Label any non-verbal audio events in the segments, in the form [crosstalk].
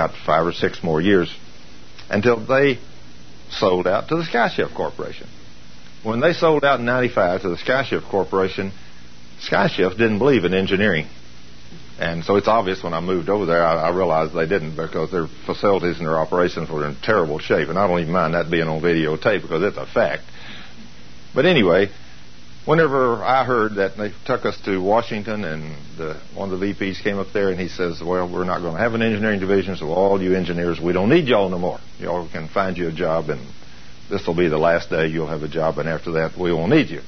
about five or six more years until they sold out to the Sky Chefs Corporation. When they sold out in 95 to the Sky Chefs Corporation, Sky Chefs didn't believe in engineering. And so it's obvious when I moved over there, I, I realized they didn't because their facilities and their operations were in terrible shape. And I don't even mind that being on videotape because it's a fact. But anyway, whenever I heard that they took us to Washington and the, one of the VPs came up there and he says, well, we're not going to have an engineering division, so all you engineers, we don't need y'all no more. Y'all can find you a job and this will be the last day you'll have a job and after that we won't need you.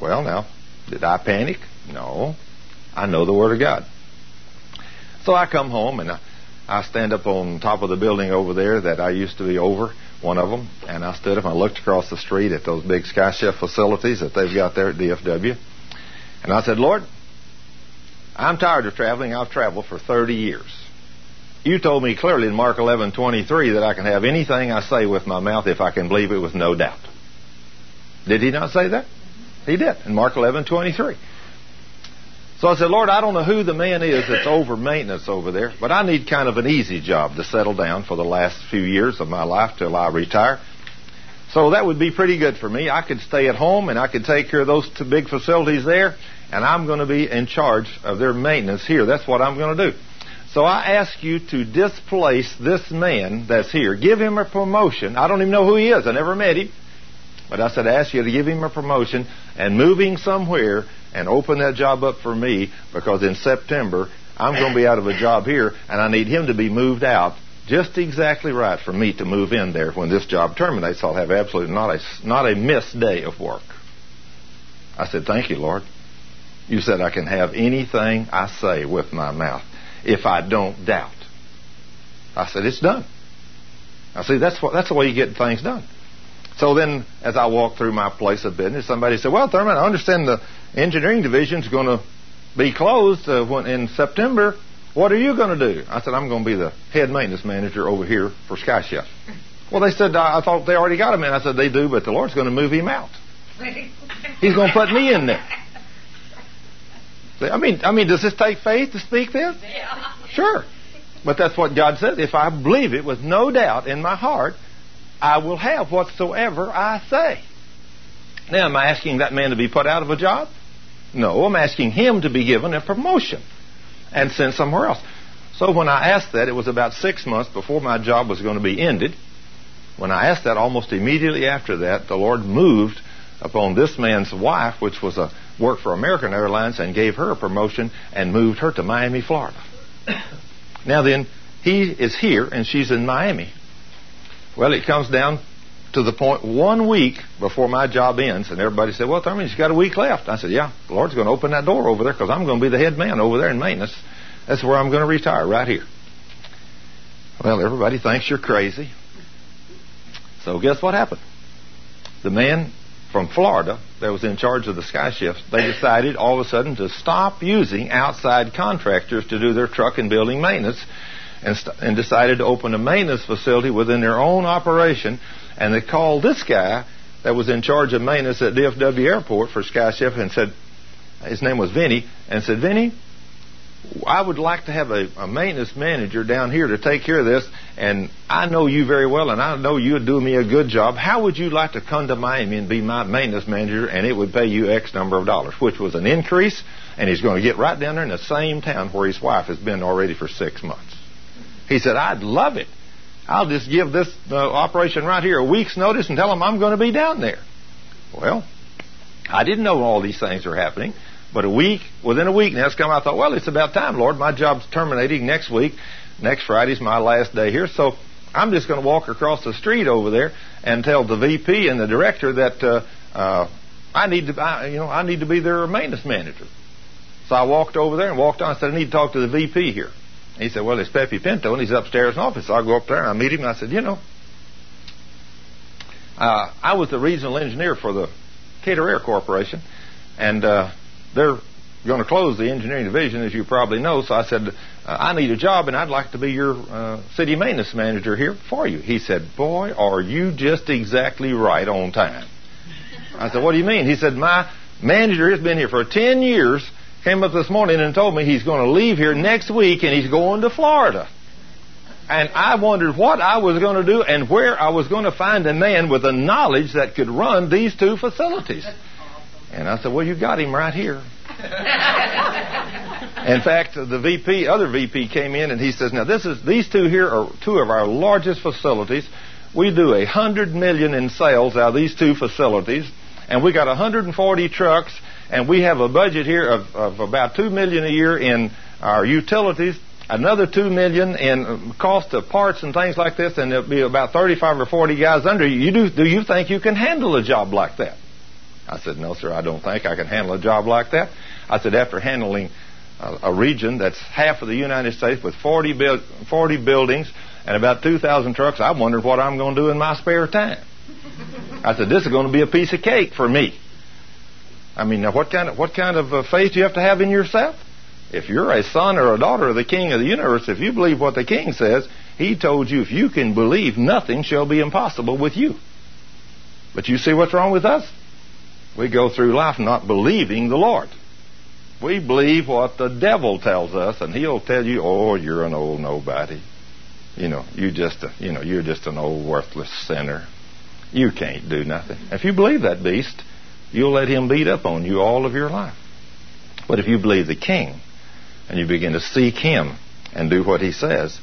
Well, now, did I panic? No. I know the Word of God. So I come home and I, I stand up on top of the building over there that I used to be over, one of them, and I stood up and I looked across the street at those big Sky Chefs facilities that they've got there at DFW. And I said, Lord, I'm tired of traveling. I've traveled for 30 years. You told me clearly in Mark 11:23 that I can have anything I say with my mouth if I can believe it with no doubt. Did he not say that? He did in Mark 11:23. So I said, Lord, I don't know who the man is that's over maintenance over there, but I need kind of an easy job to settle down for the last few years of my life till I retire. So that would be pretty good for me. I could stay at home and I could take care of those two big facilities there, and I'm going to be in charge of their maintenance here. That's what I'm going to do. So I ask you to displace this man that's here. Give him a promotion. I don't even know who he is. I never met him. But I said, I ask you to give him a promotion and moving somewhere and open that job up for me because in September I'm going to be out of a job here and I need him to be moved out just exactly right for me to move in there when this job terminates. I'll have absolutely not a, not a missed day of work. I said, Thank you, Lord. You said I can have anything I say with my mouth if I don't doubt. I said, It's done. I see that's what that's the way you get things done. So then, as I walked through my place of business, somebody said, "Well, Thurman, I understand the engineering division is going to be closed uh, when, in September. What are you going to do?" I said, "I'm going to be the head maintenance manager over here for Sky Chefs." Well, they said, "I thought they already got him in." I said, "They do, but the Lord's going to move him out. [laughs] He's going to put me in there." I mean, I mean, does this take faith to speak this? Yeah. Sure. But that's what God says. If I believe it with no doubt in my heart, I will have whatsoever I say. Now, am I asking that man to be put out of a job? No, I'm asking him to be given a promotion and sent somewhere else. So when I asked that, it was about six months before my job was going to be ended. When I asked that, almost immediately after that, the Lord moved upon this man's wife, which was a worked for American Airlines, and gave her a promotion and moved her to Miami, Florida. [coughs] now then, he is here and she's in Miami. Well, it comes down to the point one week before my job ends, and everybody said, "Well, Thurman, you've got a week left." I said, "Yeah, the Lord's going to open that door over there because I'm going to be the head man over there in maintenance. That's where I'm going to retire, right here." Well, everybody thinks you're crazy. So guess what happened? The man from Florida that was in charge of the Sky Chefs, they decided all of a sudden to stop using outside contractors to do their truck and building maintenance and, st- and decided to open a maintenance facility within their own operation. And they called this guy that was in charge of maintenance at DFW Airport for Sky Chefs and said, his name was Vinny, and said, Vinny, I would like to have a, a, maintenance manager down here to take care of this, and I know you very well, and I know you would do me a good job. How would you like to come to Miami and be my maintenance manager, and it would pay you X number of dollars, which was an increase, and he's going to get right down there in the same town where his wife has been already for six months. He said, I'd love it. I'll just give this uh, operation right here a week's notice and tell them I'm going to be down there. Well, I didn't know all these things were happening. But a week, within a week, now it's come. I thought, well, it's about time, Lord. My job's terminating next week. Next Friday's my last day here, so I'm just going to walk across the street over there and tell the VP and the director that uh, uh, I need to, I, you know, I need to be their maintenance manager. So I walked over there and walked on. I said, I need to talk to the VP here. He said, well, it's Pepe Pinto, and he's upstairs in office. So I go up there and I meet him. I said, you know, uh, I was the regional engineer for the Cater Air Corporation, and uh, they're going to close the engineering division, as you probably know. So I said, uh, I need a job, and I'd like to be your uh, city maintenance manager here for you. He said, Boy, are you just exactly right on time. I said, What do you mean? He said, My manager has been here for 10 years, came up this morning and told me he's going to leave here next week, and he's going to Florida. And I wondered what I was going to do and where I was going to find a man with the knowledge that could run these two facilities. And I said, Well, you got him right here. [laughs] in fact, the VP, other VP came in and he says, Now this is these two here are two of our largest facilities. We do a hundred million in sales out of these two facilities, and we got 140 trucks, and we have a budget here of, of about two million a year in our utilities, another two million in cost of parts and things like this, and there'll be about 35 or 40 guys under you. you do, do you think you can handle a job like that? I said, No, sir, I don't think I can handle a job like that. I said, After handling a, a region that's half of the United States with 40, bu- 40 buildings and about 2,000 trucks, I wondered what I'm going to do in my spare time. I said, This is going to be a piece of cake for me. I mean, now what kind of, what kind of uh, faith do you have to have in yourself? If you're a son or a daughter of the king of the universe, if you believe what the king says, he told you if you can believe, nothing shall be impossible with you. But you see what's wrong with us? We go through life not believing the Lord. We believe what the devil tells us, and he'll tell you, "Oh, you're an old nobody. You know, you just, a, you know, you're just an old worthless sinner. You can't do nothing." If you believe that beast, you'll let him beat up on you all of your life. But if you believe the King, and you begin to seek him and do what he says,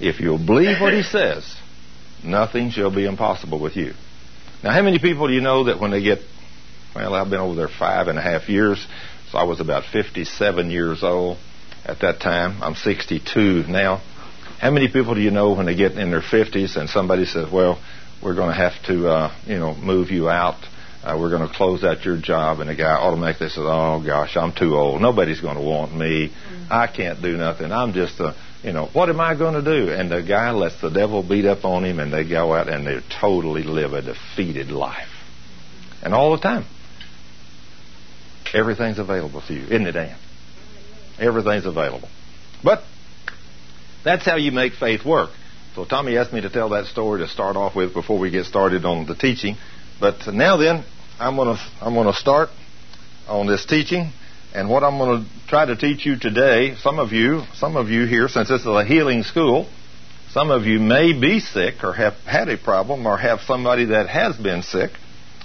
if you'll believe what he says, nothing shall be impossible with you. Now, how many people do you know that when they get well, I've been over there five and a half years, so I was about 57 years old at that time. I'm 62 now. How many people do you know when they get in their 50s and somebody says, well, we're going to have to, uh, you know, move you out. Uh, we're going to close out your job. And the guy automatically says, oh, gosh, I'm too old. Nobody's going to want me. Mm-hmm. I can't do nothing. I'm just a, you know, what am I going to do? And the guy lets the devil beat up on him and they go out and they totally live a defeated life. And all the time. Everything's available to you, isn't it, Dan? Everything's available. But that's how you make faith work. So Tommy asked me to tell that story to start off with before we get started on the teaching. But now then, I'm going to I'm going to start on this teaching, and what I'm going to try to teach you today. Some of you, some of you here, since this is a healing school, some of you may be sick or have had a problem or have somebody that has been sick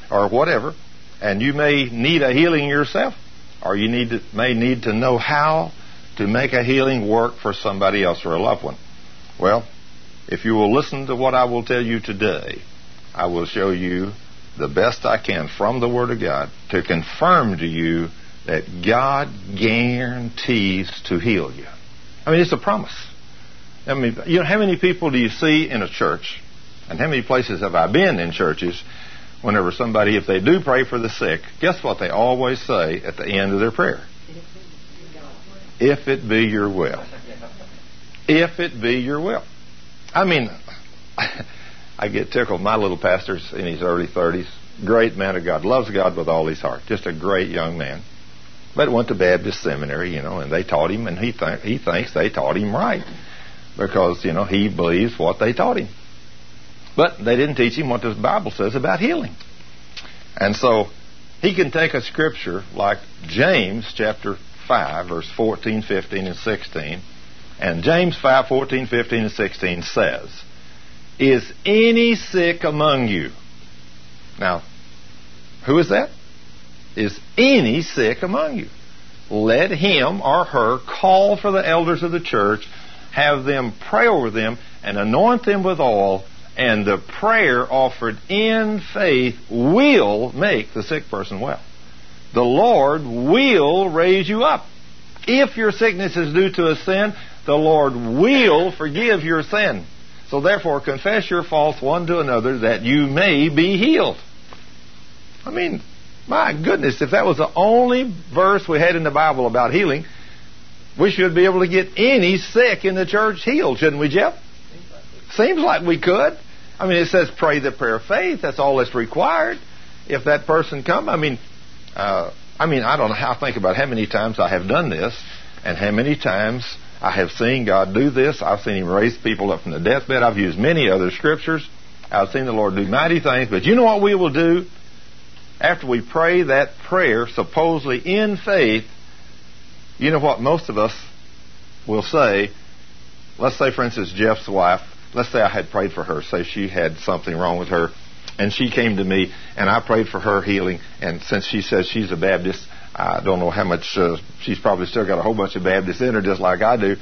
or whatever and you may need a healing yourself, or you need to, may need to know how to make a healing work for somebody else or a loved one. Well, if you will listen to what I will tell you today, I will show you the best I can from the Word of God to confirm to you that God guarantees to heal you. I mean, it's a promise. I mean, you know, how many people do you see in a church, and how many places have I been in churches whenever somebody, if they do pray for the sick, guess what they always say at the end of their prayer? If it be your will. If it be your will. I mean, [laughs] I get tickled. My little pastor's in his early 30s. Great man of God. Loves God with all his heart. Just a great young man. But went to Baptist seminary, you know, and they taught him, and he, th- he thinks they taught him right. Because, you know, he believes what they taught him. But they didn't teach him what the Bible says about healing. And so he can take a scripture like James chapter 5, verse 14, 15, and 16. And James 5, 14, 15, and 16 says, Is any sick among you? Now, who is that? Is any sick among you? Let him or her call for the elders of the church, have them pray over them, and anoint them with oil and the prayer offered in faith will make the sick person well. The Lord will raise you up. If your sickness is due to a sin, the Lord will forgive your sin. So therefore, confess your faults one to another that you may be healed. I mean, my goodness, if that was the only verse we had in the Bible about healing, we should be able to get any sick in the church healed, shouldn't we, Jeff? Seems like we could. I mean, it says pray the prayer of faith. That's all that's required. If that person come, I mean, uh, I mean, I don't know how I think about how many times I have done this, and how many times I have seen God do this. I've seen Him raise people up from the deathbed. I've used many other scriptures. I've seen the Lord do mighty things. But you know what we will do after we pray that prayer, supposedly in faith? You know what most of us will say. Let's say, for instance, Jeff's wife let's say I had prayed for her, say she had something wrong with her, and she came to me and I prayed for her healing. And since she says she's a Baptist, I don't know how much uh, she's probably still got a whole bunch of Baptists in her, just like I do.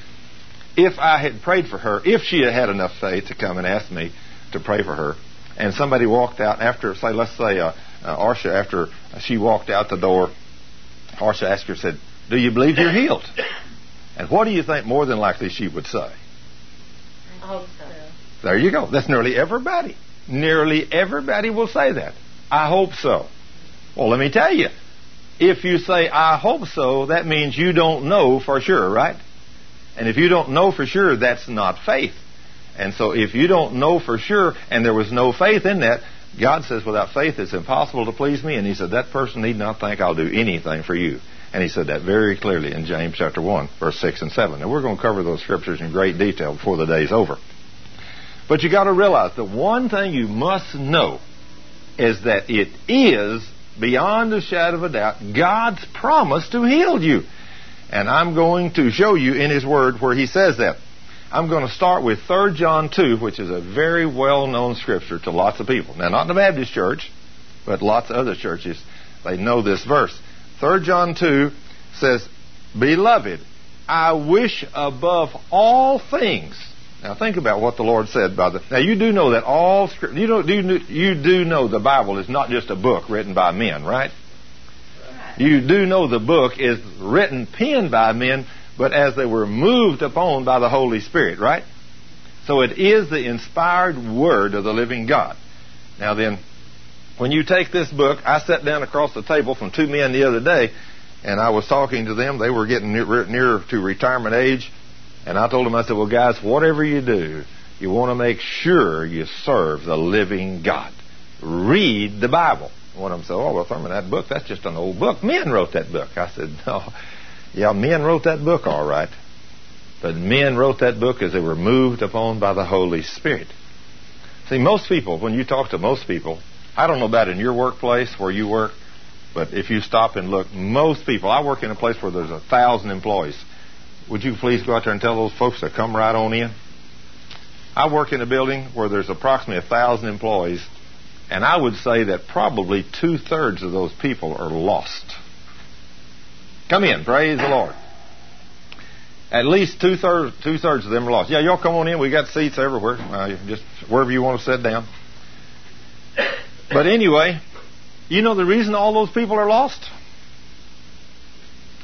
If I had prayed for her, if she had had enough faith to come and ask me to pray for her, and somebody walked out after, say, let's say, uh, uh, Arsha, after she walked out the door, Arsha asked her, said, "Do you believe you're healed?" [coughs] And what do you think more than likely she would say? I hope so. There you go. That's nearly everybody. Nearly everybody will say that. I hope so. Well, let me tell you. If you say, I hope so, that means you don't know for sure, right? And if you don't know for sure, that's not faith. And so if you don't know for sure, and there was no faith in that, God says, without faith, it's impossible to please me. And He said, that person need not think I'll do anything for you. And He said that very clearly in James chapter 1, verse 6 and 7. And we're going to cover those scriptures in great detail before the day's over. But you got to realize the one thing you must know is that it is beyond a shadow of a doubt God's promise to heal you. And I'm going to show you in His Word where He says that. I'm going to start with 3 John 2, which is a very well known scripture to lots of people. Now, not in the Baptist church, but lots of other churches, they know this verse. 3 John 2 says, Beloved, I wish above all things now think about what the Lord said by the. Now you do know that all script. You know, do you do know the Bible is not just a book written by men, right? right? You do know the book is written, penned by men, but as they were moved upon by the Holy Spirit, right? So it is the inspired word of the living God. Now then, when you take this book, I sat down across the table from two men the other day, and I was talking to them. They were getting near, near to retirement age and I told him, I said, well, guys, whatever you do, you want to make sure you serve the living God. Read the Bible. One of them said, oh, well, Thurman, that book, that's just an old book. Men wrote that book. I said, [laughs] no. Yeah, men wrote that book, all right. But men wrote that book as they were moved upon by the Holy Spirit. See, most people, when you talk to most people, I don't know about in your workplace where you work, but if you stop and look, most people, I work in a place where there's a thousand employees. Would you please go out there and tell those folks to come right on in? I work in a building where there's approximately a thousand employees, and I would say that probably two thirds of those people are lost. Come in, praise the Lord. At least two thirds two thirds of them are lost. Yeah, y'all come on in. We got seats everywhere. Uh, just wherever you want to sit down. But anyway, you know the reason all those people are lost?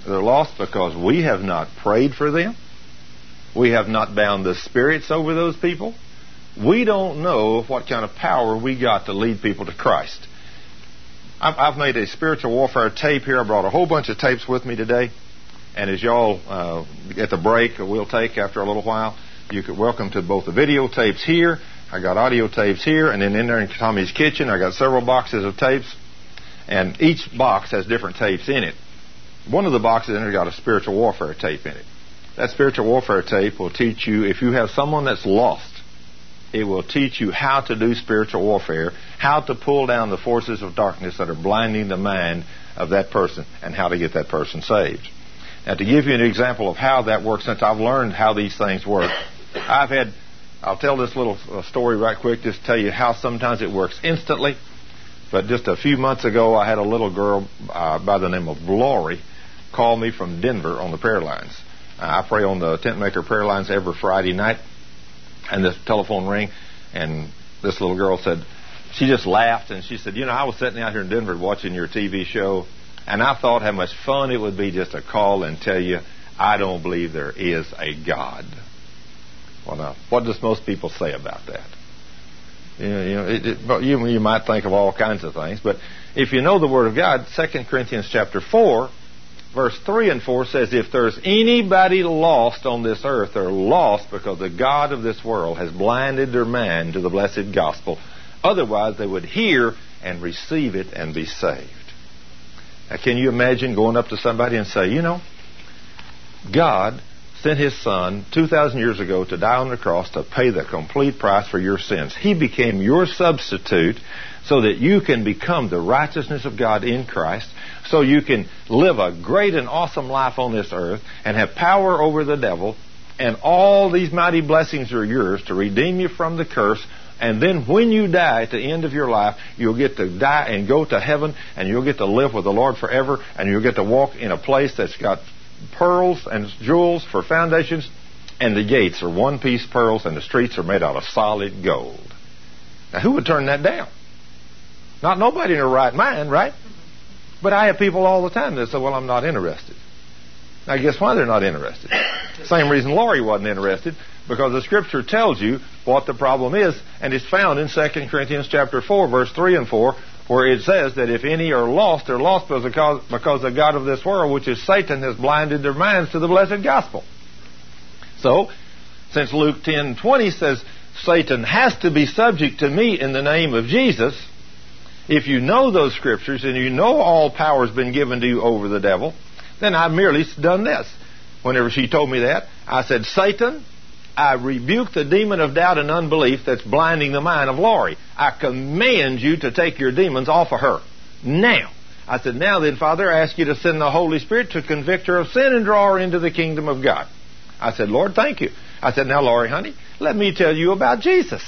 They're lost because we have not prayed for them. We have not bound the spirits over those people. We don't know what kind of power we got to lead people to Christ. I've made a spiritual warfare tape here. I brought a whole bunch of tapes with me today. And as y'all uh, at the break we'll take after a little while, you could welcome to both the video tapes here. I got audio tapes here, and then in there in Tommy's kitchen, I got several boxes of tapes, and each box has different tapes in it. One of the boxes in there got a spiritual warfare tape in it. That spiritual warfare tape will teach you if you have someone that's lost, it will teach you how to do spiritual warfare, how to pull down the forces of darkness that are blinding the mind of that person, and how to get that person saved. Now, to give you an example of how that works, since I've learned how these things work, I've had, I'll tell this little uh, story right quick, just to tell you how sometimes it works instantly. But just a few months ago, I had a little girl uh, by the name of Glory call me from Denver on the prayer lines. Uh, I pray on the Tentmaker prayer lines every Friday night, and this telephone rang, and this little girl said, she just laughed and she said, you know, I was sitting out here in Denver watching your TV show, and I thought how much fun it would be just to call and tell you, I don't believe there is a God. Well, now, what does most people say about that? You know, you, know it, it, you, you might think of all kinds of things, but if you know the Word of God, 2 Corinthians chapter 4 verse 3 and 4 says, If there's anybody lost on this earth, they're lost because the God of this world has blinded their mind to the blessed gospel. Otherwise, they would hear and receive it and be saved. Now, can you imagine going up to somebody and say, You know, God sent his son 2,000 years ago to die on the cross to pay the complete price for your sins. He became your substitute so that you can become the righteousness of God in Christ, so you can live a great and awesome life on this earth and have power over the devil and all these mighty blessings are yours to redeem you from the curse. And then when you die at the end of your life, you'll get to die and go to heaven, and you'll get to live with the Lord forever, and you'll get to walk in a place that's got pearls and jewels for foundations, and the gates are one piece pearls, and the streets are made out of solid gold. Now, who would turn that down? Not nobody in their right mind, right? But I have people all the time that say, well, I'm not interested. Now, guess why they're not interested? Same reason Laurie wasn't interested, because the Scripture tells you what the problem is, and it's found in 2 Corinthians chapter 4, verse 3 and 4, where it says that if any are lost, they're lost because, because the God of this world, which is Satan, has blinded their minds to the blessed gospel. So, since Luke 10:20 says Satan has to be subject to me in the name of Jesus, if you know those scriptures and you know all power has been given to you over the devil, then I've merely done this. Whenever she told me that, I said, Satan, I rebuke the demon of doubt and unbelief that's blinding the mind of Laurie. I command you to take your demons off of her. Now. I said, now then, Father, I ask you to send the Holy Spirit to convict her of sin and draw her into the kingdom of God. I said, Lord, thank you. I said, now, Laurie, honey, let me tell you about Jesus.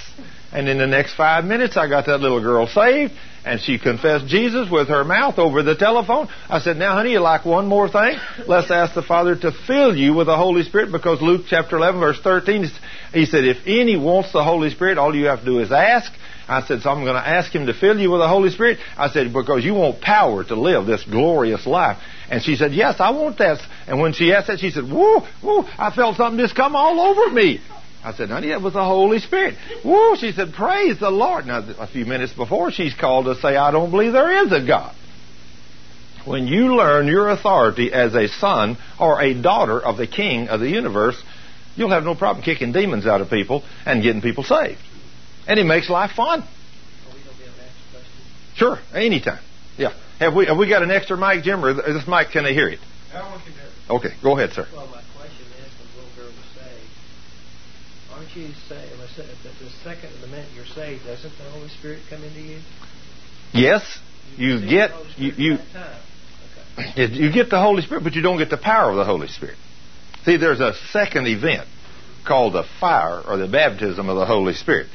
And in the next five minutes, I got that little girl saved, and she confessed Jesus with her mouth over the telephone. I said, Now, honey, you like one more thing? Let's ask the Father to fill you with the Holy Spirit because Luke chapter 11, verse 13, he said, If any wants the Holy Spirit, all you have to do is ask. I said, So I'm going to ask him to fill you with the Holy Spirit. I said, Because you want power to live this glorious life. And she said, Yes, I want that. And when she asked that, she said, Woo, woo, I felt something just come all over me. I said, honey, that was the Holy Spirit. Whoa, she said, praise the Lord. Now, a few minutes before, she's called to say, I don't believe there is a God. When you learn your authority as a son or a daughter of the king of the universe, you'll have no problem kicking demons out of people and getting people saved. And it makes life fun. Sure, anytime. Yeah. Have we have we got an extra mic, Jim, or is this mic can they hear it? Okay, go ahead, sir. Well, aren't you say that the second the minute you're saved, doesn't the Holy Spirit come into you? Yes, you, you get you you, okay. you get the Holy Spirit, but you don't get the power of the Holy Spirit. See, there's a second event called the fire or the baptism of the Holy Spirit.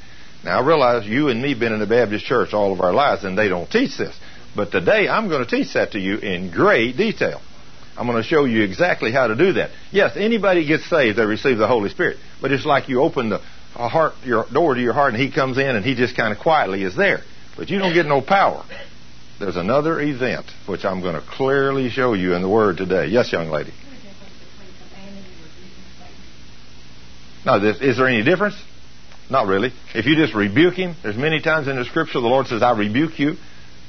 Now, I realize you and me been in the Baptist church all of our lives, and they don't teach this. But today, I'm going to teach that to you in great detail. I'm going to show you exactly how to do that. Yes, anybody gets saved, they receive the Holy Spirit. But it's like you open the heart, your door to your heart, and He comes in, and He just kind of quietly is there. But you don't get no power. There's another event which I'm going to clearly show you in the Word today. Yes, young lady. Now, this, is there any difference? Not really. If you just rebuke him, there's many times in the Scripture the Lord says, "I rebuke you,"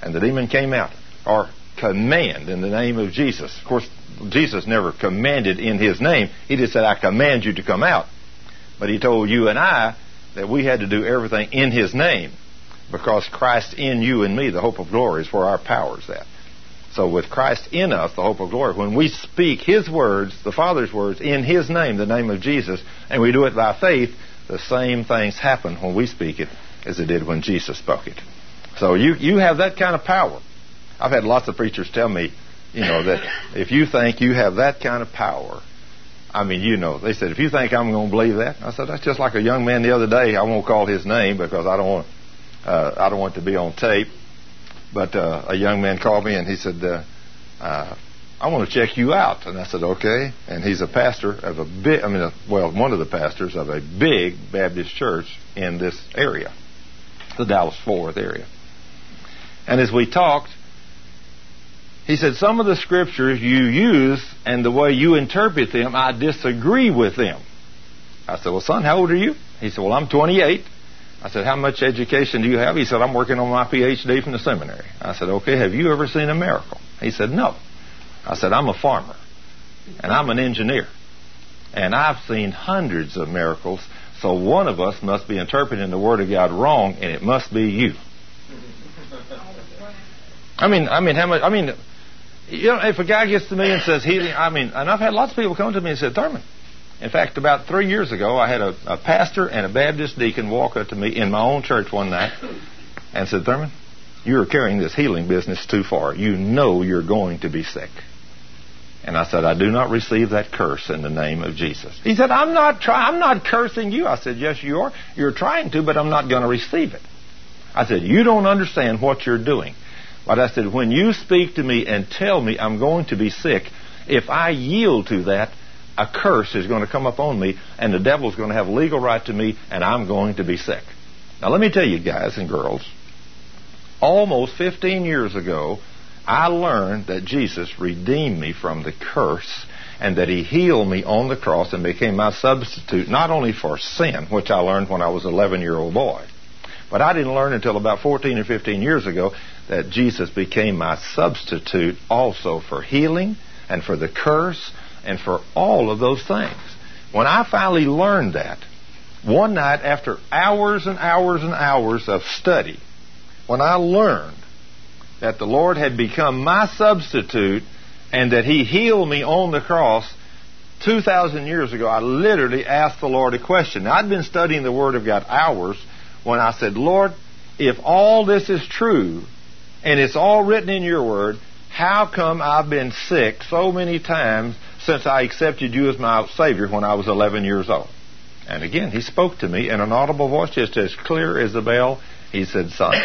and the demon came out. Or command in the name of Jesus. Of course, Jesus never commanded in his name. He just said, I command you to come out. But he told you and I that we had to do everything in his name because Christ in you and me, the hope of glory, is where our power is at. So with Christ in us, the hope of glory, when we speak his words, the Father's words, in his name, the name of Jesus, and we do it by faith, the same things happen when we speak it as it did when Jesus spoke it. So you, you have that kind of power. I've had lots of preachers tell me, you know, that if you think you have that kind of power, I mean, you know, they said, if you think I'm going to believe that, I said, that's just like a young man the other day. I won't call his name because I don't want, uh, I don't want to be on tape. But uh, a young man called me and he said, uh, uh, I want to check you out. And I said, okay. And he's a pastor of a big, I mean, a, well, one of the pastors of a big Baptist church in this area, the Dallas Fort Worth area. And as we talked, he said, Some of the scriptures you use and the way you interpret them, I disagree with them. I said, Well, son, how old are you? He said, Well, I'm 28. I said, How much education do you have? He said, I'm working on my PhD from the seminary. I said, Okay, have you ever seen a miracle? He said, No. I said, I'm a farmer and I'm an engineer. And I've seen hundreds of miracles, so one of us must be interpreting the Word of God wrong, and it must be you. I mean, I mean, how much? I mean, you know, if a guy gets to me and says healing, I mean, and I've had lots of people come to me and said, Thurman. In fact, about three years ago, I had a, a pastor and a Baptist deacon walk up to me in my own church one night and said, Thurman, you're carrying this healing business too far. You know you're going to be sick. And I said, I do not receive that curse in the name of Jesus. He said, I'm not try- I'm not cursing you. I said, yes, you are. You're trying to, but I'm not going to receive it. I said, you don't understand what you're doing. But I said, when you speak to me and tell me I'm going to be sick, if I yield to that, a curse is going to come upon me, and the devil's going to have legal right to me, and I'm going to be sick. Now, let me tell you, guys and girls, almost 15 years ago, I learned that Jesus redeemed me from the curse and that he healed me on the cross and became my substitute, not only for sin, which I learned when I was an 11 year old boy, but I didn't learn until about 14 or 15 years ago that Jesus became my substitute also for healing and for the curse and for all of those things. When I finally learned that, one night after hours and hours and hours of study, when I learned that the Lord had become my substitute and that He healed me on the cross 2,000 years ago, I literally asked the Lord a question. Now, I'd been studying the Word of God hours when I said, Lord, if all this is true and it's all written in your Word, how come I've been sick so many times since I accepted you as my Savior when I was 11 years old? And again, He spoke to me in an audible voice, just as clear as a bell. He said, Son,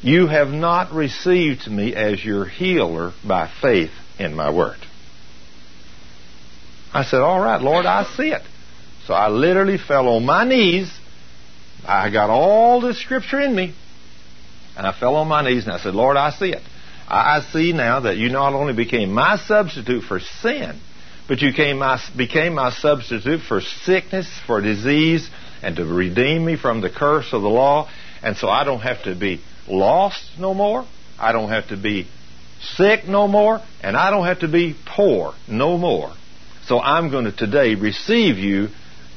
you have not received me as your healer by faith in my word. I said, All right, Lord, I see it. So I literally fell on my knees. I got all the scripture in me. And I fell on my knees and I said, Lord, I see it. I see now that you not only became my substitute for sin, but you my, became my substitute for sickness, for disease, and to redeem me from the curse of the law. And so I don't have to be lost no more. I don't have to be sick no more. And I don't have to be poor no more. So I'm going to today receive you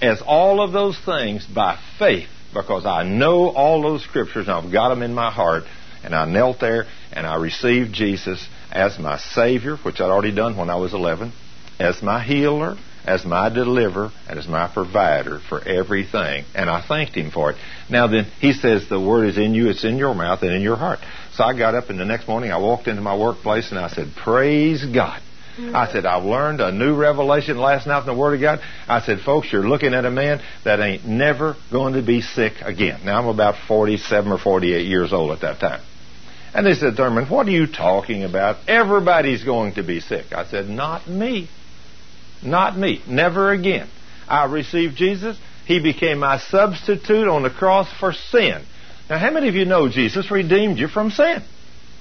as all of those things by faith because I know all those scriptures and I've got them in my heart. And I knelt there and I received Jesus as my Savior, which I'd already done when I was 11, as my healer, as my deliverer and as my provider for everything. And I thanked him for it. Now then, he says the word is in you, it's in your mouth and in your heart. So I got up and the next morning I walked into my workplace and I said, Praise God. I said, I've learned a new revelation last night in the Word of God. I said, folks, you're looking at a man that ain't never going to be sick again. Now, I'm about 47 or 48 years old at that time. And they said, Thurman, what are you talking about? Everybody's going to be sick. I said, not me. Not me. Never again. I received Jesus. He became my substitute on the cross for sin. Now, how many of you know Jesus redeemed you from sin?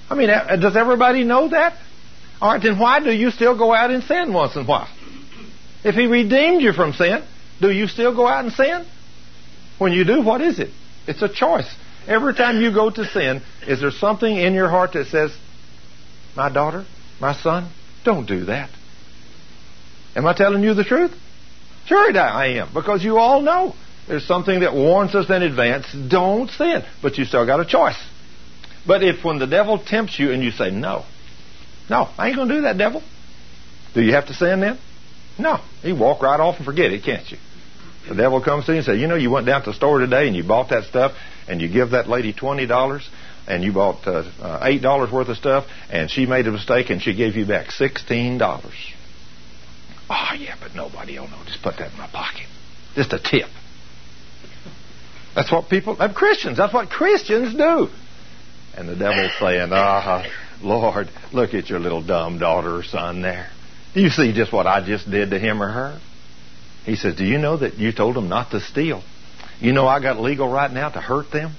I mean, does everybody know that? All right, then why do you still go out and sin once in a while? If He redeemed you from sin, do you still go out and sin? When you do, what is it? It's a choice. Every time you go to sin, is there something in your heart that says, My daughter, my son, don't do that? Am I telling you the truth? Sure I am, because you all know there's something that warns us in advance, don't sin. But you still got a choice. But if when the devil tempts you and you say, no, no, I ain't going to do that, devil, do you have to sin then? No. You walk right off and forget it, can't you? The devil comes to you and says, you know, you went down to the store today and you bought that stuff and you give that lady $20 and you bought uh, uh, $8 worth of stuff and she made a mistake and she gave you back $16. Oh, yeah, but nobody will know. Just put that in my pocket. Just a tip. That's what people, I'm Christians. That's what Christians do. And the devil's saying, ah, Lord, look at your little dumb daughter or son there. Do you see just what I just did to him or her? He says, do you know that you told them not to steal? You know I got legal right now to hurt them?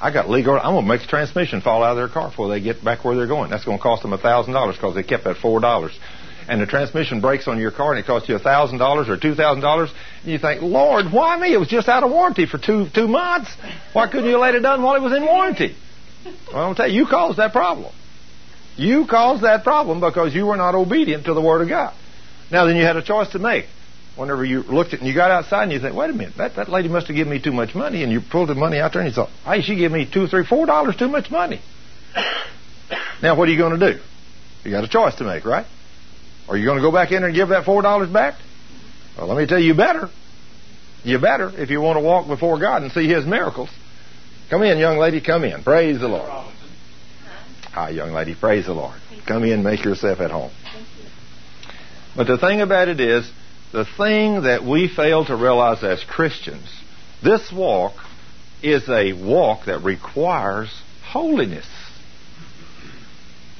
I got legal. I'm going to make the transmission fall out of their car before they get back where they're going. That's going to cost them a thousand dollars because they kept that four dollars and the transmission breaks on your car and it costs you $1,000 or $2,000, and you think, Lord, why me? It was just out of warranty for two, two months. Why couldn't you have let it done while it was in warranty? Well, I'll tell you, you caused that problem. You caused that problem because you were not obedient to the Word of God. Now, then you had a choice to make. Whenever you looked at it and you got outside and you think, wait a minute, that, that lady must have given me too much money, and you pulled the money out there and you thought, hey, she gave me two, three, four dollars too much money. [coughs] Now, what are you going to do? You got a choice to make, right? Are you going to go back in there and give that four dollars back? Well, let me tell you, you better. You better if you want to walk before God and see His miracles. Come in, young lady. Come in. Praise the Lord. Hi, young lady. Praise the Lord. Come in. Make yourself at home. But the thing about it is, the thing that we fail to realize as Christians, this walk is a walk that requires holiness.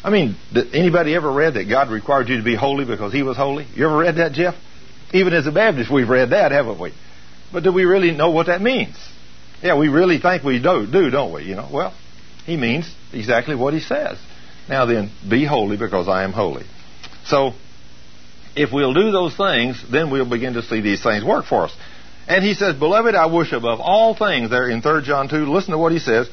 I mean, anybody ever read that God required you to be holy because He was holy? You ever read that, Jeff? Even as a Baptist, we've read that, haven't we? But do we really know what that means? Yeah, we really think we do, do, don't we? You know, well, He means exactly what He says. Now then, be holy because I am holy. So, if we'll do those things, then we'll begin to see these things work for us. And he says, Beloved, I wish above all things, there in 3 John 2, listen to what he says.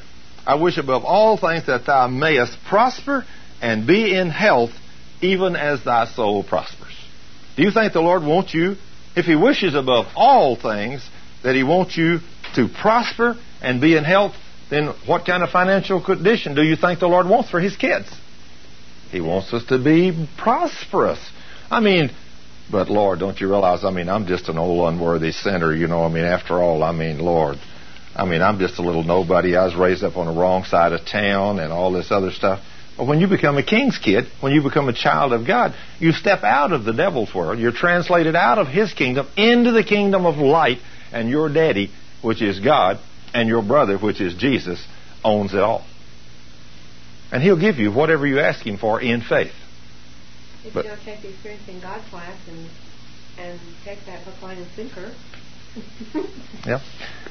I wish above all things that thou mayest prosper and be in health, even as thy soul prospers. Do you think the Lord wants you, if he wishes above all things, that he wants you to prosper and be in health, then what kind of financial condition do you think the Lord wants for his kids? He wants us to be prosperous. I mean, but Lord, don't you realize, I mean, I'm just an old unworthy sinner, you know, I mean, after all, I mean, Lord, I mean, I'm just a little nobody. I was raised up on the wrong side of town and all this other stuff. But when you become a king's kid, when you become a child of God, you step out of the devil's world. You're translated out of his kingdom into the kingdom of light, and your daddy, which is God, and your brother, which is Jesus, owns it all. And he'll give you whatever you ask him for in faith. If but, you don't take the experiencing God class and and take that hook, line, and sinker. [laughs] yeah,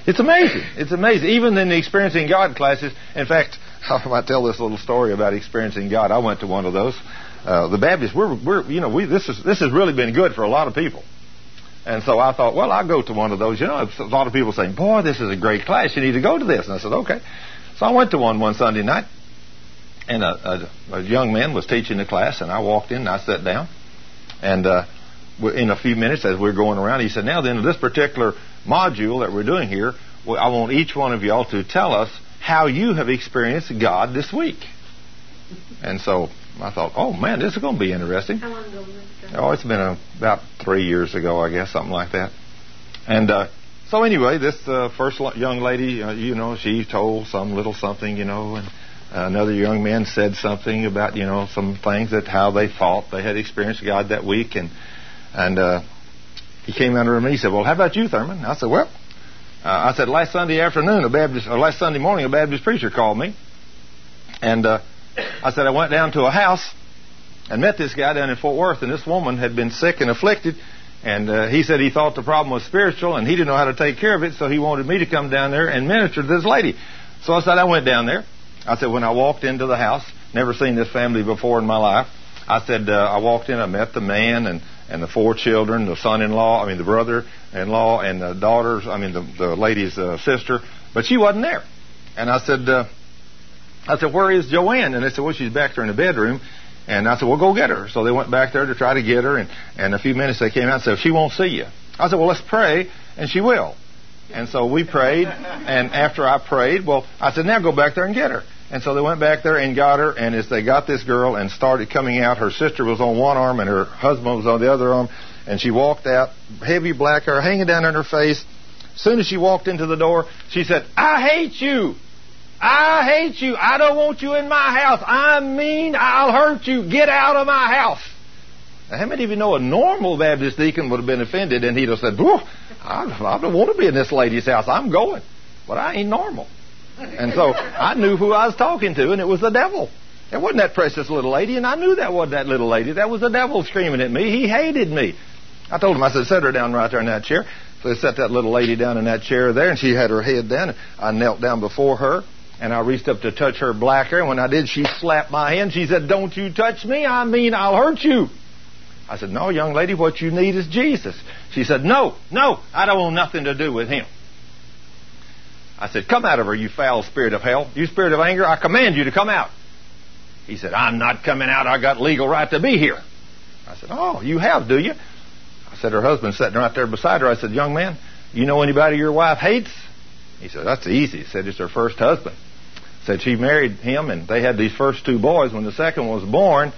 it's amazing. It's amazing. Even in the experiencing God classes. In fact, [laughs] I might tell this little story about experiencing God. I went to one of those. Uh, the Baptists, we're, we're, you know, we, this is this has really been good for a lot of people. And so I thought, well, I'll go to one of those. You know, a lot of people saying, boy, this is a great class. You need to go to this. And I said, okay. So I went to one one Sunday night and a, a, a young man was teaching the class, and I walked in and I sat down, and uh, in a few minutes as we are going around, he said, "Now then, this particular module that we're doing here, I want each one of y'all to tell us how you have experienced God this week." And so I thought, "Oh man, this is going to be interesting." How long ago was this? Oh, it's been a, about three years ago, I guess, something like that. And uh, so anyway, this uh, first young lady, uh, you know, she told some little something, you know, and another young man said something about you know some things that how they thought they had experienced God that week, and and uh, he came under me. And he said, "Well, how about you, Thurman?" I said, "Well." Uh, I said last Sunday afternoon, a Baptist, or last Sunday morning, a Baptist preacher called me, and uh, I said I went down to a house and met this guy down in Fort Worth, and this woman had been sick and afflicted, and uh, he said he thought the problem was spiritual, and he didn't know how to take care of it, so he wanted me to come down there and minister to this lady. So I said I went down there, I said, when I walked into the house, never seen this family before in my life. I said, uh, I walked in, I met the man and, and the four children, the son-in-law, I mean the brother-in-law and the daughters, I mean the, the lady's uh, sister, but she wasn't there. And I said, uh, I said, where is Joanne? And they said, well, she's back there in the bedroom. And I said, well, go get her. So they went back there to try to get her. And, and a few minutes they came out and said, she won't see you. I said, well, let's pray, and she will. And so we prayed, and after I prayed, well, I said, now go back there and get her. And so they went back there and got her, and as they got this girl and started coming out, her sister was on one arm and her husband was on the other arm, and she walked out, heavy black hair hanging down on her face. As soon as she walked into the door, she said, I hate you. I hate you. I don't want you in my house. I'm mean, I'll hurt you. Get out of my house. Now, how many of you know a normal Baptist deacon would have been offended and he'd have said, I, I don't want to be in this lady's house. I'm going. But I ain't normal. And so I knew who I was talking to, and it was the devil. It wasn't that precious little lady, and I knew that wasn't that little lady. That was the devil screaming at me. He hated me. I told him, I said, set her down right there in that chair. So they set that little lady down in that chair there, and she had her head down. I knelt down before her, and I reached up to touch her black hair. And when I did, she slapped my hand. She said, Don't you touch me. I mean, I'll hurt you. I said, No, young lady, what you need is Jesus. She said, No, no, I don't want nothing to do with him. I said, Come out of her, you foul spirit of hell. You spirit of anger, I command you to come out. He said, I'm not coming out. I got legal right to be here. I said, Oh, you have, do you? I said, Her husband's sitting right there beside her. I said, Young man, you know anybody your wife hates? He said, That's easy. He said, It's her first husband. Said she married him and they had these first two boys. When the second was born,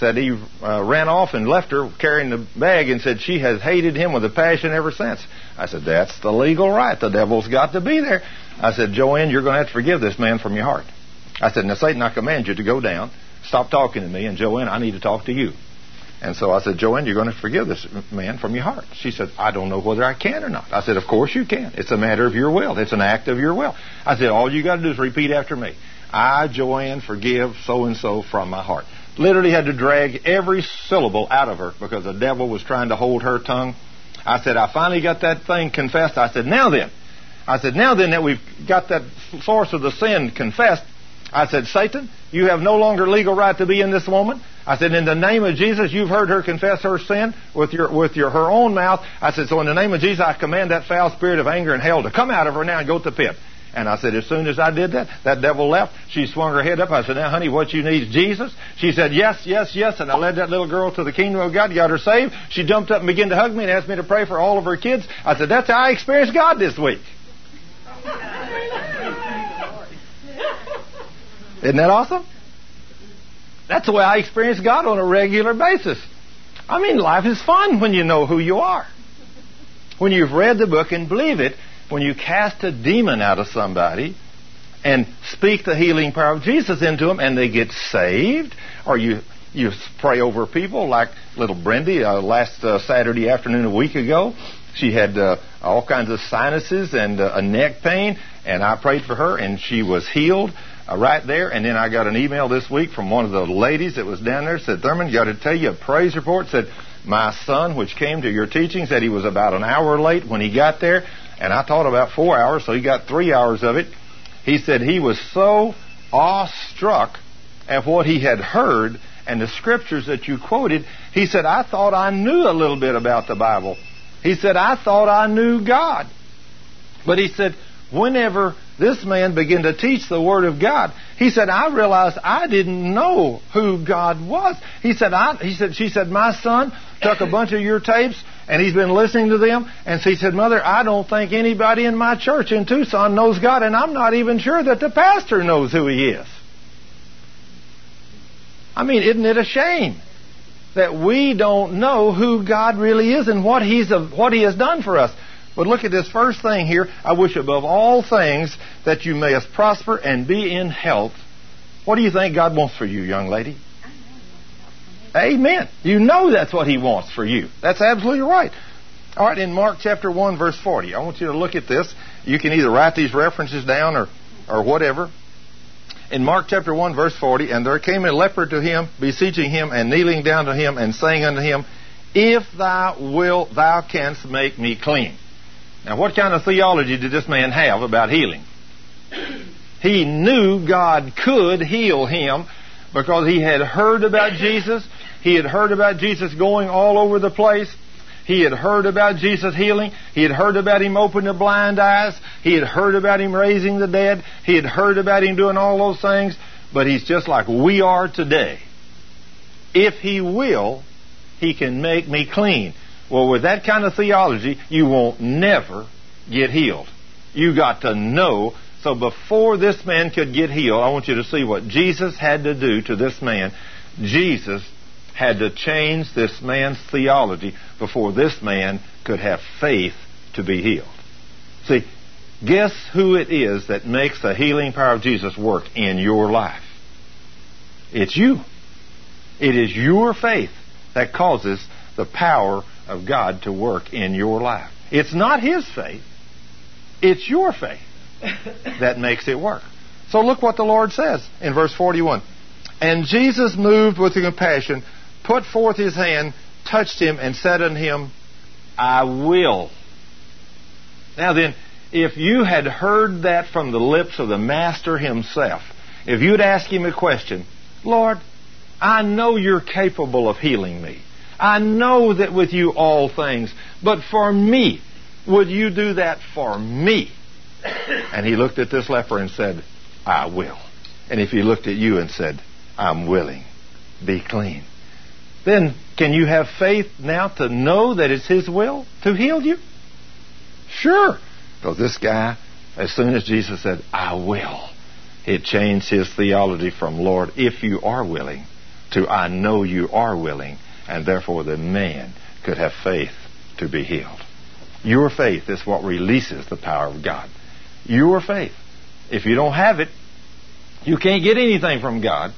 said he uh, ran off and left her carrying the bag and said she has hated him with a passion ever since. I said, that's the legal right. The devil's got to be there. I said, Joanne, you're going to have to forgive this man from your heart. I said, now Satan, I command you to go down, stop talking to me, and Joanne, I need to talk to you. And so I said, Joanne, you're going to forgive this man from your heart. She said, I don't know whether I can or not. I said, Of course you can. It's a matter of your will. It's an act of your will. I said, All you got to do is repeat after me. I, Joanne, forgive so and so from my heart. Literally had to drag every syllable out of her because the devil was trying to hold her tongue. I said, I finally got that thing confessed. I said, Now then. I said, Now then that we've got that source of the sin confessed, I said, Satan, you have no longer legal right to be in this woman. I said, in the name of Jesus, you've heard her confess her sin with your with your her own mouth. I said, so in the name of Jesus, I command that foul spirit of anger and hell to come out of her now and go to the pit. And I said, as soon as I did that, that devil left. She swung her head up. I said, now, honey, what you need is Jesus. She said, yes, yes, yes. And I led that little girl to the kingdom of God, got her saved. She jumped up and began to hug me and asked me to pray for all of her kids. I said, that's how I experienced God this week. Isn't that awesome? That's the way I experience God on a regular basis. I mean, life is fun when you know who you are. When you've read the book and believe it, when you cast a demon out of somebody and speak the healing power of Jesus into them and they get saved, or you you pray over people like little Brendy uh, last uh, Saturday afternoon a week ago. She had uh, all kinds of sinuses and uh, a neck pain, and I prayed for her, and she was healed Uh, right there. And then I got an email this week from one of the ladies that was down there. Said, Thurman, got to tell you a praise report. Said, my son, which came to your teaching, said he was about an hour late when he got there. And I taught about four hours, so he got three hours of it. He said he was so awestruck at what he had heard and the scriptures that you quoted. He said, I thought I knew a little bit about the Bible. He said, I thought I knew God. But he said, whenever this man began to teach the Word of God, he said, I realized I didn't know who God was. He said, I, he said, she said, my son took a bunch of your tapes and he's been listening to them. And she said, Mother, I don't think anybody in my church in Tucson knows God, and I'm not even sure that the pastor knows who he is. I mean, isn't it a shame that we don't know who God really is and what he's what he has done for us? But look at this first thing here. I wish above all things that you mayest prosper and be in health. What do you think God wants for you, young lady? Amen. You know that's what He wants for you. That's absolutely right. All right, in Mark chapter 1, verse 40, I want you to look at this. You can either write these references down or, or whatever. In Mark chapter 1, verse 40, and there came a leper to him, beseeching him and kneeling down to him and saying unto him, If thou wilt, thou canst make me clean. Now, what kind of theology did this man have about healing? [clears throat] He knew God could heal him because he had heard about Jesus. He had heard about Jesus going all over the place. He had heard about Jesus healing. He had heard about him opening the blind eyes. He had heard about him raising the dead. He had heard about him doing all those things. But he's just like we are today. If he will, he can make me clean. Well, with that kind of theology, you won't never get healed. You got to know. So before this man could get healed, I want you to see what Jesus had to do to this man. Jesus had to change this man's theology before this man could have faith to be healed. See, guess who it is that makes the healing power of Jesus work in your life? It's you. It is your faith that causes the power of God to work in your life. It's not His faith, it's your faith [laughs] that makes it work. So look what the Lord says in verse 41. And Jesus, moved with compassion, put forth his hand, touched him, and said unto him, I will. Now then, if you had heard that from the lips of the Master himself, if you'd ask him a question, Lord, I know you're capable of healing me. I know that with you all things, but for me, would you do that for me? And he looked at this leper and said, I will. And if he looked at you and said, I'm willing, be clean. Then can you have faith now to know that it's his will to heal you? Sure. Because this guy, as soon as Jesus said, I will, it changed his theology from, Lord, if you are willing, to I know you are willing and therefore the man could have faith to be healed. Your faith is what releases the power of God. Your faith. If you don't have it, you can't get anything from God.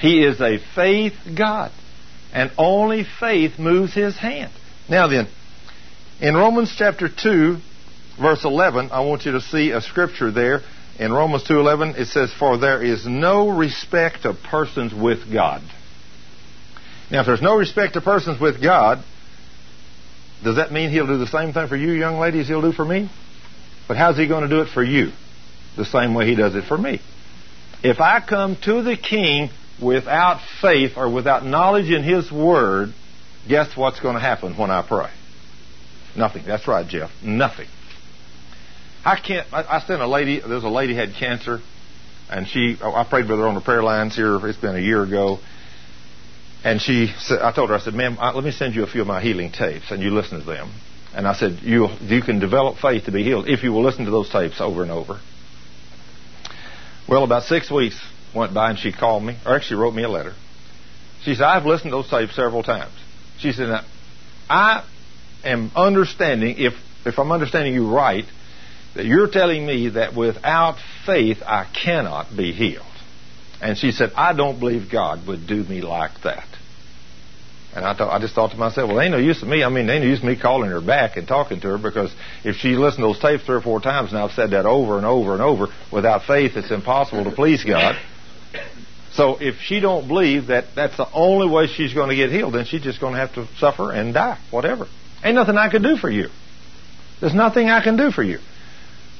He is a faith God. And only faith moves his hand. Now then, in Romans chapter 2, verse 11, I want you to see a scripture there. In Romans 2:11 it says for there is no respect of persons with God. Now if there's no respect of persons with God, does that mean he'll do the same thing for you young ladies he'll do for me? But how's he going to do it for you? The same way he does it for me. If I come to the king without faith or without knowledge in his word, guess what's going to happen when I pray? Nothing. That's right, Jeff. Nothing. I can't. I, I sent a lady. There's a lady had cancer, and she. Oh, I prayed with her on the prayer lines here. It's been a year ago, and she said. I told her. I said, "Ma'am, let me send you a few of my healing tapes, and you listen to them." And I said, "You you can develop faith to be healed if you will listen to those tapes over and over." Well, about six weeks went by, and she called me, or actually wrote me a letter. She said, "I've listened to those tapes several times." She said, "I am understanding if if I'm understanding you right." that you're telling me that without faith I cannot be healed. And she said, I don't believe God would do me like that. And I thought, I just thought to myself, well, ain't no use to me. I mean, ain't no use to me calling her back and talking to her because if she listened to those tapes three or four times, and I've said that over and over and over, without faith, it's impossible to please God. So if she don't believe that that's the only way she's going to get healed, then she's just going to have to suffer and die, whatever. Ain't nothing I can do for you. There's nothing I can do for you.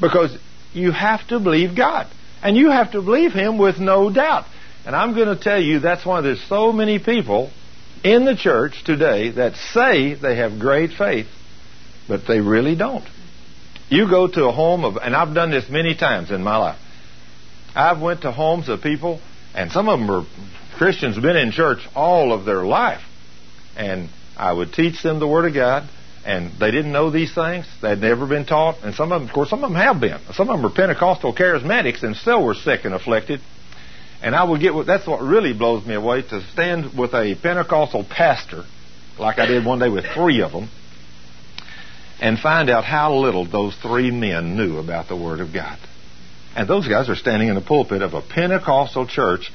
Because you have to believe God. And you have to believe Him with no doubt. And I'm going to tell you that's why there's so many people in the church today that say they have great faith, but they really don't. You go to a home of, and I've done this many times in my life. I've went to homes of people, and some of them were Christians, been in church all of their life, and I would teach them the Word of God, and they didn't know these things. They'd never been taught, and some of them, of course, some of them have been. Some of them are Pentecostal charismatics and still were sick and afflicted. And I would get what that's what really blows me away to stand with a Pentecostal pastor, like I did one day with three of them, and find out how little those three men knew about the Word of God. And those guys are standing in the pulpit of a Pentecostal church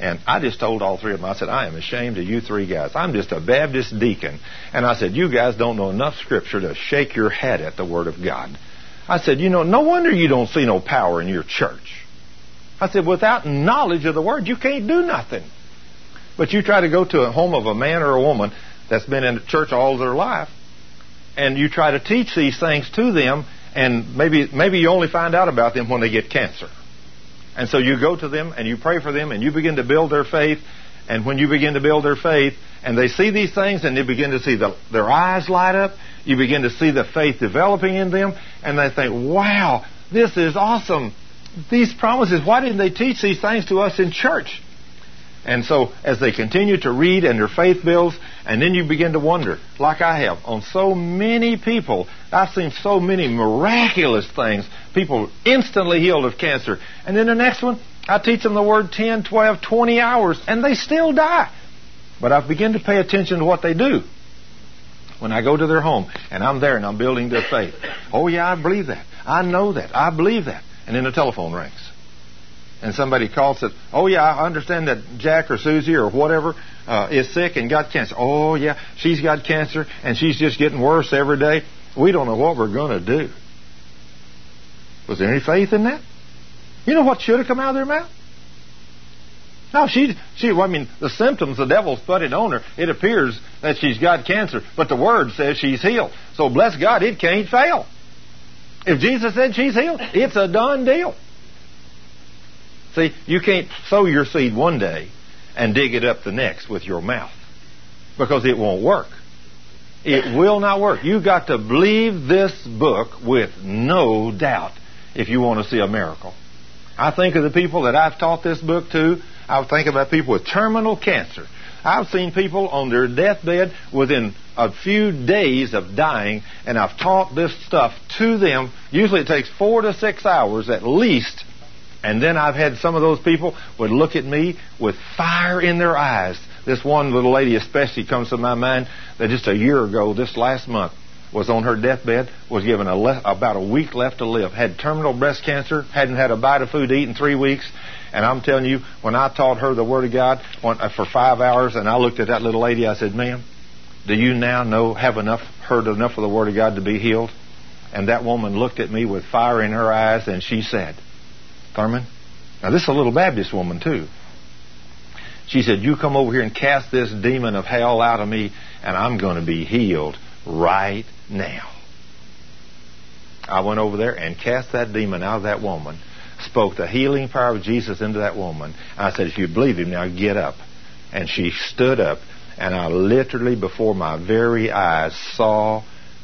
and I just told all three of them, I said, I am ashamed of you three guys. I'm just a Baptist deacon. And I said, you guys don't know enough scripture to shake your head at the Word of God. I said, you know, no wonder you don't see no power in your church. I said, without knowledge of the Word, you can't do nothing. But you try to go to a home of a man or a woman that's been in the church all their life, and you try to teach these things to them, and maybe maybe you only find out about them when they get cancer. And so you go to them and you pray for them and you begin to build their faith. And when you begin to build their faith and they see these things and they begin to see the, their eyes light up, you begin to see the faith developing in them and they think, wow, this is awesome. These promises, why didn't they teach these things to us in church? And so as they continue to read and their faith builds, and then you begin to wonder, like I have, on so many people, I've seen so many miraculous things, people instantly healed of cancer. And then the next one, I teach them the word 10, 12, 20 hours, and they still die. But I begin to pay attention to what they do. When I go to their home, and I'm there and I'm building their faith. Oh yeah, I believe that. I know that. I believe that. And then the telephone rings and somebody calls it, oh yeah, I understand that Jack or Susie or whatever uh, is sick and got cancer. Oh yeah, she's got cancer and she's just getting worse every day. We don't know what we're going to do. Was there any faith in that? You know what should have come out of their mouth? No, she, she, well, I mean, the symptoms, the devil's put it on her. It appears that she's got cancer, but the word says she's healed. So bless God, it can't fail. If Jesus said she's healed, it's a done deal. See, you can't sow your seed one day and dig it up the next with your mouth because it won't work. It [laughs] will not work. You've got to believe this book with no doubt if you want to see a miracle. I think of the people that I've taught this book to. I think about people with terminal cancer. I've seen people on their deathbed within a few days of dying, and I've taught this stuff to them. Usually it takes four to six hours at least and then I've had some of those people would look at me with fire in their eyes. This one little lady especially comes to my mind that just a year ago, this last month, was on her deathbed, was given a le- about a week left to live, had terminal breast cancer, hadn't had a bite of food to eat in three weeks. And I'm telling you, when I taught her the Word of God uh, for five hours, and I looked at that little lady, I said, "Ma'am, do you now know have enough heard enough of the Word of God to be healed?" And that woman looked at me with fire in her eyes, and she said, "Thurman, now this is a little Baptist woman too." She said, "You come over here and cast this demon of hell out of me, and I'm going to be healed right now." I went over there and cast that demon out of that woman spoke the healing power of Jesus into that woman. I said, if you believe him, now get up. And she stood up, and I literally, before my very eyes, saw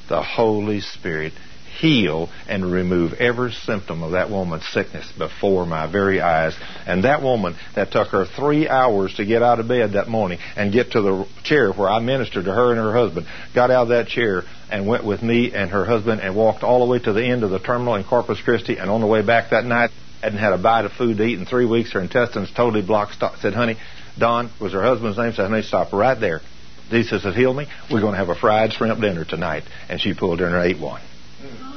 the Holy Spirit heal and remove every symptom of that woman's sickness before my very eyes. And that woman that took her three hours to get out of bed that morning and get to the chair where I ministered to her and her husband, got out of that chair and went with me and her husband and walked all the way to the end of the terminal in Corpus Christi. And on the way back that night, hadn't had a bite of food to eat in three weeks. Her intestines totally blocked. Stop, said, honey, Don was her husband's name. Said, honey, stop right there. Jesus said, heal me. We're going to have a fried shrimp dinner tonight. And she pulled in and ate one. Mm.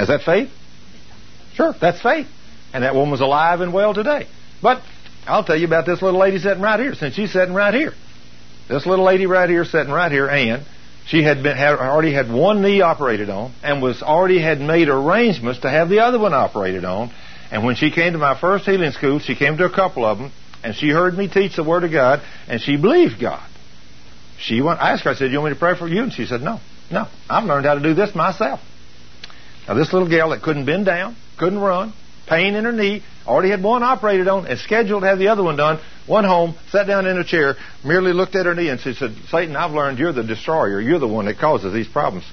Is that faith? Sure, that's faith. And that woman was alive and well today. But I'll tell you about this little lady sitting right here, since she's sitting right here. This little lady right here, sitting right here, Ann, she had been had, already had one knee operated on and was already had made arrangements to have the other one operated on. And when she came to my first healing school, she came to a couple of them, and she heard me teach the Word of God, and she believed God. She went. I asked her. I said, "You want me to pray for you?" And she said, "No, no. I've learned how to do this myself." Now, this little gal that couldn't bend down, couldn't run, pain in her knee, already had one operated on, and scheduled to have the other one done, went home, sat down in a chair, merely looked at her knee, and she said, Satan, I've learned you're the destroyer. You're the one that causes these problems.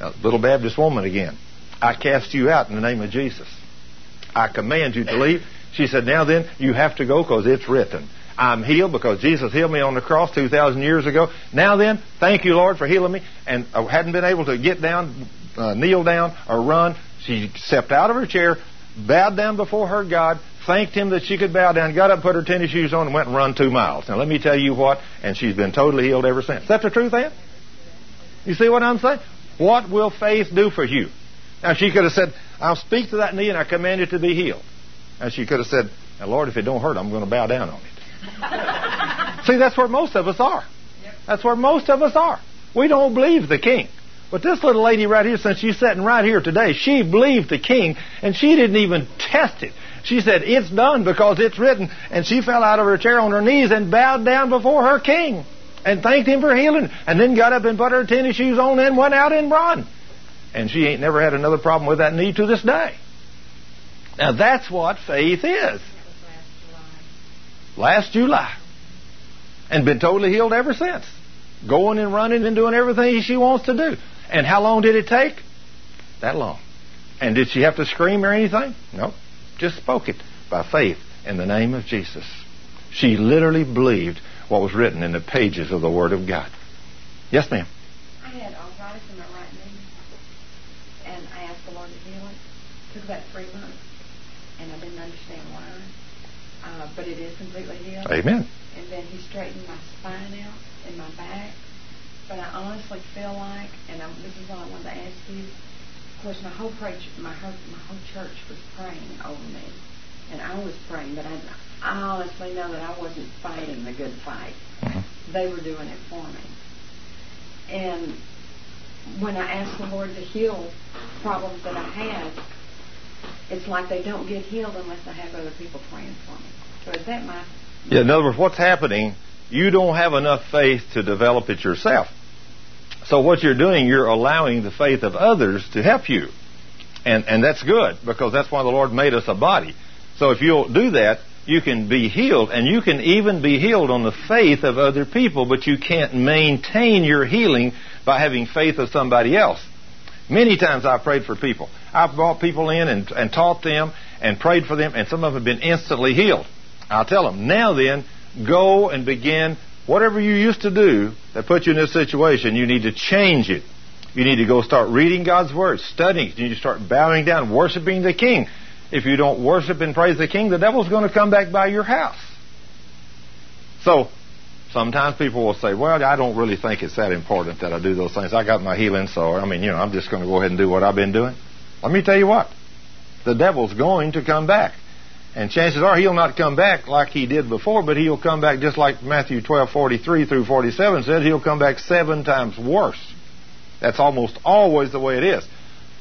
Now, little Baptist woman again. I cast you out in the name of Jesus. I command you to leave. She said, Now then, you have to go because it's written. I'm healed because Jesus healed me on the cross 2,000 years ago. Now then, thank you, Lord, for healing me. And I hadn't been able to get down, uh, kneel down, or run. She stepped out of her chair, bowed down before her God, thanked him that she could bow down, got up, put her tennis shoes on, and went and run two miles. Now let me tell you what, and she's been totally healed ever since. Is that the truth, Aunt? You see what I'm saying? What will faith do for you? Now she could have said, I'll speak to that knee and I command it to be healed. And she could have said, Lord, if it don't hurt, I'm going to bow down on it. [laughs] see, that's where most of us are. That's where most of us are. We don't believe the king. But this little lady right here, since she's sitting right here today, she believed the king, and she didn't even test it. She said, It's done because it's written. And she fell out of her chair on her knees and bowed down before her king and thanked him for healing. And then got up and put her tennis shoes on and went out and run. And she ain't never had another problem with that knee to this day. Now that's what faith is. Last July. And been totally healed ever since. Going and running and doing everything she wants to do. And how long did it take? That long. And did she have to scream or anything? No. Just spoke it by faith in the name of Jesus. She literally believed what was written in the pages of the Word of God. Yes, ma'am. I had arthritis in my right knee, and I asked the Lord to heal it. It took about three months, and I didn't understand why. Uh, but it is completely healed. Amen. And then He straightened my spine out and my back but I honestly feel like, and I'm, this is what I wanted to ask you. Of course, my whole preach, my whole, my whole church was praying over me, and I was praying, but I, I honestly know that I wasn't fighting the good fight. Mm-hmm. They were doing it for me. And when I asked the Lord to heal problems that I had, it's like they don't get healed unless I have other people praying for me. Is that? Yeah. In other words, what's happening? You don't have enough faith to develop it yourself. So what you're doing, you're allowing the faith of others to help you. And, and that's good because that's why the Lord made us a body. So if you'll do that, you can be healed and you can even be healed on the faith of other people, but you can't maintain your healing by having faith of somebody else. Many times I've prayed for people. I've brought people in and, and taught them and prayed for them and some of them have been instantly healed. I'll tell them, now then, go and begin Whatever you used to do that put you in this situation, you need to change it. You need to go start reading God's Word, studying. You need to start bowing down, worshiping the King. If you don't worship and praise the King, the devil's going to come back by your house. So, Sometimes people will say, well, I don't really think it's that important that I do those things. I got my healing, so, I mean, you know, I'm just going to go ahead and do what I've been doing. Let me tell you what. The devil's going to come back. And chances are he'll not come back like he did before, but he'll come back just like Matthew 12:43 through 47 says. He'll come back seven times worse. That's almost always the way it is.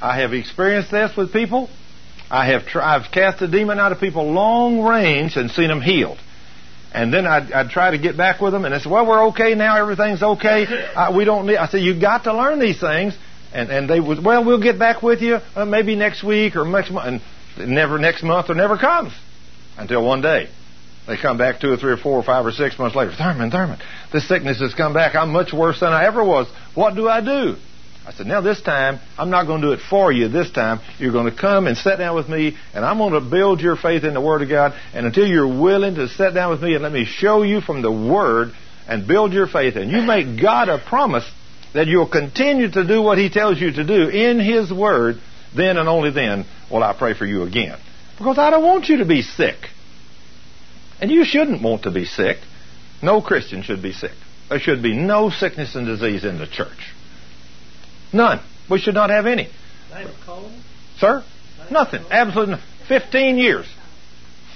I have experienced this with people. I have I've cast a demon out of people long range and seen them healed. And then I'd, I'd try to get back with them, and they said, "Well, we're okay now. Everything's okay. Uh, we don't need." I said, "You got to learn these things." And and they would, "Well, we'll get back with you uh, maybe next week or next month." And never next month or never comes until one day. They come back two or three or four or five or six months later. Thurman, Thurman, this sickness has come back. I'm much worse than I ever was. What do I do? I said, now this time, I'm not going to do it for you this time. You're going to come and sit down with me, and I'm going to build your faith in the Word of God. And until you're willing to sit down with me and let me show you from the Word and build your faith, and you make God a promise that you'll continue to do what He tells you to do in His Word, then and only then will I pray for you again. Because I don't want you to be sick. And you shouldn't want to be sick. No Christian should be sick. There should be no sickness and disease in the church. None. We should not have any. Sir? Nothing. Absolutely nothing. Fifteen years.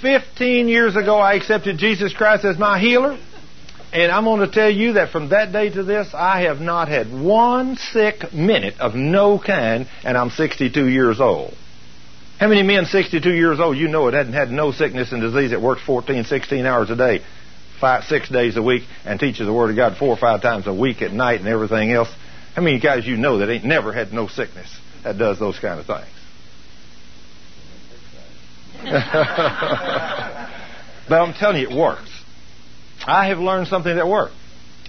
Fifteen years ago, I accepted Jesus Christ as my healer. And I'm going to tell you that from that day to this, I have not had one sick minute of no kind, and I'm 62 years old. How many men 62 years old, you know it, hadn't had no sickness and disease that works 14, 16 hours a day, five, six days a week, and teaches the Word of God four or five times a week at night and everything else? How many guys you know that ain't never had no sickness that does those kind of things? [laughs] but I'm telling you, it works. I have learned something that works.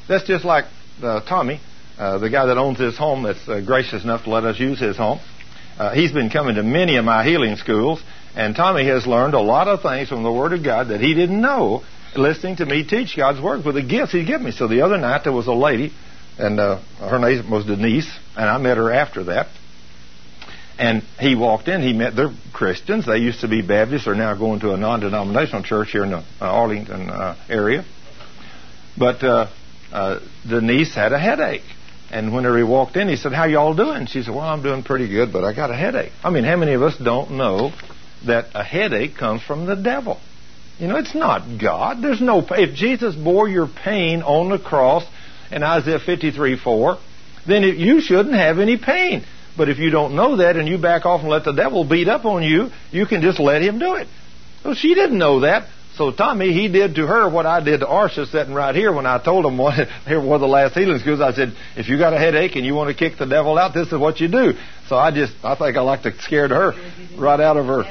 That's just like uh, Tommy, uh, the guy that owns this home that's uh, gracious enough to let us use his home. Uh, he's been coming to many of my healing schools, and Tommy has learned a lot of things from the Word of God that he didn't know listening to me teach God's Word with the gifts He'd given me. So the other night there was a lady and uh, her name was Denise, and I met her after that. And he walked in. He met they're Christians. They used to be Baptists. They're now going to a non-denominational church here in the uh, Arlington area. But uh, uh, Denise had a headache, and whenever he walked in, he said, "How y'all doing?" She said, "Well, I'm doing pretty good, but I got a headache." I mean, how many of us don't know that a headache comes from the devil? You know, it's not God. There's no. If Jesus bore your pain on the cross in Isaiah 53 4, then it, you shouldn't have any pain. But if you don't know that and you back off and let the devil beat up on you, you can just let him do it. Well, she didn't know that. So Tommy, he did to her what I did to Arsha sitting right here when I told him [laughs] one, here of the last healing schools. I said, if you got a headache and you want to kick the devil out, this is what you do. So I just, I think I like to scared her right out of her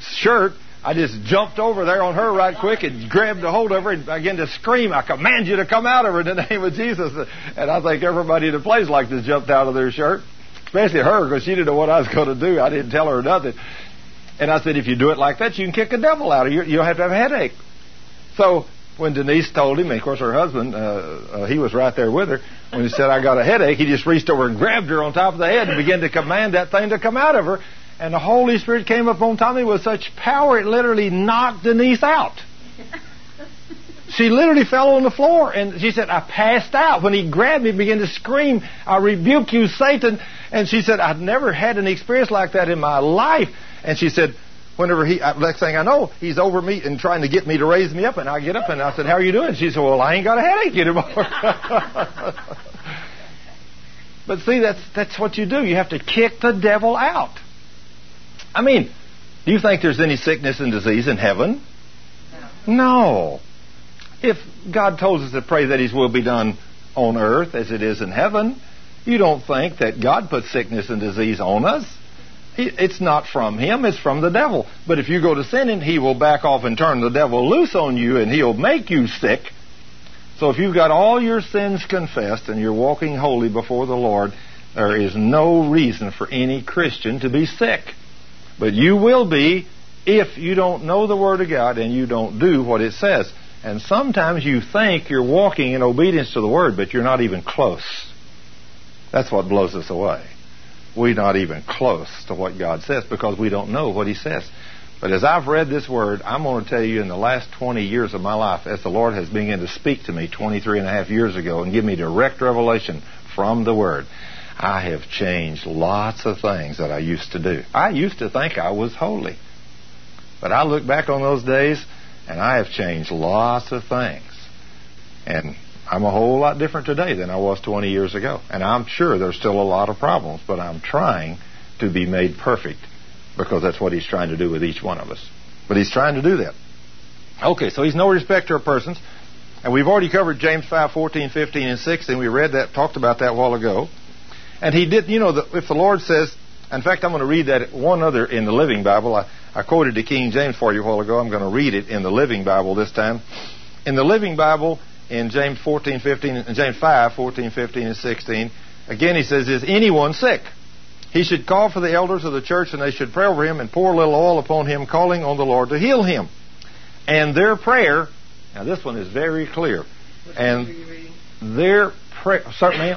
shirt I just jumped over there on her right quick and grabbed a hold of her and began to scream, I command you to come out of her in the [laughs] name of Jesus. And I think everybody in the place like this jumped out of their shirt, especially her because she didn't know what I was going to do. I didn't tell her nothing. And I said, if you do it like that, you can kick a devil out of you. You don't have to have a headache. So when Denise told him, and of course her husband, uh, uh, he was right there with her, when he said, I got a headache, he just reached over and grabbed her on top of the head and began to command that thing to come out of her. And the Holy Spirit came upon Tommy with such power, it literally knocked Denise out. [laughs] she literally fell on the floor, and she said, I passed out. When he grabbed me, began to scream, I rebuke you, Satan. And she said, I've never had an experience like that in my life. And she said, whenever he, next thing I know, he's over me and trying to get me to raise me up. And I get up and I said, How are you doing? She said, Well, I ain't got a headache anymore. [laughs] but see, that's, that's what you do. You have to kick the devil out. I mean, do you think there's any sickness and disease in heaven? No. If God told us to pray that His will be done on earth as it is in heaven, you don't think that God puts sickness and disease on us. It's not from Him, it's from the devil. But if you go to sinning, He will back off and turn the devil loose on you and He'll make you sick. So if you've got all your sins confessed and you're walking holy before the Lord, there is no reason for any Christian to be sick. But you will be if you don't know the Word of God and you don't do what it says. And sometimes you think you're walking in obedience to the Word, but you're not even close. That's what blows us away. We're not even close to what God says because we don't know what He says. But as I've read this word, I'm going to tell you in the last 20 years of my life, as the Lord has begun to speak to me 23 and a half years ago and give me direct revelation from the word, I have changed lots of things that I used to do. I used to think I was holy. But I look back on those days and I have changed lots of things. And I'm a whole lot different today than I was 20 years ago. And I'm sure there's still a lot of problems, but I'm trying to be made perfect because that's what he's trying to do with each one of us. But he's trying to do that. Okay, so he's no respecter of persons. And we've already covered James 5, 14, 15, and 16. We read that, talked about that a while ago. And he did, you know, the, if the Lord says, in fact, I'm going to read that one other in the Living Bible. I, I quoted the King James for you a while ago. I'm going to read it in the Living Bible this time. In the Living Bible, in James 14, 15, and James 5, 14, 15, and 16, again he says, Is anyone sick? He should call for the elders of the church, and they should pray over him and pour a little oil upon him, calling on the Lord to heal him. And their prayer, now this one is very clear. What and scripture are you reading? their prayer, certainly,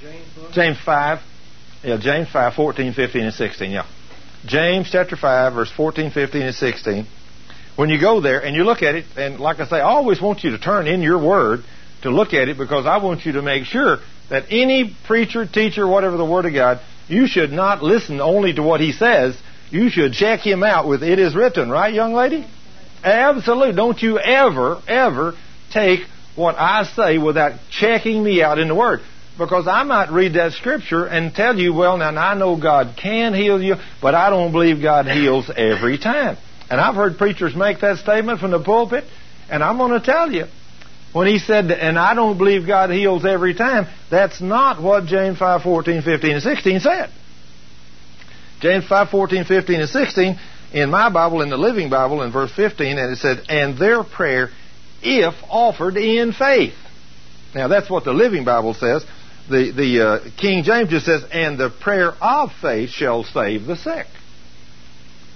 James? James 5, yeah, James 5, 14, 15, and 16, yeah. James chapter 5, verse 14, 15, and 16. When you go there and you look at it, and like I say, I always want you to turn in your word to look at it because I want you to make sure that any preacher, teacher, whatever the word of God, you should not listen only to what he says. You should check him out with it is written, right, young lady? Absolutely. Don't you ever, ever take what I say without checking me out in the Word. Because I might read that scripture and tell you, well, now I know God can heal you, but I don't believe God heals every time. And I've heard preachers make that statement from the pulpit, and I'm going to tell you, when he said, and I don't believe God heals every time, that's not what James 5, 14, 15, and 16 said. James 5, 14, 15, and 16, in my Bible, in the Living Bible, in verse 15, and it said, and their prayer, if offered in faith. Now, that's what the Living Bible says. The, the uh, King James just says, and the prayer of faith shall save the sick.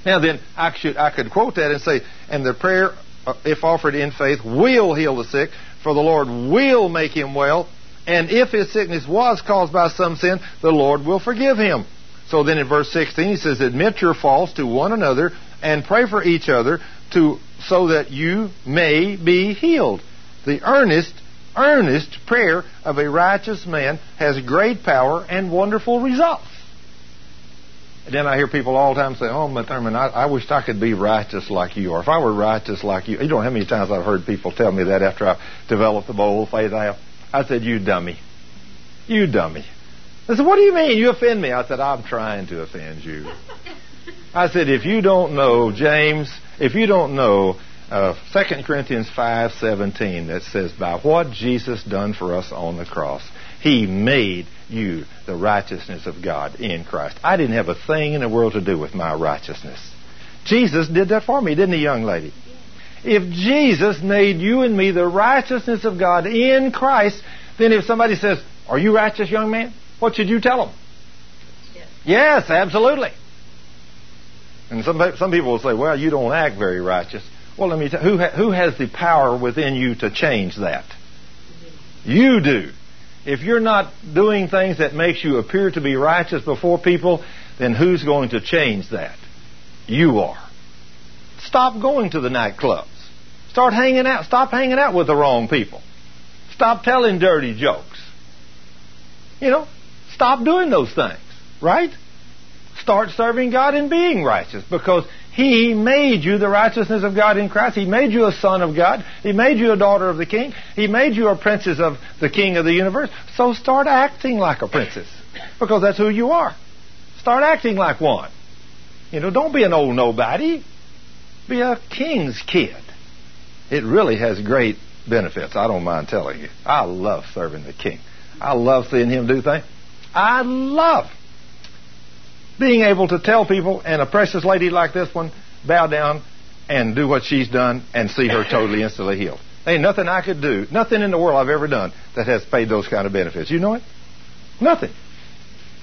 Now, then, I, should, I could quote that and say, and the prayer, uh, if offered in faith, will heal the sick, for the Lord will make him well, and if his sickness was caused by some sin, the Lord will forgive him. So then in verse 16 he says, Admit your faults to one another and pray for each other to so that you may be healed. The earnest, earnest prayer of a righteous man has great power and wonderful results. Then I hear people all the time say, Oh, but Thurman, I, I wish I could be righteous like you. Or if I were righteous like you. You don't know how many times I've heard people tell me that after I developed the bold faith I have. I said, You dummy. You dummy. I said, What do you mean? You offend me. I said, I'm trying to offend you. [laughs] I said, if you don't know, James, if you don't know uh, 2 Corinthians 5.17 that says, by what Jesus done for us on the cross, he made you the righteousness of God in Christ. I didn't have a thing in the world to do with my righteousness. Jesus did that for me, didn't he, young lady? If Jesus made you and me the righteousness of God in Christ, then if somebody says, Are you righteous, young man? What should you tell them? Yes. Yes, absolutely. And some some people will say, "Well, you don't act very righteous." Well, let me tell you, who ha- who has the power within you to change that? You do. If you're not doing things that makes you appear to be righteous before people, then who's going to change that? You are. Stop going to the nightclubs. Start hanging out. Stop hanging out with the wrong people. Stop telling dirty jokes. You know, stop doing those things, right? Start serving God and being righteous because He made you the righteousness of God in Christ. He made you a son of God. He made you a daughter of the King. He made you a princess of the King of the universe. So start acting like a princess because that's who you are. Start acting like one. You know, don't be an old nobody. Be a king's kid. It really has great benefits. I don't mind telling you. I love serving the king. I love seeing him do things. I love being able to tell people, and a precious lady like this one, bow down and do what she's done and see her totally instantly healed. Ain't nothing I could do, nothing in the world I've ever done that has paid those kind of benefits. You know it? Nothing.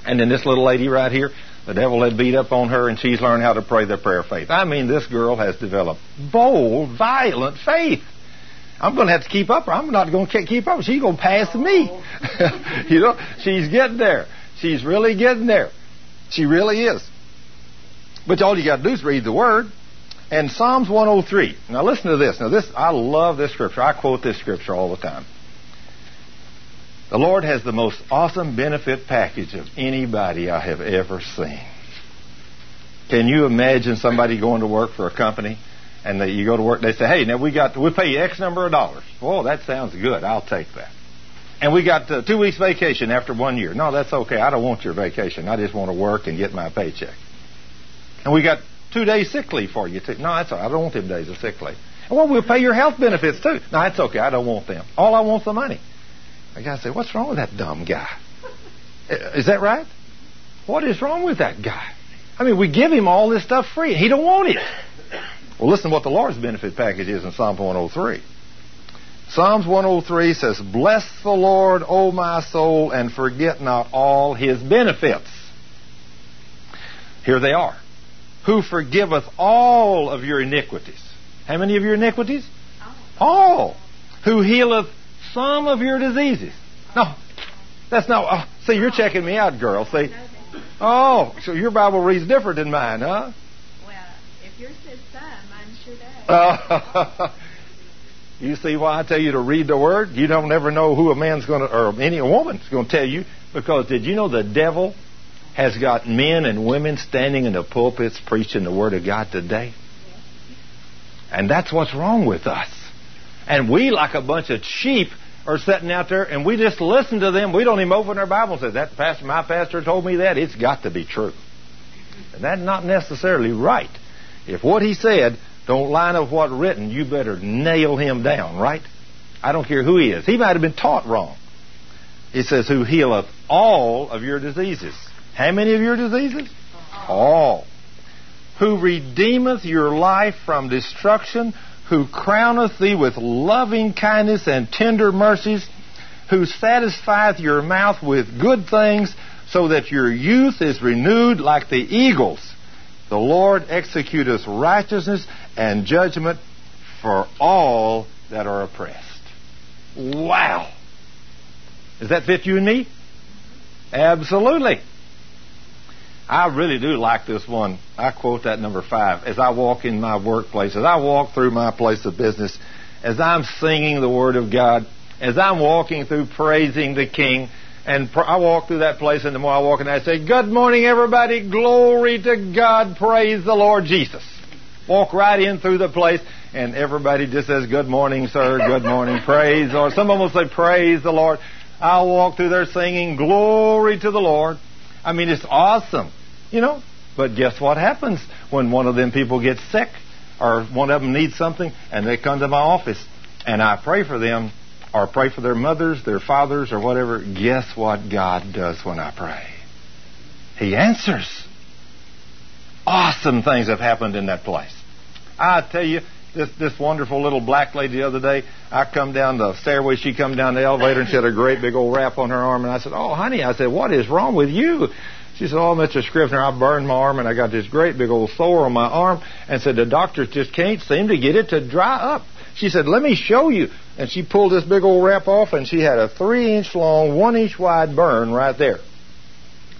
And then this little lady right here, the devil had beat up on her and she's learned how to pray the prayer of faith. I mean, this girl has developed bold, violent faith. I'm going to have to keep up. I'm not going to keep up. She's going to pass me. [laughs] you know, she's getting there. She's really getting there. She really is. But all you got to do is read the Word. And Psalms 103. Now listen to this. Now this, I love this scripture. I quote this scripture all the time. The Lord has the most awesome benefit package of anybody I have ever seen. Can you imagine somebody going to work for a company and they, you go to work, they say, hey, now we got, we pay you X number of dollars. Oh, that sounds good. I'll take that. And we got uh, two weeks vacation after one year. No, that's okay. I don't want your vacation. I just want to work and get my paycheck. And we got two days sick leave for you too. No, that's all. I don't want them days of sick leave. Well, we'll pay your health benefits too. No, that's okay. I don't want them. All I want's the money. The guy said, what's wrong with that dumb guy? Is that right? What is wrong with that guy? I mean, we give him all this stuff free. He don't want it. Well, listen to what the Lord's benefit package is in Psalm 103. Psalms 103 says, Bless the Lord, O my soul, and forget not all his benefits. Here they are. Who forgiveth all of your iniquities. How many of your iniquities? All. Who healeth some of your diseases. No, that's not. Oh, see, you're checking me out, girl. See? Oh, so your Bible reads different than mine, huh? Well, if yours says some, mine sure does. [laughs] You see why I tell you to read the word? You don't ever know who a man's going to, or any woman's going to tell you. Because did you know the devil has got men and women standing in the pulpits preaching the word of God today? And that's what's wrong with us. And we, like a bunch of sheep, are sitting out there and we just listen to them. We don't even open our Bible and say, that pastor, my pastor told me that. It's got to be true. And that's not necessarily right. If what he said don't line up what written, you better nail him down, right? I don't care who he is. He might have been taught wrong. He says, Who healeth all of your diseases. How many of your diseases? All. Who redeemeth your life from destruction, who crowneth thee with loving kindness and tender mercies, who satisfieth your mouth with good things, so that your youth is renewed like the eagles. The Lord executeth righteousness and judgment for all that are oppressed. Wow. Does that fit you and me? Absolutely. I really do like this one. I quote that number five. As I walk in my workplace, as I walk through my place of business, as I'm singing the Word of God, as I'm walking through praising the King, and I walk through that place, and the more I walk in, I say, Good morning, everybody. Glory to God. Praise the Lord Jesus. Walk right in through the place, and everybody just says, Good morning, sir. Good morning. [laughs] praise the Lord. Some of them will say, Praise the Lord. I'll walk through there singing, Glory to the Lord. I mean, it's awesome. You know? But guess what happens when one of them people gets sick or one of them needs something and they come to my office and I pray for them or pray for their mothers, their fathers, or whatever, guess what God does when I pray? He answers. Awesome things have happened in that place. I tell you, this this wonderful little black lady the other day, I come down the stairway, she come down the elevator and she had a great big old wrap on her arm and I said, Oh honey, I said, What is wrong with you? She said, Oh, Mr. Scrivener, I burned my arm and I got this great big old sore on my arm and said the doctors just can't seem to get it to dry up. She said, Let me show you. And she pulled this big old wrap off, and she had a three inch long, one inch wide burn right there.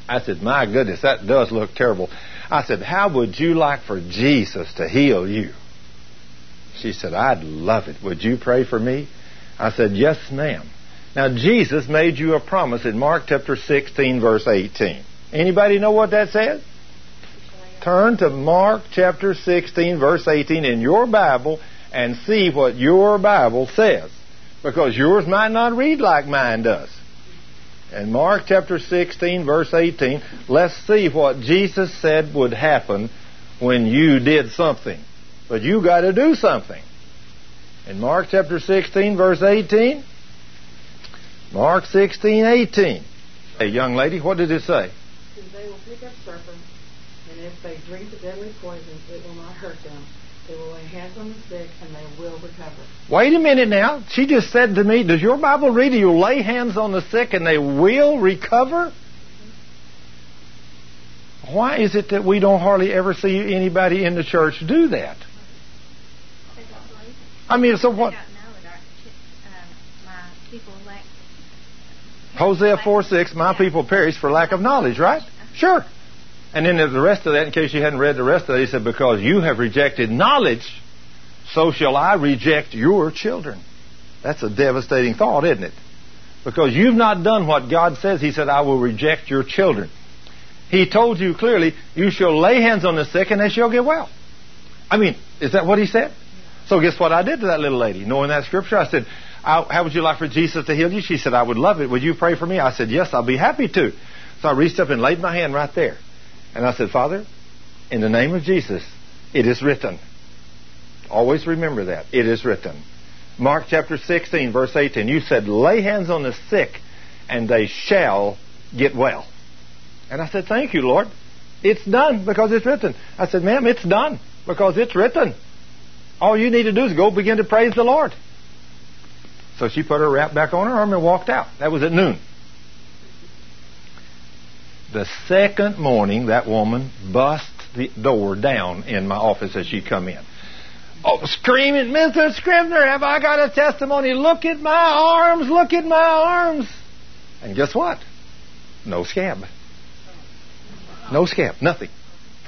I said, My goodness, that does look terrible. I said, How would you like for Jesus to heal you? She said, I'd love it. Would you pray for me? I said, Yes, ma'am. Now, Jesus made you a promise in Mark chapter 16, verse 18. Anybody know what that says? Turn to Mark chapter 16, verse 18 in your Bible and see what your Bible says. Because yours might not read like mine does. In Mark chapter 16, verse 18, let's see what Jesus said would happen when you did something. But you got to do something. In Mark chapter 16, verse 18, Mark 16, 18. Hey, young lady, what did it say? They will pick up serpents, and if they drink the deadly poison, it will not hurt them. They will lay hands on the sick and they will recover. Wait a minute now. She just said to me, Does your Bible read you lay hands on the sick and they will recover? Why is it that we don't hardly ever see anybody in the church do that? I mean, so what? Hosea 4 6, my people perish for lack of knowledge, right? Sure. And then there's the rest of that, in case you hadn't read the rest of it, he said, Because you have rejected knowledge, so shall I reject your children. That's a devastating thought, isn't it? Because you've not done what God says. He said, I will reject your children. He told you clearly, you shall lay hands on the sick and they shall get well. I mean, is that what he said? So guess what I did to that little lady? Knowing that scripture, I said, how would you like for Jesus to heal you? She said, I would love it. Would you pray for me? I said, yes, I'll be happy to. So I reached up and laid my hand right there. And I said, Father, in the name of Jesus, it is written. Always remember that. It is written. Mark chapter 16, verse 18. You said, lay hands on the sick and they shall get well. And I said, thank you, Lord. It's done because it's written. I said, ma'am, it's done because it's written. All you need to do is go begin to praise the Lord. So she put her wrap back on her arm and walked out. That was at noon. The second morning, that woman bust the door down in my office as she come in. Oh, screaming, Mr. Scrivner, have I got a testimony? Look at my arms, look at my arms. And guess what? No scab. No scab, nothing.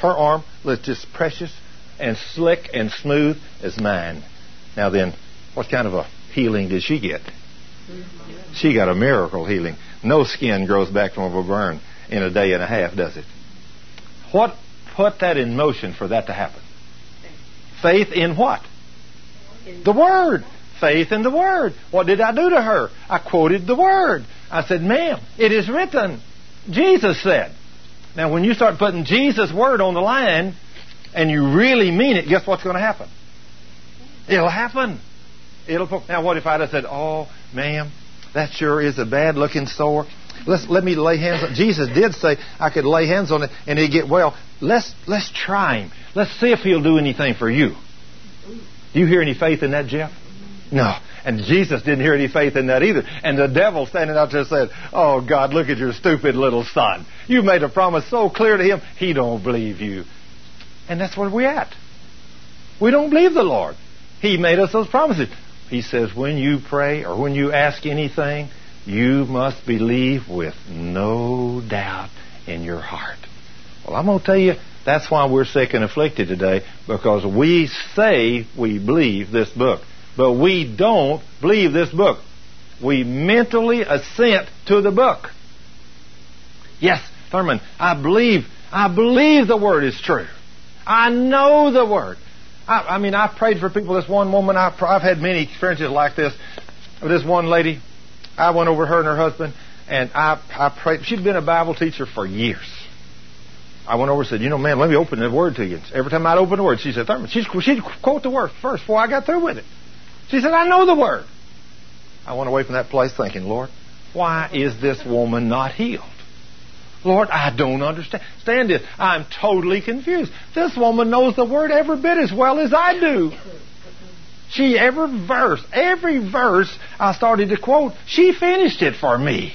Her arm was just precious and slick and smooth as mine. Now then, what kind of a healing did she get? She got a miracle healing. No skin grows back from a burn in a day and a half, does it? What put that in motion for that to happen? Faith in what? The Word. Faith in the Word. What did I do to her? I quoted the Word. I said, ma'am, it is written. Jesus said. Now, when you start putting Jesus' Word on the line and you really mean it, guess what's going to happen? It'll happen. It'll. Now, what if I'd have said, "Oh, ma'am, that sure is a bad-looking sore. Let's let me lay hands on." Jesus did say I could lay hands on it and he'd get well. Let's let's try him. Let's see if he'll do anything for you. Do you hear any faith in that, Jeff? No. And Jesus didn't hear any faith in that either. And the devil standing out there said, Oh God, look at your stupid little son. You made a promise so clear to him, he don't believe you. And that's where we're at. We don't believe the Lord. He made us those promises. He says, when you pray or when you ask anything, you must believe with no doubt in your heart. Well, I'm going to tell you, that's why we're sick and afflicted today, because we say we believe this book, but we don't believe this book. We mentally assent to the book. Yes, Thurman, I believe, I believe the word is true. I know the word. I, I mean, I've prayed for people. This one woman, I've, I've had many experiences like this. This one lady, I went over her and her husband, and I, I prayed. She'd been a Bible teacher for years. I went over and said, you know, man, let me open the word to you. Every time I'd open the word, she said, Thurman, she'd, she'd quote the word first before I got through with it. She said, I know the word. I went away from that place thinking, Lord, why is this woman not healed? Lord, I don't understand. Stand this. I'm totally confused. This woman knows the word every bit as well as I do. She, every verse, every verse I started to quote, she finished it for me.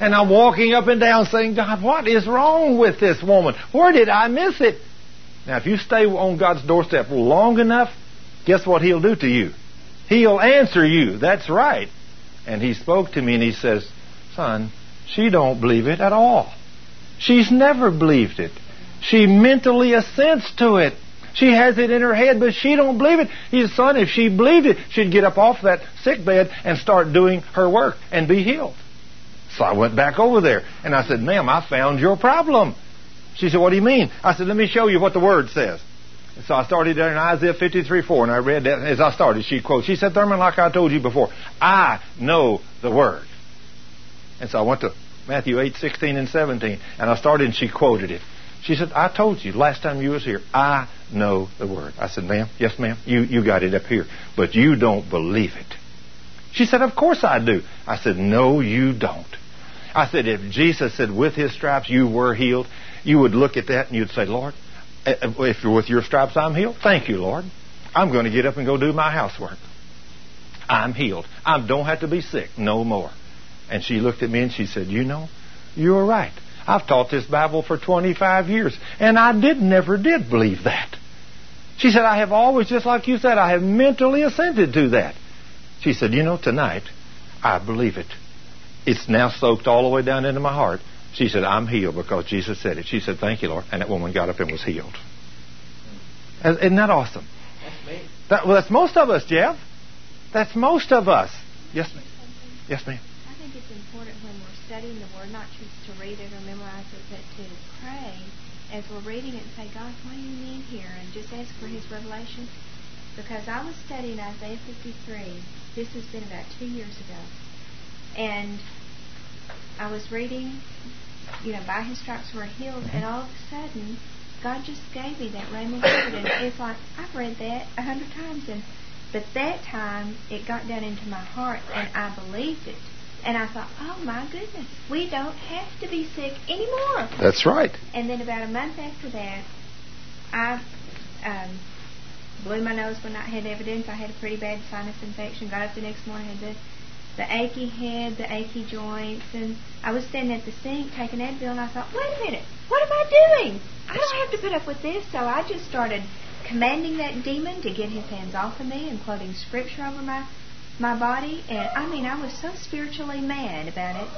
And I'm walking up and down saying, God, what is wrong with this woman? Where did I miss it? Now, if you stay on God's doorstep long enough, guess what He'll do to you? He'll answer you. That's right. And He spoke to me and He says, Son, she don't believe it at all. She's never believed it. She mentally assents to it. She has it in her head, but she don't believe it. Said, son, if she believed it, she'd get up off that sick bed and start doing her work and be healed. So I went back over there and I said, ma'am, I found your problem. She said, what do you mean? I said, let me show you what the word says. So I started there in Isaiah 53 4, and I read that as I started. She quotes, she said, Thurman, like I told you before, I know the word. And so I went to Matthew 8, 16 and 17. And I started and she quoted it. She said, I told you last time you was here, I know the word. I said, ma'am, yes ma'am, you, you got it up here, but you don't believe it. She said, of course I do. I said, no, you don't. I said, if Jesus said with his stripes you were healed, you would look at that and you'd say, Lord, eh, eh, if you're with your stripes I'm healed, thank you, Lord. I'm going to get up and go do my housework. I'm healed. I don't have to be sick no more. And she looked at me and she said, You know, you're right. I've taught this Bible for 25 years, and I did never did believe that. She said, I have always, just like you said, I have mentally assented to that. She said, You know, tonight, I believe it. It's now soaked all the way down into my heart She said, I'm healed because Jesus said it. She said, Thank you, Lord. And that woman got up and was healed. Isn't that awesome? That's me. That, well, that's most of us, Jeff. That's most of us. Yes, ma'am. Yes, ma'am. I think it's important when we're studying the Word, not just to read it or memorize it, but to pray as we're reading it and say, God, what do you mean here? And just ask for His revelation. Because I was studying Isaiah 53. This has been about two years ago. And I was reading, you know, by His stripes we're healed, and all of a sudden, God just gave me that Rhema word, and it's like I've read that a hundred times, and but that time it got down into my heart, and I believed it, and I thought, oh my goodness, we don't have to be sick anymore. That's right. And then about a month after that, I um, blew my nose when I had evidence. I had a pretty bad sinus infection. Got up the next morning, had the the achy head, the achy joints, and I was standing at the sink taking Advil, and I thought, wait a minute, what am I doing? I don't have to put up with this. So I just started commanding that demon to get his hands off of me and quoting scripture over my my body. And I mean, I was so spiritually mad about it.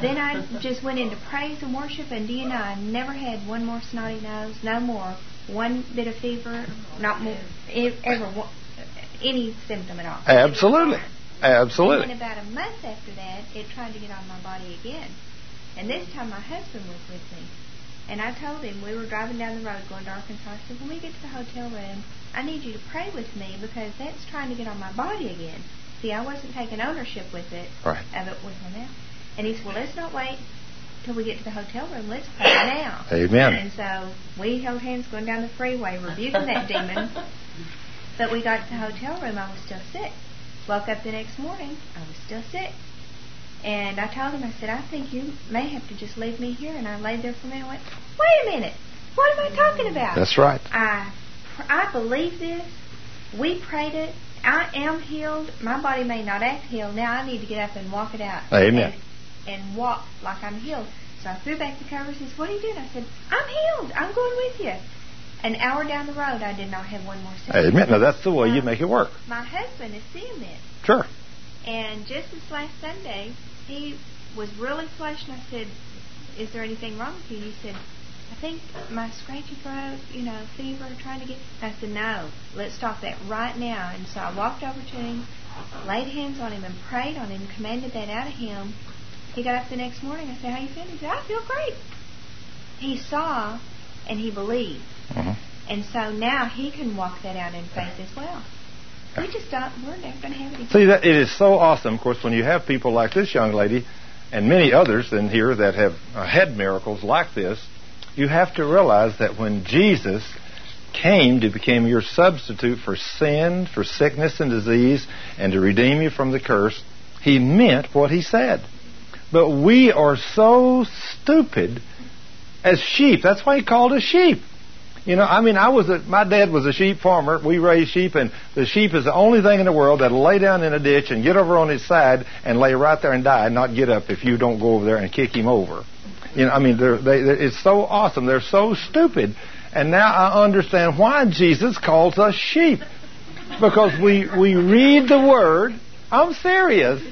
Then I [laughs] just went into praise and worship, and do you know, I never had one more snotty nose, no more, one bit of fever, not more, ever, any symptom at all. Absolutely. Absolutely. And about a month after that, it tried to get on my body again. And this time my husband was with me. And I told him, we were driving down the road going to Arkansas. I said, when we get to the hotel room, I need you to pray with me because that's trying to get on my body again. See, I wasn't taking ownership with it, Right. of it with him now. And he said, well, let's not wait till we get to the hotel room. Let's pray now. Amen. And so we held hands going down the freeway, rebuking that demon. [laughs] But we got to the hotel room. I was still sick. Woke up the next morning. I was still sick. And I told him, I said, I think you may have to just leave me here. And I laid there for a minute and went, wait a minute. What am I talking about? That's right. I, I believe this. We prayed it. I am healed. My body may not act healed. Now I need to get up and walk it out. Amen. And, and walk like I'm healed. So I threw back the covers. and said, What are you doing? I said, I'm healed. I'm going with you. An hour down the road, I did not have one more symptom. Amen. Now that's the way you make it work. My husband is seeing this. Sure. And just this last Sunday, he was really flushed, and I said, Is there anything wrong with you? He said, I think my scratchy throat, you know, fever, trying to get. I said, No, let's stop that right now. And so I walked over to him, laid hands on him, and prayed on him, commanded that out of him. He got up the next morning. I said, How you feeling? He said, I feel great. He saw and he believed. Mhm. And so now he can walk that out in faith as well. We just don't, we're never going to have any. See, that it is so awesome, of course, when you have people like this young lady and many others in here that have uh, had miracles like this. You have to realize that when Jesus came to become your substitute for sin, for sickness and disease, and to redeem you from the curse, he meant what he said. But we are so stupid as sheep. That's why he called us sheep. You know, I mean, I was a, my dad was a sheep farmer. We raised sheep, and the sheep is the only thing in the world that'll lay down in a ditch and get over on his side and lay right there and die and not get up if you don't go over there and kick him over. You know, I mean, they're, they, they, it's so awesome. They're so stupid. And now I understand why Jesus calls us sheep. Because we, we read the Word. I'm serious.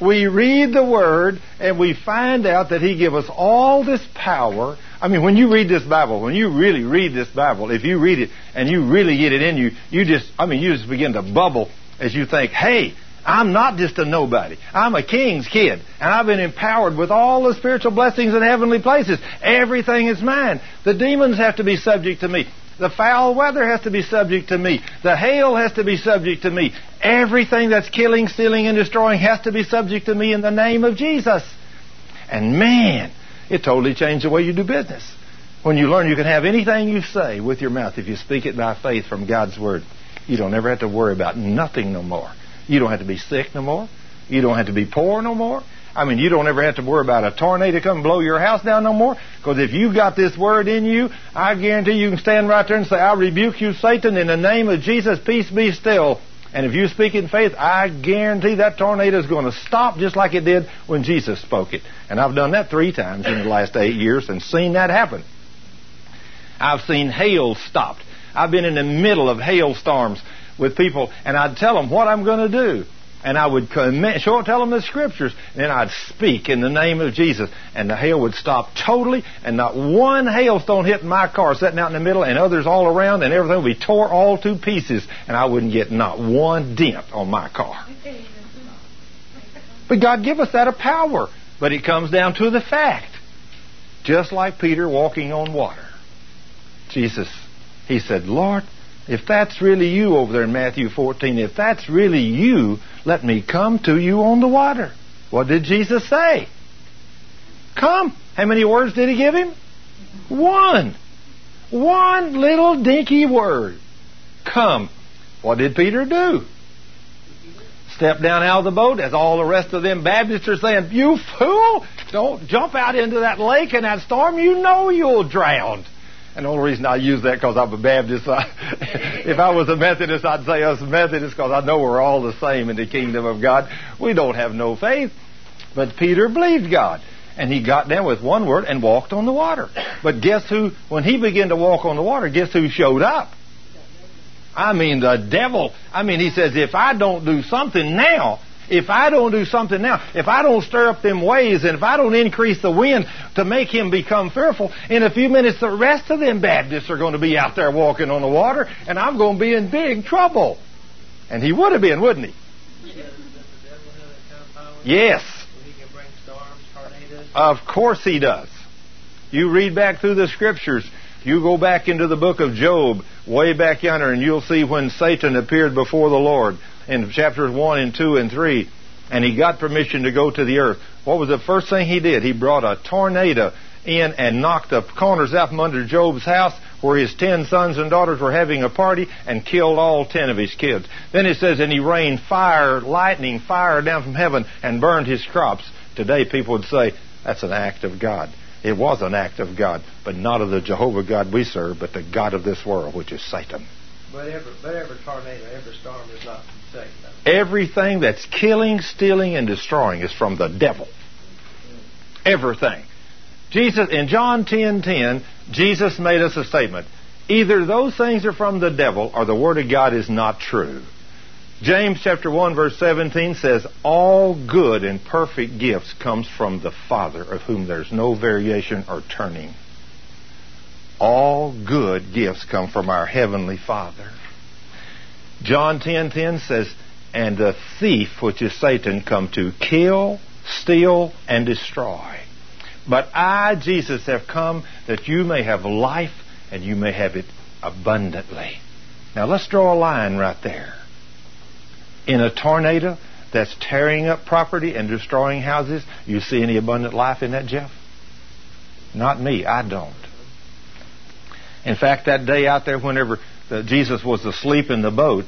We read the Word and we find out that He give us all this power. I mean, when you read this Bible, when you really read this Bible, if you read it and you really get it in you, you just, I mean, you just begin to bubble as you think, hey, I'm not just a nobody. I'm a king's kid. And I've been empowered with all the spiritual blessings in heavenly places. Everything is mine. The demons have to be subject to me. The foul weather has to be subject to me. The hail has to be subject to me. Everything that's killing, stealing, and destroying has to be subject to me in the name of Jesus. And man, it totally changed the way you do business. When you learn you can have anything you say with your mouth if you speak it by faith from God's Word. You don't ever have to worry about nothing no more. You don't have to be sick no more. You don't have to be poor no more. I mean, you don't ever have to worry about a tornado come blow your house down no more. Because if you've got this word in you, I guarantee you can stand right there and say, I rebuke you, Satan, in the name of Jesus, peace be still. And if you speak in faith, I guarantee that tornado is going to stop just like it did when Jesus spoke it. And I've done that three times in the last eight years and seen that happen. I've seen hail stopped. I've been in the middle of hailstorms with people, and I'd tell them what I'm going to do. and I would commit, show, tell them the scriptures, and then I'd speak in the name of Jesus, and the hail would stop totally, and not one hailstone hit my car sitting out in the middle, and others all around, and everything would be tore all to pieces, and I wouldn't get not one dent on my car. But God give us that a power, but it comes down to the fact, just like Peter walking on water. Jesus, he said, Lord, if that's really you over there in Matthew 14, if that's really you, let me come to you on the water. What did Jesus say? Come. How many words did he give him? One. One little dinky word. Come. What did Peter do? Step down out of the boat as all the rest of them Baptists are saying, You fool! Don't jump out into that lake in that storm. You know you'll drown. And the only reason I use that because I'm a Baptist. I, [laughs] if I was a Methodist, I'd say us Methodists because I know we're all the same in the kingdom of God. We don't have no faith. But Peter believed God. And he got down with one word and walked on the water. But guess who, when he began to walk on the water, guess who showed up? I mean, the devil. I mean, he says, if I don't do something now, if I don't do something now, if I don't stir up them waves, and if I don't increase the wind to make him become fearful, in a few minutes the rest of them Baptists are going to be out there walking on the water, and I'm going to be in big trouble. And he would have been, wouldn't he? Yes. Of course he does. You read back through the scriptures. You go back into the book of Job, way back yonder, and you'll see when Satan appeared before the Lord in chapters 1 and 2 and 3, and he got permission to go to the earth. What was the first thing he did? He brought a tornado in and knocked the corners out from under Job's house where his ten sons and daughters were having a party and killed all ten of his kids. Then it says, and he rained fire, lightning, fire down from heaven and burned his crops. Today people would say, that's an act of God. It was an act of God, but not of the Jehovah God we serve, but the God of this world, which is Satan. But every, but every tornado, every storm is not from Satan. Everything that's killing, stealing, and destroying is from the devil. Everything. Jesus in John 10:10, 10, 10, Jesus made us a statement. Either those things are from the devil or the word of God is not true. James chapter 1 verse 17 says, All good and perfect gifts comes from the Father, of whom there's no variation or turning. All good gifts come from our Heavenly Father. John 10:10 10, 10 says, And the thief, which is Satan, come to kill, steal, and destroy. But I, Jesus, have come that you may have life and you may have it abundantly. Now let's draw a line right there. In a tornado that's tearing up property and destroying houses, you see any abundant life in that, Jeff? Not me. I don't. In fact, that day out there, whenever uh, Jesus was asleep in the boat,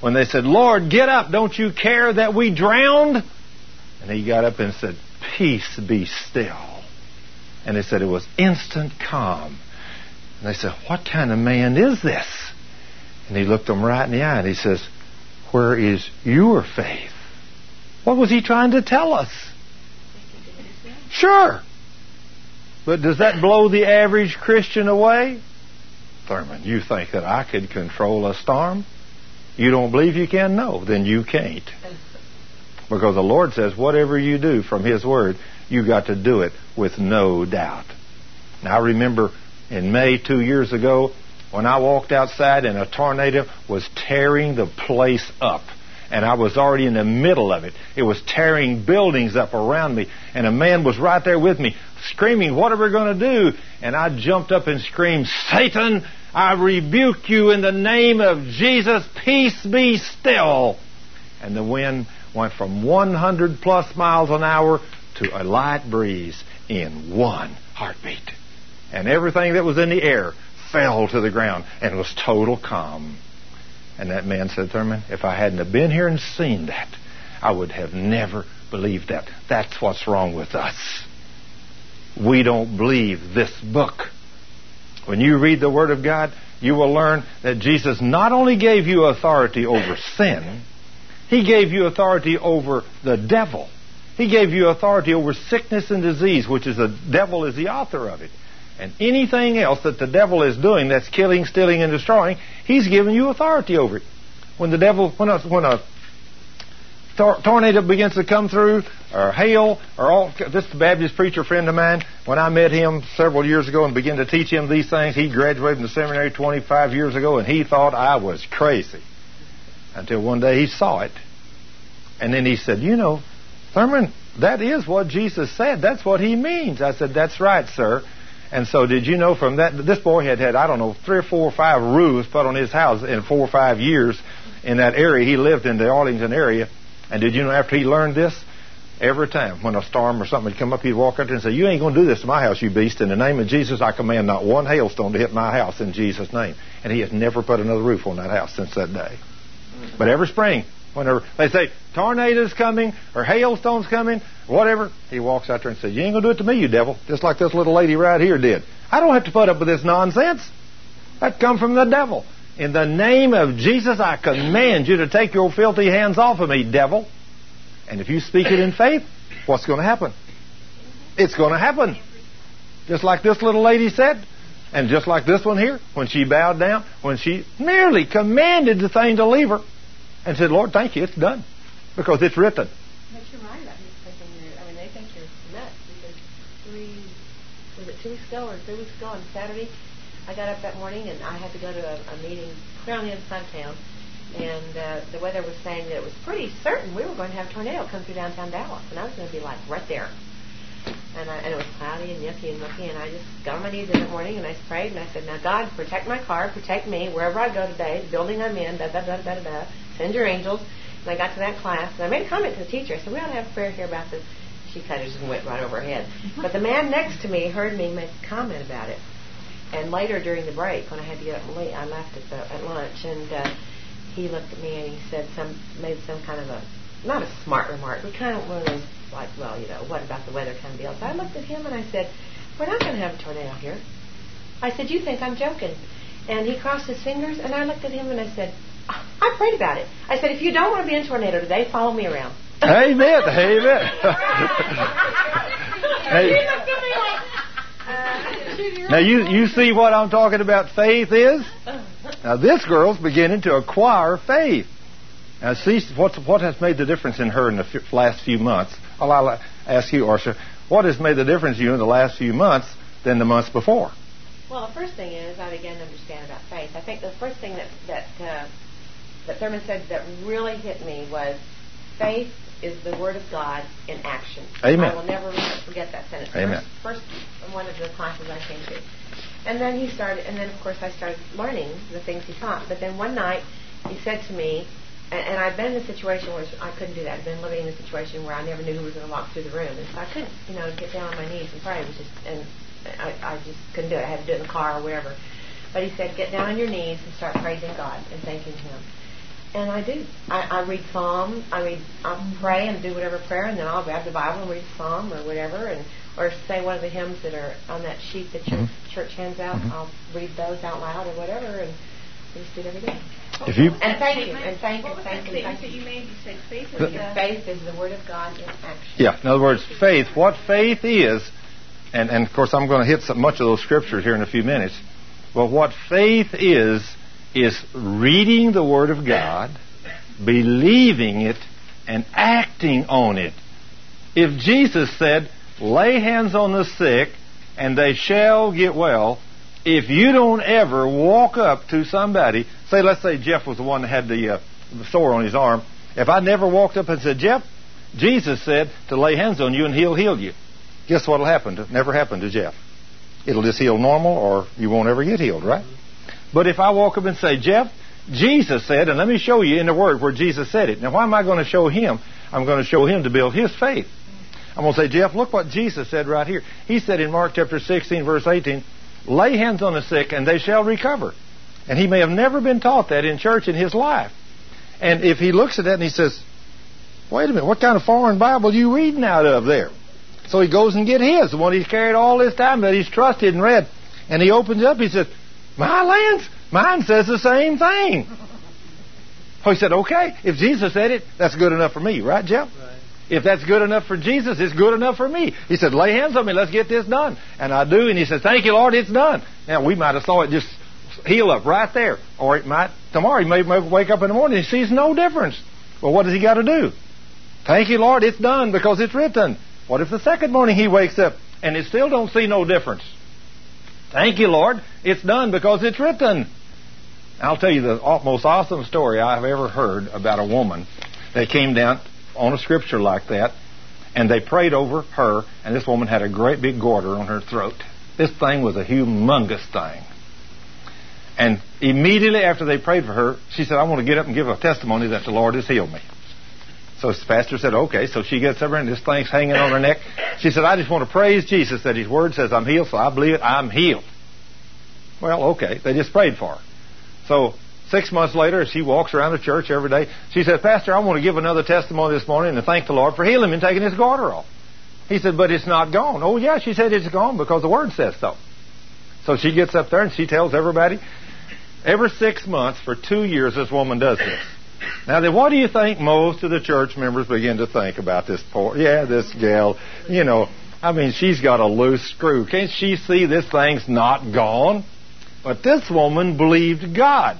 when they said, Lord, get up, don't you care that we drowned? And he got up and said, Peace be still. And they said it was instant calm. And they said, What kind of man is this? And he looked them right in the eye and he says, Where is your faith? What was he trying to tell us? Sure. But does that blow the average Christian away? Thurman, you think that I could control a storm? You don't believe you can? No, then you can't. Because the Lord says, whatever you do from His Word, you got to do it with no doubt. Now, I remember in May two years ago when I walked outside and a tornado was tearing the place up. And I was already in the middle of it. It was tearing buildings up around me. And a man was right there with me, screaming, What are we going to do? And I jumped up and screamed, Satan, I rebuke you in the name of Jesus. Peace be still. And the wind went from 100 plus miles an hour to a light breeze in one heartbeat. And everything that was in the air fell to the ground and was total calm. And that man said, Thurman, if I hadn't have been here and seen that, I would have never believed that. That's what's wrong with us. We don't believe this book. When you read the Word of God, you will learn that Jesus not only gave you authority over sin, He gave you authority over the devil. He gave you authority over sickness and disease, which is the devil is the author of it. And anything else that the devil is doing that's killing, stealing, and destroying, he's giving you authority over it. When the devil, when a, when a tor- tornado begins to come through, or hail, or all. This Baptist preacher friend of mine, when I met him several years ago and began to teach him these things, he graduated from the seminary 25 years ago, and he thought I was crazy. Until one day he saw it, and then he said, "You know, Thurman, that is what Jesus said. That's what he means." I said, "That's right, sir." And so, did you know from that? This boy had had I don't know three or four or five roofs put on his house in four or five years in that area. He lived in the Arlington area, and did you know after he learned this, every time when a storm or something would come up, he'd walk out there and say, "You ain't going to do this to my house, you beast! In the name of Jesus, I command not one hailstone to hit my house in Jesus' name." And he has never put another roof on that house since that day. But every spring, whenever they say tornadoes coming or hailstones coming, whatever, he walks out there and says, "You ain't to do it to me, you devil!" Just like this little lady right here did. I don't have to put up with this nonsense. That come from the devil. In the name of Jesus, I command you to take your filthy hands off of me, devil. And if you speak it in faith, what's going to happen? It's going to happen. Just like this little lady said, and just like this one here, when she bowed down, when she merely commanded the thing to leave her and said, Lord, thank you, it's done. Because it's written. But about thinking you're, I mean, they think you're nuts because three, was it two weeks ago or three weeks ago on Saturday, I got up that morning and I had to go to a, a meeting clear on the other of town. And uh, the weather was saying that it was pretty certain we were going to have a tornado come through downtown Dallas. And I was going to be like right there. And, I, and it was cloudy and yucky and mucky. And I just got on my knees in the morning and I prayed and I said, Now, God, protect my car, protect me wherever I go today, the building I'm in, da da da da da. Send your angels. And I got to that class and I made a comment to the teacher. I said, We ought to have a prayer here about this. She kind of just went right over her head. [laughs] But the man next to me heard me make a comment about it. And later during the break, when I had to get up leave, I left at, the, at lunch, and uh, he looked at me and he said some, made some kind of a, not a smart remark, but kind of one of those like, well, you know, what about the weather kind of deal. So I looked at him and I said, we're not going to have a tornado here. I said, you think I'm joking? And he crossed his fingers, and I looked at him and I said, ah, I prayed about it. I said, if you don't want to be in a tornado today, follow me around. Amen. Amen. [laughs] hey. Now you you see what I'm talking about faith is? [laughs] Now this girl's beginning to acquire faith. Now see what what has made the difference in her in the f- last few months. Well, I'll ask you, Orsa, what has made the difference in you in the last few months than the months before? Well, the first thing is I began to understand about faith. I think the first thing that that uh, that Thurman said that really hit me was faith is the word of God in action. Amen. I will never forget that sentence. Amen. First, first one of the classes I came to. And then he started, and then of course I started learning the things he taught. But then one night he said to me, and, and I'd been in a situation where I couldn't do that. I'd been living in a situation where I never knew who was going to walk through the room, and so I couldn't, you know, get down on my knees and pray. It was just, and I, I just couldn't do it. I had to do it in the car or wherever. But he said, get down on your knees and start praising God and thanking Him. And I do. I, I read Psalm. I read. I'll pray and do whatever prayer, and then I'll grab the Bible and read Psalm or whatever, and or say one of the hymns that are on that sheet that your Mhm. church hands out. Mhm. I'll read those out loud or whatever, and I just do it every day. If you And thank you, and thank you, What was that thank you, statement thank you. you made? You said faith The- the... Faith is the word of God in action. Yeah, in other words, faith. What faith is, and, and of course I'm going to hit some, much of those scriptures here in a few minutes. But what faith is, is reading the Word of God, believing it, and acting on it. If Jesus said, lay hands on the sick and they shall get well, if you don't ever walk up to somebody, say, let's say Jeff was the one that had the, uh, the sore on his arm, if I never walked up and said, Jeff, Jesus said to lay hands on you and he'll heal you. Guess what'll happen? It never happened to Jeff. It'll just heal normal or you won't ever get healed, right? But if I walk up and say, Jeff, Jesus said, and let me show you in the Word where Jesus said it. Now, why am I going to show him? I'm going to show him to build his faith. I'm going to say, Jeff, look what Jesus said right here. He said in Mark chapter 16, verse 18, lay hands on the sick and they shall recover. And he may have never been taught that in church in his life. And if he looks at that and he says, wait a minute, what kind of foreign Bible are you reading out of there? So he goes and get his, the one he's carried all this time that he's trusted and read. And he opens it up, he says, my lands, mine says the same thing. [laughs] So he said, okay, if Jesus said it, that's good enough for me, right, Jeff? Right. If that's good enough for Jesus, it's good enough for me. He said, lay hands on me, let's get this done. And I do, and he said, thank you, Lord, it's done. Now, we might have saw it just heal up right there. Or it might, tomorrow, he may, wake up in the morning and he sees no difference. Well, what does he got to do? Thank you, Lord, it's done because it's written. What if the second morning he wakes up and he still don't see no difference? Thank you, Lord, it's done because it's written. I'll tell you the most awesome story I've ever heard about a woman that came down on a scripture like that, and they prayed over her, and this woman had a great big goiter on her throat. This thing was a humongous thing. And immediately after they prayed for her, she said, I want to get up and give a testimony that the Lord has healed me. So the pastor said, okay. So she gets up and this thing's hanging on her neck. She said, I just want to praise Jesus that his word says I'm healed, so I believe it, I'm healed. Well, okay. They just prayed for her. So six months later, as she walks around the church every day, she says, Pastor, I want to give another testimony this morning and thank the Lord for healing me and taking his goiter off. He said, but it's not gone. Oh, yeah, she said it's gone because the word says so. So she gets up there and she tells everybody, every six months for two years, this woman does this. Now, then, what do you think most of the church members begin to think about this poor? Yeah, this gal, you know, I mean, she's got a loose screw. Can't she see this thing's not gone? But this woman believed God.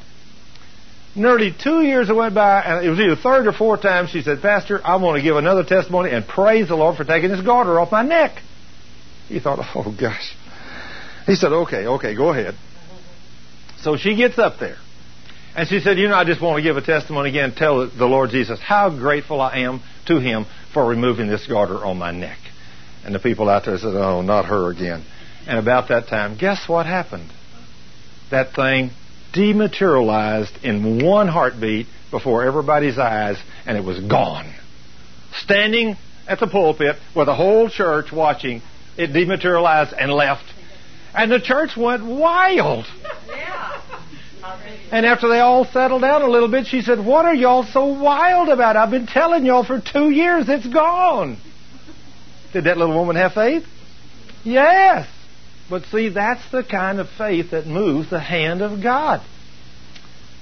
Nearly two years went by, and it was either third or fourth time she said, Pastor, I want to give another testimony and praise the Lord for taking this goiter off my neck. He thought, [laughs] oh gosh. He said, okay, okay, go ahead. So she gets up there. And she said, You know, I just want to give a testimony again, tell the Lord Jesus how grateful I am to Him for removing this goiter on my neck. And the people out there said, Oh, not her again. And about that time, guess what happened? That thing dematerialized in one heartbeat before everybody's eyes, and it was gone. Standing at the pulpit with the whole church watching, it dematerialized and left. And the church went wild. Yeah. And after they all settled down a little bit, she said, What are y'all so wild about? I've been telling y'all for two years it's gone. Did that little woman have faith? Yes. But see, that's the kind of faith that moves the hand of God.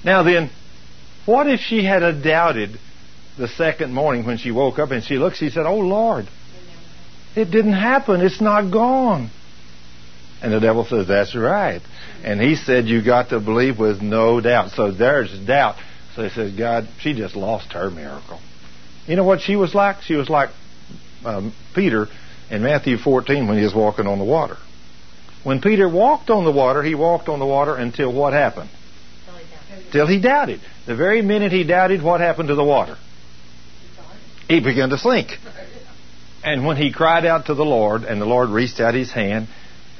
Now then, what if she had doubted the second morning when she woke up and she looked, she said, Oh Lord, it didn't happen. It's not gone. And the devil says, That's right. And he said, You got to believe with no doubt. So there's doubt. So he says, God, she just lost her miracle. You know what she was like? She was like um, Peter in Matthew 14 when he was walking on the water. When Peter walked on the water, he walked on the water until what happened? Till he doubted. The very minute he doubted, what happened to the water? He began to sink. And when he cried out to the Lord, and the Lord reached out his hand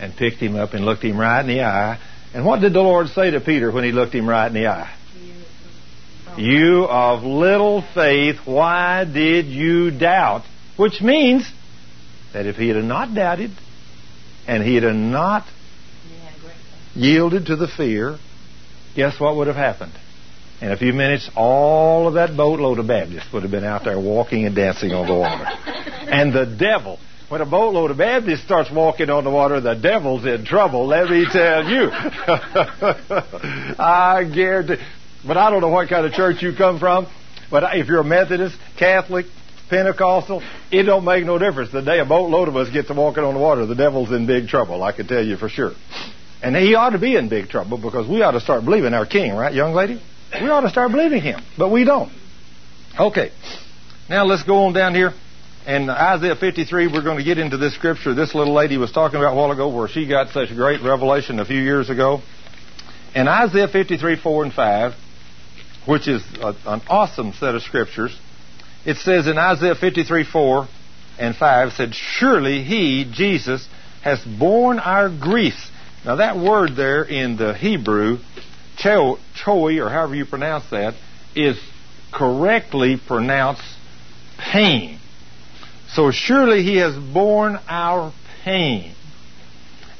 and picked him up and looked him right in the eye, and what did the Lord say to Peter when he looked him right in the eye? You of little faith, why did you doubt? Which means that if he had not doubted and he had not yielded to the fear, guess what would have happened? In a few minutes, all of that boatload of Baptists would have been out there walking and dancing on the water. [laughs] and the devil when a boatload of Baptists starts walking on the water, the devil's in trouble, let me tell you. [laughs] I guarantee. But I don't know what kind of church you come from. But if you're a Methodist, Catholic, Pentecostal, it don't make no difference. The day a boatload of us get to walking on the water, the devil's in big trouble. I can tell you for sure. And he ought to be in big trouble because we ought to start believing our King, right, young lady? We ought to start believing him, but we don't. Okay. Now let's go on down here. And Isaiah 53, we're going to get into this scripture this little lady was talking about a while ago where she got such a great revelation a few years ago. In Isaiah 53, 4 and 5, which is a, an awesome set of scriptures, it says in Isaiah 53, 4 and 5, said, Surely he, Jesus, has borne our griefs. Now that word there in the Hebrew, choi, or however you pronounce that, is correctly pronounced pain. So surely he has borne our pain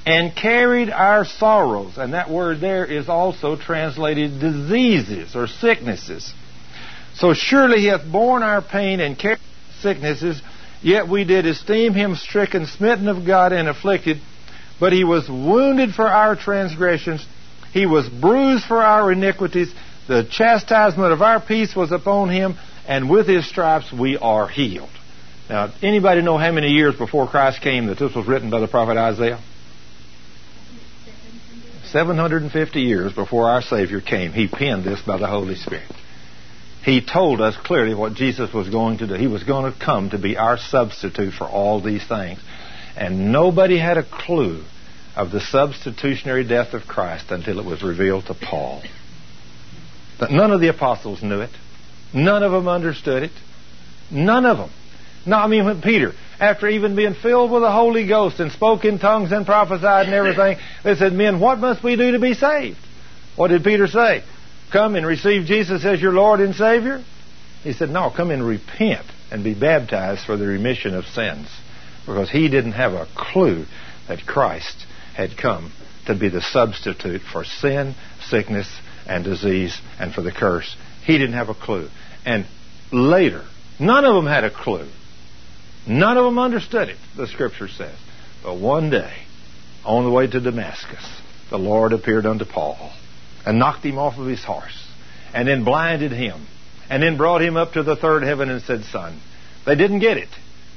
and carried our sorrows. And that word there is also translated diseases or sicknesses. So surely he hath borne our pain and carried sicknesses, yet we did esteem him stricken, smitten of God, and afflicted. But he was wounded for our transgressions, he was bruised for our iniquities. The chastisement of our peace was upon him, and with his stripes we are healed. Now, anybody know how many years before Christ came that this was written by the prophet Isaiah? 750 years before our Savior came, he penned this by the Holy Spirit. He told us clearly what Jesus was going to do. He was going to come to be our substitute for all these things. And nobody had a clue of the substitutionary death of Christ until it was revealed to Paul. But none of the apostles knew it. None of them understood it. None of them. No, I mean, when Peter, after even being filled with the Holy Ghost and spoke in tongues and prophesied and everything, they said, Men, what must we do to be saved? What did Peter say? Come and receive Jesus as your Lord and Savior? He said, No, come and repent and be baptized for the remission of sins. Because he didn't have a clue that Christ had come to be the substitute for sin, sickness, and disease, and for the curse. He didn't have a clue. And later, none of them had a clue. None of them understood it, the scripture says. But one day, on the way to Damascus, the Lord appeared unto Paul and knocked him off of his horse and then blinded him and then brought him up to the third heaven and said, Son, they didn't get it.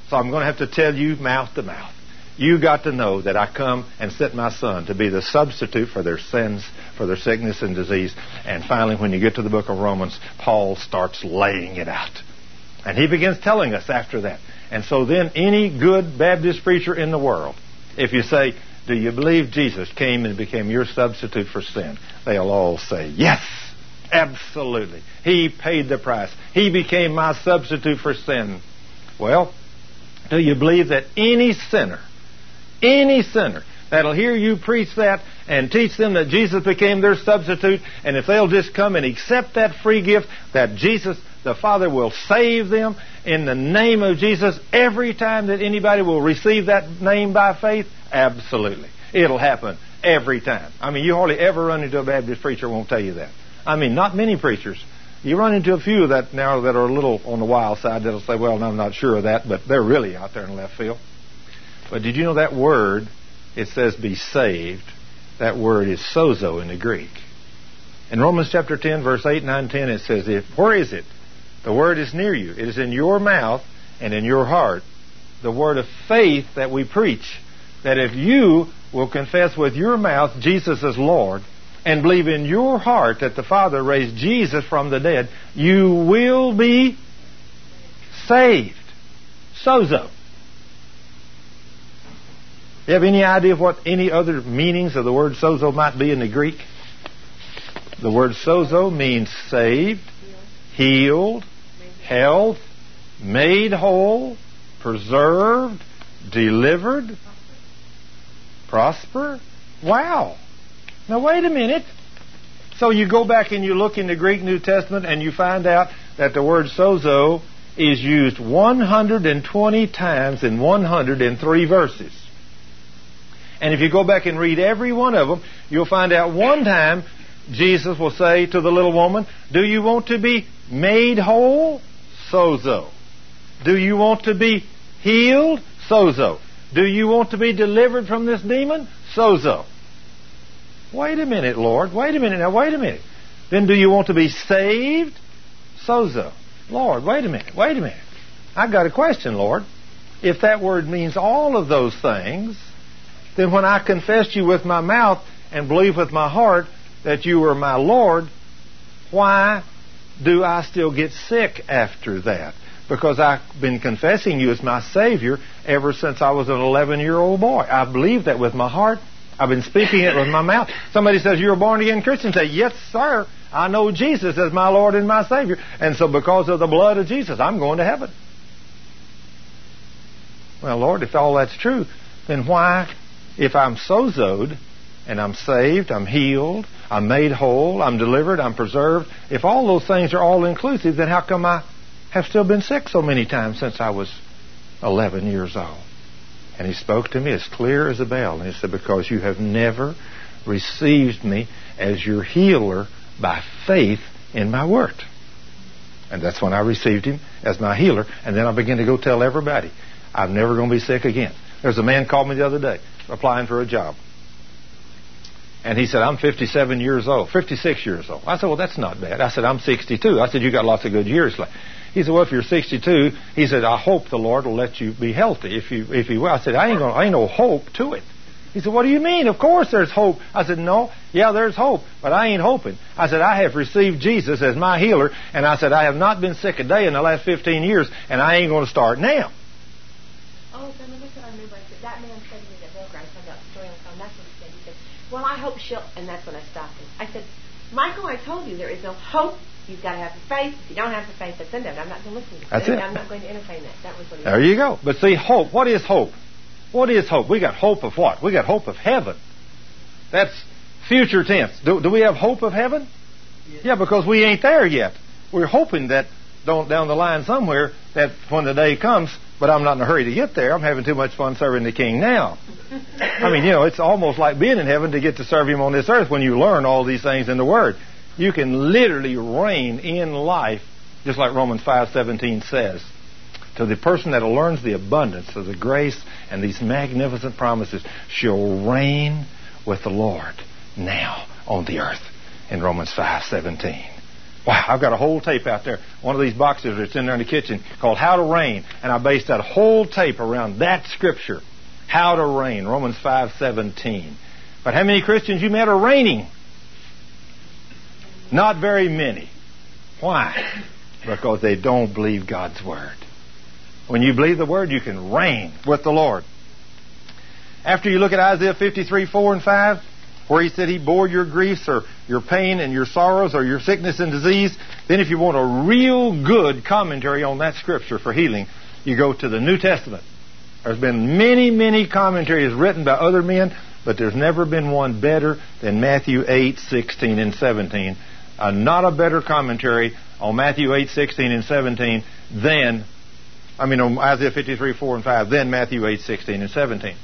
So I'm going to have to tell you mouth to mouth. You got to know that I come and sent my son to be the substitute for their sins, for their sickness and disease. And finally, when you get to the book of Romans, Paul starts laying it out. And he begins telling us after that. And so then, any good Baptist preacher in the world, if you say, Do you believe Jesus came and became your substitute for sin? They'll all say, Yes, absolutely. He paid the price. He became my substitute for sin. Well, do you believe that any sinner any sinner that'll hear you preach that and teach them that Jesus became their substitute, and if they'll just come and accept that free gift, that Jesus, the Father, will save them in the name of Jesus every time that anybody will receive that name by faith? Absolutely. It'll happen every time. I mean, you hardly ever run into a Baptist preacher who won't tell you that. I mean, not many preachers. You run into a few that now that are a little on the wild side that'll say, well, I'm not sure of that, but they're really out there in left field. But did you know that word, it says be saved, that word is sozo in the Greek. In Romans chapter 10, verse 8, 9, 10, it says, if, Where is it? The word is near you. It is in your mouth and in your heart. The word of faith that we preach. That if you will confess with your mouth Jesus as Lord and believe in your heart that the Father raised Jesus from the dead, you will be saved. Sozo. You have any idea of what any other meanings of the word sozo might be in the Greek? The word sozo means saved, healed, health, made whole, preserved, delivered, prosper. Wow. Now wait a minute. So you go back and you look in the Greek New Testament and you find out that the word sozo is used 120 times in 103 verses. And if you go back and read every one of them, you'll find out one time Jesus will say to the little woman, Do you want to be made whole? Sozo. Do you want to be healed? Sozo. Do you want to be delivered from this demon? Sozo. Wait a minute, Lord. Wait a minute. Now, wait a minute. Then do you want to be saved? Sozo. Lord, wait a minute. Wait a minute. I've got a question, Lord. If that word means all of those things, then when I confessed you with my mouth and believe with my heart that you were my Lord, why do I still get sick after that? Because I've been confessing you as my Savior ever since I was an 11 year old boy. I believe that with my heart. I've been speaking it with my [laughs] mouth. Somebody says, You're a born again Christian. Say, Yes, sir. I know Jesus as my Lord and my Savior. And so because of the blood of Jesus, I'm going to heaven. Well, Lord, if all that's true, then why if I'm sozoed and I'm saved, I'm healed, I'm made whole, I'm delivered, I'm preserved, if all those things are all inclusive, then how come I have still been sick so many times since I was 11 years old? And he spoke to me as clear as a bell. And he said, Because you have never received me as your healer by faith in my word. And that's when I received him as my healer. And then I began to go tell everybody, I'm never going to be sick again. There's a man called me the other day applying for a job. And he said, I'm 57 years old, 56 years old. I said, well, that's not bad. I said, I'm 62. I said, you got lots of good years left. He said, well, if you're 62, he said, I hope the Lord will let you be healthy if you, if you will. I said, I ain't gonna, I ain't no hope to it. He said, What do you mean? Of course there's hope. I said, No, yeah, there's hope, but I ain't hoping. I said, I have received Jesus as my healer, and I said, I have not been sick a day in the last 15 years, and I ain't going to start now. Oh, then look remember. I said, that man said to me that Wilker, I found out the story on the phone. That's what he said. He said, well, I hope she'll, and that's when I stopped him. I said, Michael, I told you there is no hope. You've got to have the faith. If you don't have the faith, that's in there. I'm not going to listen to That's it. it. I'm not going to entertain that. That was what he There you go. But see, hope. What is hope? What is hope? We got hope of what? We got hope of heaven. That's future tense. Do, do we have hope of heaven? Yeah, because we ain't there yet. We're hoping that don't down the line somewhere that when the day comes, but I'm not in a hurry to get there. I'm having too much fun serving the King now. I mean, you know, it's almost like being in heaven to get to serve Him on this earth when you learn all these things in the Word. You can literally reign in life, just like Romans 5:17 says. To the person that learns the abundance of the grace and these magnificent promises shall reign with the Lord now on the earth in Romans 5:17. Wow, I've got a whole tape out there. One of these boxes that's in there in the kitchen called How to Reign, and I based that whole tape around that scripture. How to reign, Romans 5:17. But how many Christians you met are reigning? Not very many. Why? Because they don't believe God's word. When you believe the word, you can reign with the Lord. After you look at Isaiah 53, 4 and 5, where he said he bore your griefs or your pain and your sorrows or your sickness and disease, then if you want a real good commentary on that scripture for healing, you go to the New Testament. There's been many, many commentaries written by other men, but there's never been one better than Matthew 8, 16, and 17. Uh, not a better commentary on Matthew 8, 16, and 17 than, I mean, on Isaiah 53, 4, and 5, than Matthew 8, 16, and 17.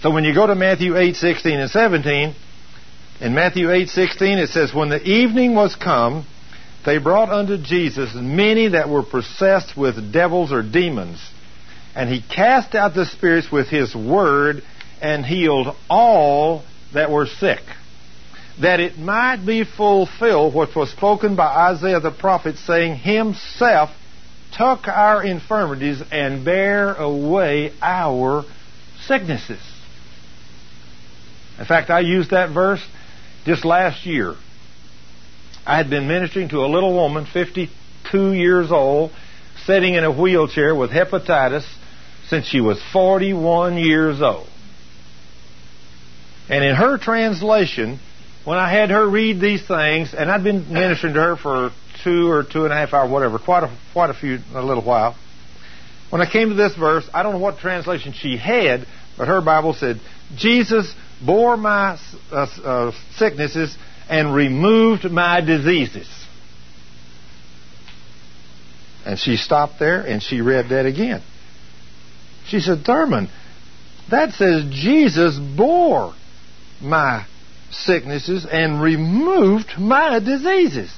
So when you go to Matthew 8, 16, and 17, in Matthew 8:16 it says, When the evening was come, they brought unto Jesus many that were possessed with devils or demons. And he cast out the spirits with his word and healed all that were sick. That it might be fulfilled what was spoken by Isaiah the prophet, saying, Himself took our infirmities and bare away our sicknesses. In fact, I used that verse just last year. I had been ministering to a little woman, 52 years old, sitting in a wheelchair with hepatitis since she was 41 years old. And in her translation, when I had her read these things, and I'd been ministering to her for two or two and a half hours, whatever, quite a, quite a few, a little while. When I came to this verse, I don't know what translation she had, but her Bible said, Jesus bore my uh, uh, sicknesses and removed my diseases. And she stopped there and she read that again. She said, Thurman, that says Jesus bore my sicknesses and removed my diseases.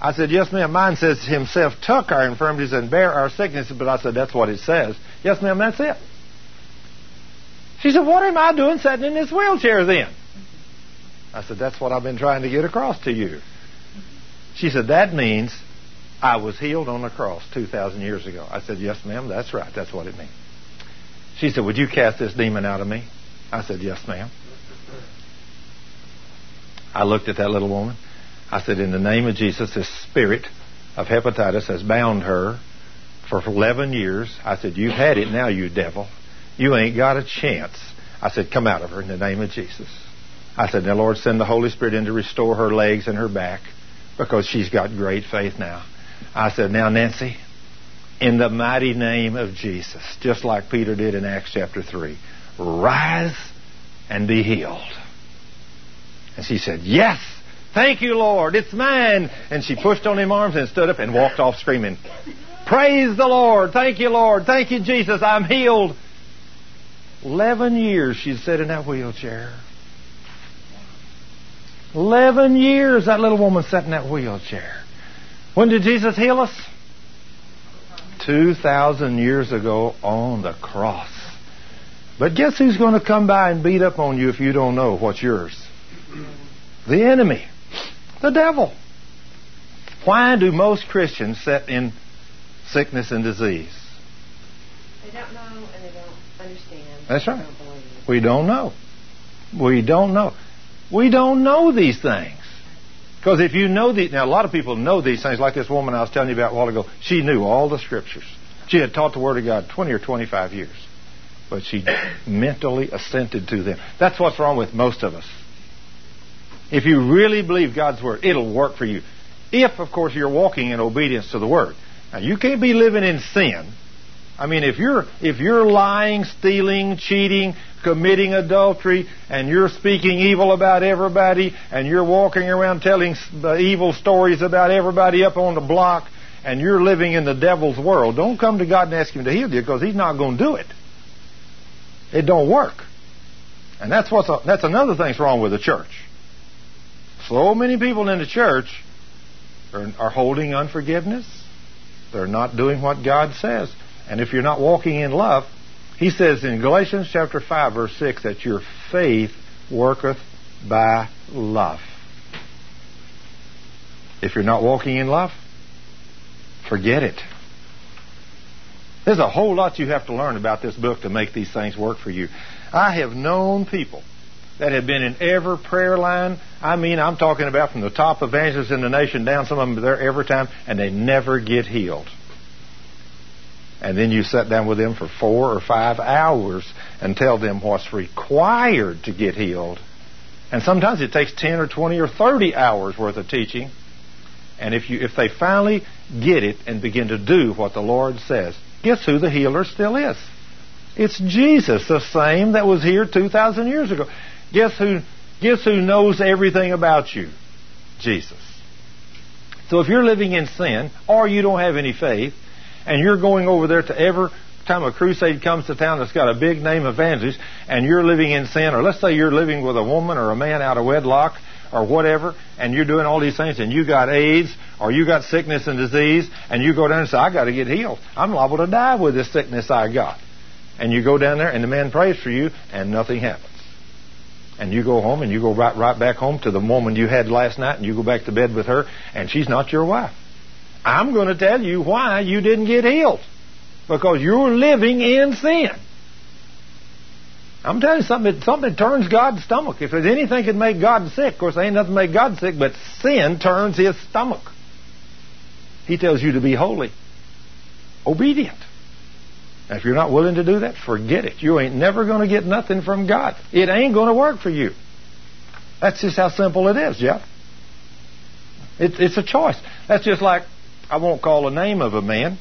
I said, Yes, ma'am. Mine says himself took our infirmities and bare our sicknesses, but I said, That's what it says. Yes, ma'am, that's it. She said, What am I doing sitting in this wheelchair then? I said, That's what I've been trying to get across to you. She said, That means I was healed on the cross 2,000 years ago. I said, Yes, ma'am, that's right. That's what it means. She said, Would you cast this demon out of me? I said, Yes, ma'am. I looked at that little woman. I said, In the name of Jesus, this spirit of hepatitis has bound her for 11 years. I said, You've had it now, you devil. You ain't got a chance. I said, Come out of her in the name of Jesus. I said, Now, Lord, send the Holy Spirit in to restore her legs and her back because she's got great faith now. I said, Now, Nancy, in the mighty name of Jesus, just like Peter did in Acts chapter 3, rise and be healed. And she said, Yes, thank you, Lord, it's mine. And she pushed on him arms and stood up and walked off screaming, Praise the Lord, thank you, Lord, thank you, Jesus, I'm healed. Eleven years she'd sat in that wheelchair. Eleven years that little woman sat in that wheelchair. When did Jesus heal us? Two thousand years ago on the cross. But guess who's going to come by and beat up on you if you don't know what's yours? The enemy. The devil. Why do most Christians sit in sickness and disease? They don't know and they don't understand. That's right. We don't know. We don't know. We don't know these things. Because if you know these, now a lot of people know these things, like this woman I was telling you about a while ago. She knew all the scriptures. She had taught the Word of God 20 or 25 years. But she [coughs] mentally assented to them. That's what's wrong with most of us. If you really believe God's Word, it'll work for you. If, of course, you're walking in obedience to the Word. Now, you can't be living in sin. I mean, if you're, if you're lying, stealing, cheating, committing adultery, and you're speaking evil about everybody, and you're walking around telling evil stories about everybody up on the block, and you're living in the devil's world, don't come to God and ask Him to heal you because He's not going to do it. It don't work. And that's what's a, that's another thing's wrong with the church. So many people in the church are, are holding unforgiveness. They're not doing what God says. And if you're not walking in love, he says in Galatians chapter 5 verse 6 that your faith worketh by love. If you're not walking in love, forget it. There's a whole lot you have to learn about this book to make these things work for you. I have known people that have been in every prayer line. I mean, I'm talking about from the top evangelists in the nation down. Some of them are there every time, and they never get healed. And then you sit down with them for four or five hours and tell them what's required to get healed. And sometimes it takes 10 or 20 or 30 hours worth of teaching. And if you, if they finally get it and begin to do what the Lord says, guess who the healer still is? It's Jesus, the same that was here 2,000 years ago. Guess who, guess who knows everything about you? Jesus. So if you're living in sin, or you don't have any faith, and you're going over there to every time a crusade comes to town that's got a big name evangelist, and you're living in sin, or let's say you're living with a woman or a man out of wedlock, or whatever, and you're doing all these things, and you got AIDS, or you got sickness and disease, and you go down and say, I got to get healed. I'm liable to die with this sickness I got. And you go down there, and the man prays for you, and nothing happens and you go home and you go right right back home to the woman you had last night and you go back to bed with her and she's not your wife. I'm going to tell you why you didn't get healed. Because you're living in sin. I'm telling you something, something turns God's stomach. If there's anything that make God sick, of course, there ain't nothing make God sick, but sin turns his stomach. He tells you to be holy, obedient. And if you're not willing to do that, forget it. You ain't never going to get nothing from God. It ain't going to work for you. That's just how simple it is, Jeff. It, it's a choice. That's just like, I won't call the name of a man,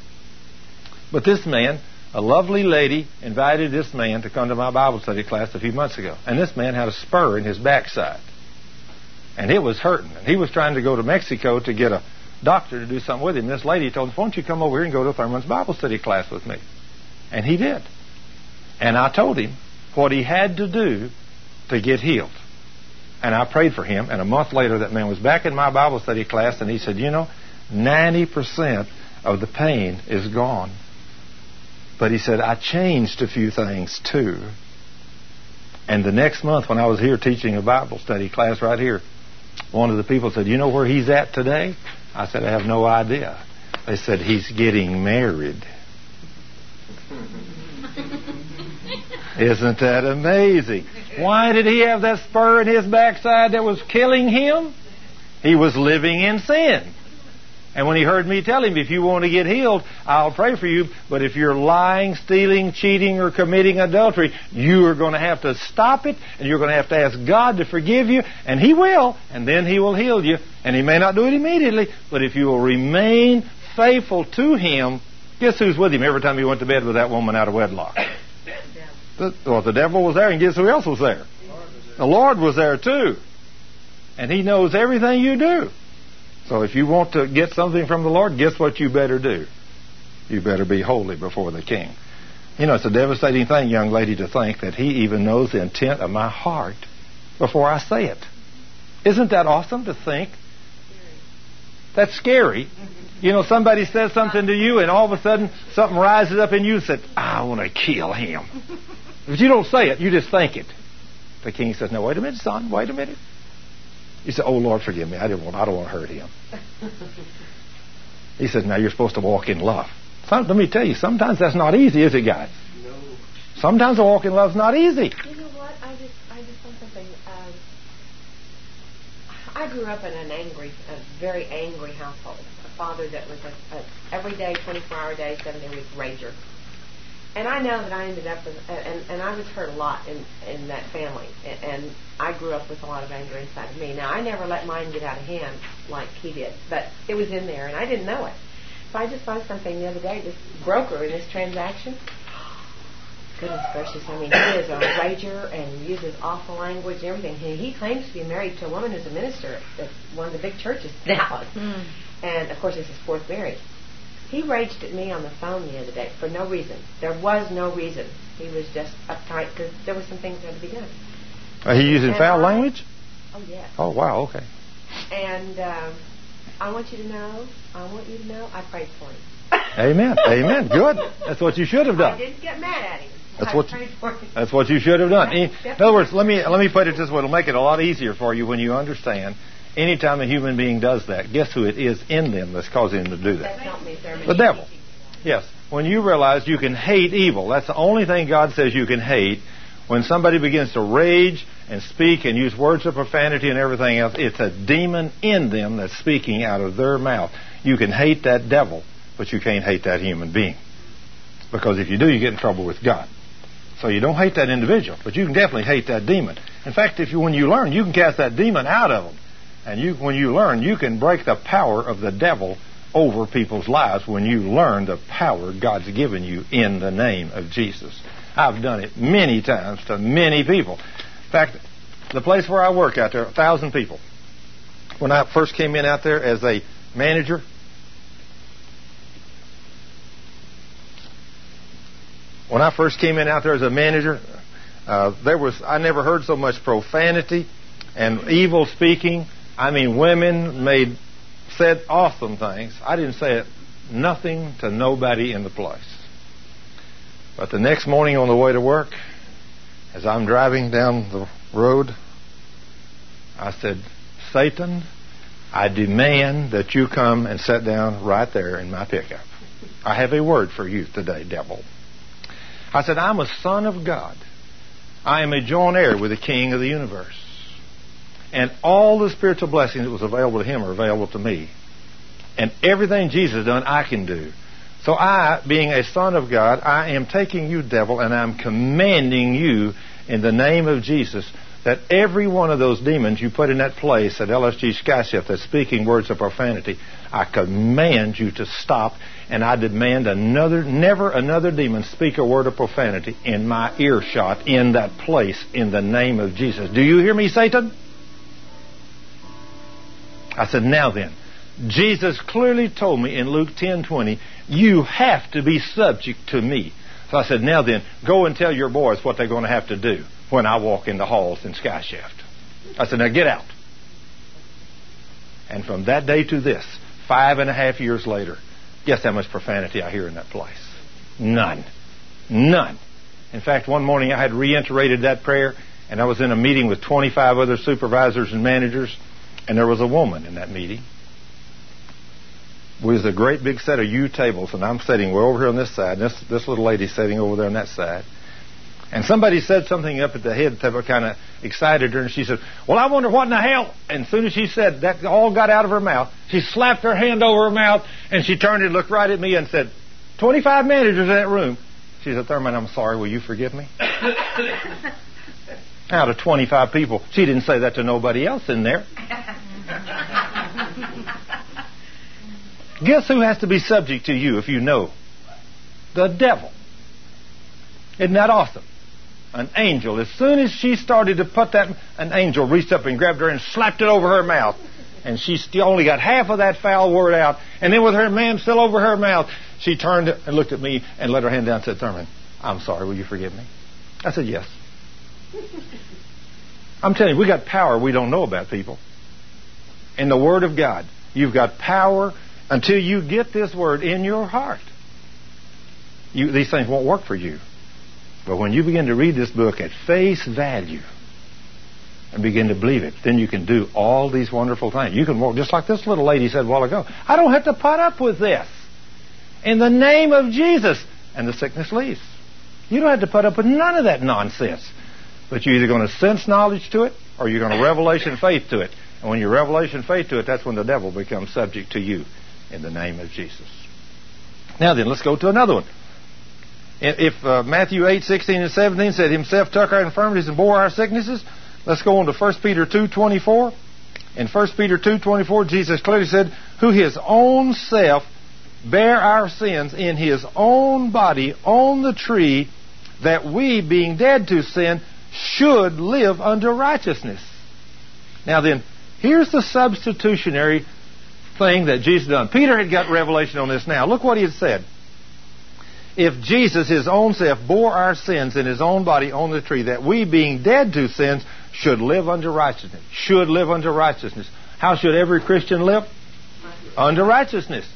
but this man, a lovely lady, invited this man to come to my Bible study class a few months ago. And this man had a spur in his backside. And it was hurting. And he was trying to go to Mexico to get a doctor to do something with him. This lady told him, Why don't you come over here and go to Thurman's Bible study class with me? And he did. And I told him what he had to do to get healed. And I prayed for him. And a month later, that man was back in my Bible study class, and he said, You know, 90% of the pain is gone. But he said, I changed a few things too. And the next month, when I was here teaching a Bible study class right here, one of the people said, You know where he's at today? I said, I have no idea. They said, He's getting married. [laughs] Isn't that amazing? Why did he have that spur in his backside that was killing him? He was living in sin. And when he heard me tell him, if you want to get healed, I'll pray for you. But if you're lying, stealing, cheating, or committing adultery, you are going to have to stop it, and you're going to have to ask God to forgive you, and He will, and then He will heal you. And He may not do it immediately, but if you will remain faithful to Him, Guess who's with him every time he went to bed with that woman out of wedlock? [coughs] The, well, the devil was there, and guess who else was there? The Lord was there too. And he knows everything you do. So if you want to get something from the Lord, guess what you better do? You better be holy before the King. You know, it's a devastating thing, young lady, to think that he even knows the intent of my heart before I say it. Isn't that awesome to think? That's scary. You know, somebody says something to you, and all of a sudden something rises up in you and says, I want to kill him. [laughs] But you don't say it, you just think it. The king says, No, wait a minute, son, wait a minute. He said, Oh, Lord, forgive me. I, didn't want, I don't want to hurt him. he says, Now you're supposed to walk in love. Some, let me tell you, sometimes that's not easy, is it, guys? No. Sometimes walking in love's not easy. You know what? I just, I just want something. Um, I grew up in an angry, a very angry household. A father that was a, a everyday, 24-hour day, seven-day week rager. And I know that I ended up with, and, and I was hurt a lot in in that family, and, and I grew up with a lot of anger inside of me. Now I never let mine get out of hand like he did, but it was in there, and I didn't know it. So I just saw something the other day. This broker in this transaction, [gasps] goodness gracious, I mean, he is a rager and uses awful language and everything. He, he claims to be married to a woman who's a minister at one of the big churches in [laughs] Dallas. Mm. And of course, it's his fourth marriage. He raged at me on the phone the other day for no reason. There was no reason. He was just uptight because there were some things that had to be done. Are he using And foul I- language? Oh, yes. Oh, wow, okay. And um, I want you to know, I want you to know, I prayed for him. [laughs] Amen. Amen. Good. That's what you should have done. I didn't get mad at him. That's I what- prayed. That's what you should have done. In, [laughs] in other words, let me let me put it this way: it'll make it a lot easier for you when you understand. Anytime a human being does that, guess who it is in them that's causing them to do that? The devil. Yes. When you realize you can hate evil, that's the only thing God says you can hate. When somebody begins to rage and speak and use words of profanity and everything else, it's a demon in them that's speaking out of their mouth. You can hate that devil, but you can't hate that human being. Because if you do, you get in trouble with God. So you don't hate that individual, but you can definitely hate that demon. In fact, if you, when you learn, you can cast that demon out of them. And you, when you learn, you can break the power of the devil over people's lives when you learn the power God's given you in the name of Jesus. I've done it many times to many people. In fact, the place where I work out there, a thousand people. When I first came in out there as a manager, when I first came in out there as a manager, uh, there was I never heard so much profanity and evil speaking. I mean, women made said awesome things. I didn't say it nothing to nobody in the place. But the next morning on the way to work, as I'm driving down the road, I said, Satan, I demand that you come and sit down right there in my pickup. I have a word for you today, devil. I said, I'm a son of God. I am a joint heir with the King of the universe. And all the spiritual blessings that was available to him are available to me. And everything Jesus has done, I can do. So I, being a son of God, I am taking you, devil, and I'm commanding you in the name of Jesus that every one of those demons you put in that place at LSG Sky Chefs that's speaking words of profanity, I command you to stop, and I demand another, never another demon speak a word of profanity in my earshot in that place in the name of Jesus. Do you hear me, Satan? I said, now then, Jesus clearly told me in Luke 10:20, you have to be subject to me. So I said, now then, go and tell your boys what they're going to have to do when I walk in the halls in Sky Chefs. I said, now get out. And from that day to this, five and a half years later, guess how much profanity I hear in that place? None. None. In fact, one morning I had reiterated that prayer, and I was in a meeting with 25 other supervisors and managers, and there was a woman in that meeting. We was a great big set of U tables, and I'm sitting way over here on this side, and this, this little lady's sitting over there on that side. And somebody said something up at the head table, kind of excited her, and she said, Well, I wonder what in the hell. And as soon as she said that, all got out of her mouth. She slapped her hand over her mouth, and she turned and looked right at me and said, 25 managers in that room. She said, Thurman, I'm sorry. Will you forgive me? [laughs] out of 25 people. She didn't say that to nobody else in there. Guess who has to be subject to you if you know? The devil. Isn't that awesome? An angel. As soon as she started to put that, an angel reached up and grabbed her and slapped it over her mouth. And she still only got half of that foul word out. And then with her man still over her mouth, she turned and looked at me and let her hand down and said, Thurman, I'm sorry. Will you forgive me? I said, yes. [laughs] I'm telling you, we got power we don't know about, people. In the Word of God, you've got power until you get this Word in your heart. You, these things won't work for you. But when you begin to read this book at face value and begin to believe it, then you can do all these wonderful things. You can walk just like this little lady said a while ago. I don't have to put up with this. In the name of Jesus. And the sickness leaves. You don't have to put up with none of that nonsense. But you're either going to sense knowledge to it or you're going to revelation faith to it. And when you revelation faith to it, that's when the devil becomes subject to you in the name of Jesus. Now then, let's go to another one. If uh, Matthew 8, 16 and 17 said himself took our infirmities and bore our sicknesses, let's go on to 1 Peter 2, 24. In 1 Peter 2, 24, Jesus clearly said, who his own self bare our sins in his own body on the tree, that we, being dead to sin, should live under righteousness. Now then, here's the substitutionary thing that Jesus done. Peter had got revelation on this now. Look what he had said. If Jesus, his own self, bore our sins in his own body on the tree, that we, being dead to sins, should live under righteousness. Should live under righteousness. How should every Christian live? Under righteousness.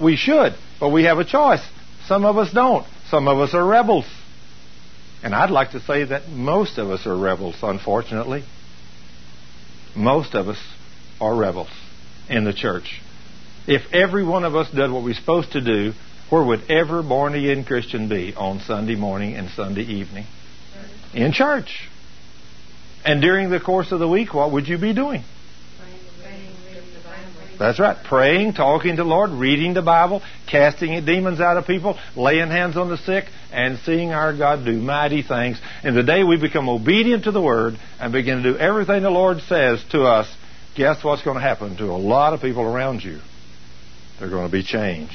We should, but we have a choice. Some of us don't. Some of us are rebels. And I'd like to say that most of us are rebels, unfortunately. Most of us are rebels in the church. If every one of us did what we're supposed to do, where would every born again Christian be on Sunday morning and Sunday evening? In church. And during the course of the week, what would you be doing? That's right. Praying, talking to the Lord, reading the Bible, casting demons out of people, laying hands on the sick, and seeing our God do mighty things. And the day we become obedient to the Word and begin to do everything the Lord says to us, guess what's going to happen to a lot of people around you? They're going to be changed.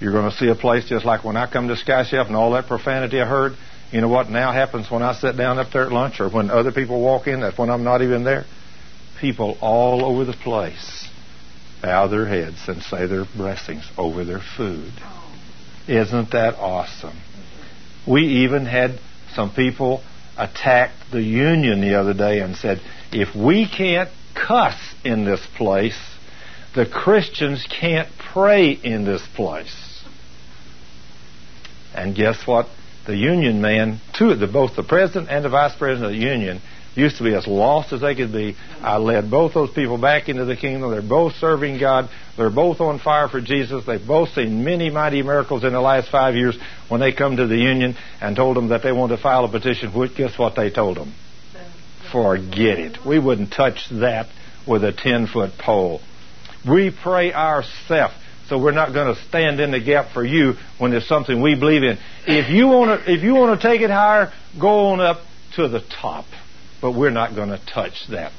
You're going to see a place just like when I come to Sky Chef and all that profanity I heard. You know what now happens when I sit down up there at lunch or when other people walk in? That's when I'm not even there. People all over the place bow their heads and say their blessings over their food. Isn't that awesome? We even had some people attack the union the other day and said, if we can't cuss in this place, the Christians can't pray in this place. And guess what? The union man, two of the, both the president and the vice president of the union, used to be as lost as they could be. I led both those people back into the kingdom. They're both serving God. They're both on fire for Jesus. They've both seen many mighty miracles in the last five years when they come to the union and told them that they want to file a petition. Guess what they told them? Forget it. We wouldn't touch that with a 10 foot pole. We pray ourselves. So we're not going to stand in the gap for you when there's something we believe in. If you want to, if you want to take it higher, go on up to the top but we're not going to touch that.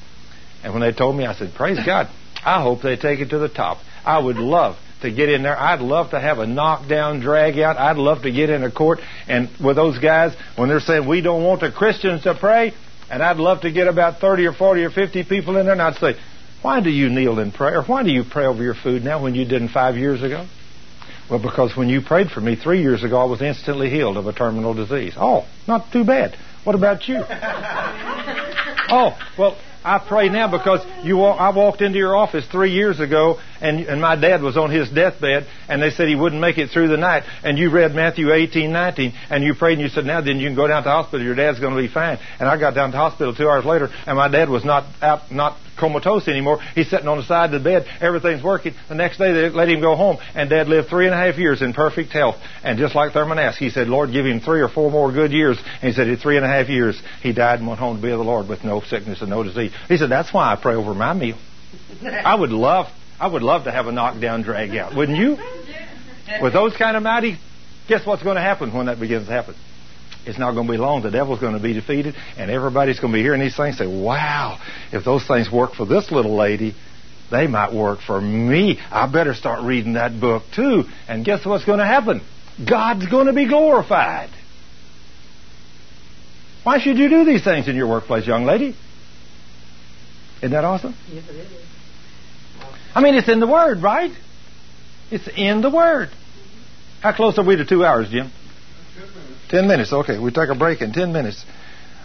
And when they told me, I said, Praise God. I hope they take it to the top. I would love to get in there. I'd love to have a knockdown, drag out. I'd love to get in a court and with those guys when they're saying we don't want the Christians to pray, and I'd love to get about 30 or 40 or 50 people in there, and I'd say, why do you kneel in prayer? Why do you pray over your food now when you didn't five years ago? Well, because when you prayed for me three years ago, I was instantly healed of a terminal disease. Oh, not too bad. What about you? [laughs] oh, well, I pray now because you. I walked into your office three years ago, and and my dad was on his deathbed, and they said he wouldn't make it through the night. And you read Matthew 18, 19, and you prayed, and you said, "Now then, you can go down to the hospital. Your dad's going to be fine." And I got down to the hospital two hours later, and my dad was not out, not comatose anymore. He's sitting on the side of the bed. Everything's working. The next day they let him go home, and Dad lived three and a half years in perfect health. And just like Thurman asked, he said, "Lord, give him three or four more good years." And he said, "In three and a half years, he died and went home to be with the Lord with no sickness and no disease." He said, "That's why I pray over my meal." I would love, I would love to have a knockdown drag out, wouldn't you? With those kind of mighty, guess what's going to happen when that begins to happen? It's not going to be long. The devil's going to be defeated, and everybody's going to be hearing these things. Say, "Wow! If those things work for this little lady, they might work for me. I better start reading that book too." And guess what's going to happen? God's going to be glorified. Why should you do these things in your workplace, young lady? Isn't that awesome? Yes, it is. I mean, it's in the Word, right? It's in the Word. How close are we to two hours, Jim? Ten minutes. Okay, we take a break in ten minutes.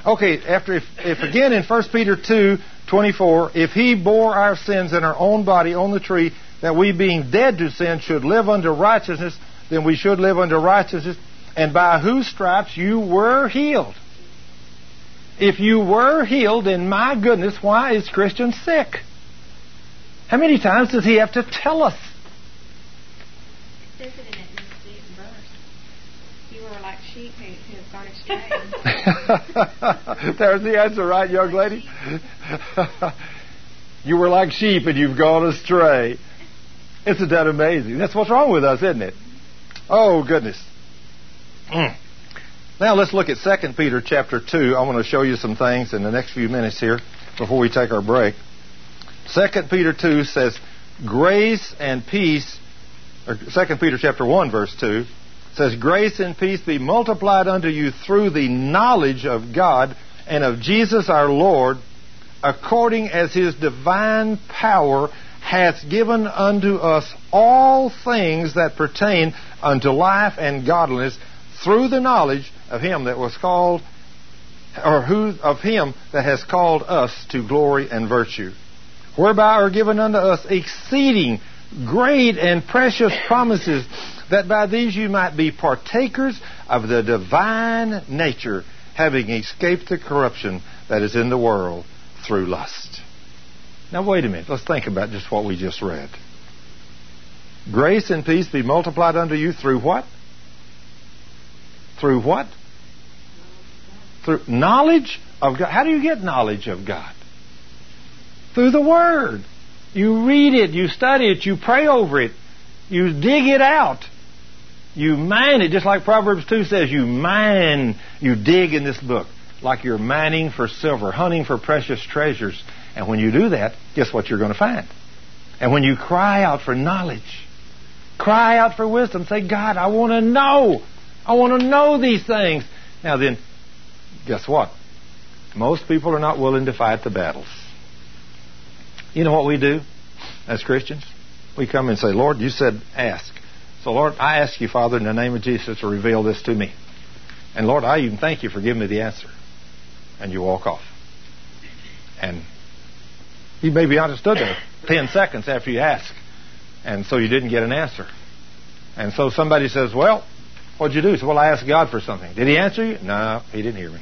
Okay, after if, if again in 1 Peter 2, 24, if he bore our sins in our own body on the tree, that we being dead to sin should live under righteousness, then we should live under righteousness, and by whose stripes you were healed. If you were healed, then my goodness, why is Christian sick? How many times does he have to tell us? It says it in verse. You were like sheep who, who have gone astray. [laughs] There's the answer, right, young lady? [laughs] You were like sheep and you've gone astray. Isn't that amazing? That's what's wrong with us, isn't it? Oh, goodness. Mm. Now let's look at 2 Peter chapter 2. I want to show you some things in the next few minutes here before we take our break. 2 Peter 2 says, Grace and peace, or 2 Peter chapter 1 verse 2 says, Grace and peace be multiplied unto you through the knowledge of God and of Jesus our Lord, according as his divine power hath given unto us all things that pertain unto life and godliness through the knowledge of him that was called or who of him that has called us to glory and virtue whereby are given unto us exceeding great and precious promises that by these you might be partakers of the divine nature having escaped the corruption that is in the world through lust now, wait a minute. Let's think about just what we just read. Grace and peace be multiplied unto you through what? Through what? Through knowledge of God. How do you get knowledge of God? Through the Word. You read it, you study it, you pray over it, you dig it out. You mine it, just like Proverbs 2 says, you mine, you dig in this book, like you're mining for silver, hunting for precious treasures. And when you do that, guess what you're going to find? And when you cry out for knowledge, cry out for wisdom, say, God, I want to know. I want to know these things. Now then, guess what? Most people are not willing to fight the battles. You know what we do as Christians? We come and say, Lord, you said ask. So, Lord, I ask you, Father, in the name of Jesus, to reveal this to me. And, Lord, I even thank you for giving me the answer. And you walk off. And you maybe understood that 10 seconds after you ask. And so you didn't get an answer. And so somebody says, Well, what'd you do? So, well, I asked God for something. Did he answer you? No, he didn't hear me.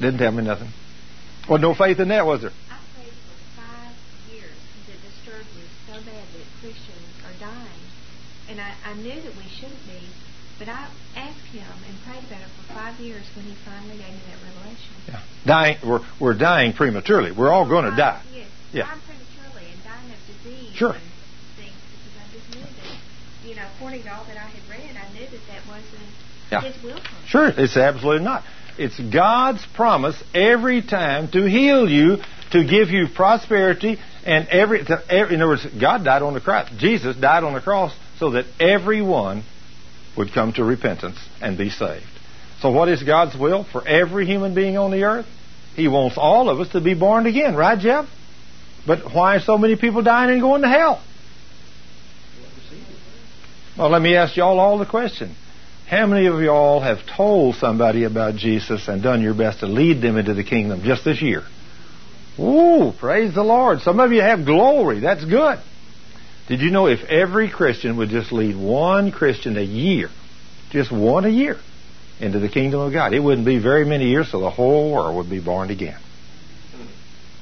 Didn't tell me nothing. Well, no faith in that, was there? I prayed for five years because it disturbed me so bad that Christians are dying. And I, I knew that we shouldn't be, but I asked him and prayed about it for five years when he finally gave me that revelation. Yeah. Dying, we're, we're dying prematurely. We're all going to die. Yes. Yeah. Dying prematurely and dying of disease. Sure. And things because I just knew that, you know, according to all that I had read, I knew that that wasn't Yeah. his will for me. Sure, it's absolutely not. It's God's promise every time to heal you, to give you prosperity, and every, to, every in other words, God died on the cross. Jesus died on the cross so that everyone would come to repentance and be saved. So, what is God's will for every human being on the earth? He wants all of us to be born again, right, Jeff? But why are so many people dying and going to hell? Well, let me ask y'all all the question. How many of y'all have told somebody about Jesus and done your best to lead them into the kingdom just this year? Ooh, praise the Lord. Some of you have glory. That's good. Did you know if every Christian would just lead one Christian a year, just one a year, into the kingdom of God, it wouldn't be very many years so the whole world would be born again.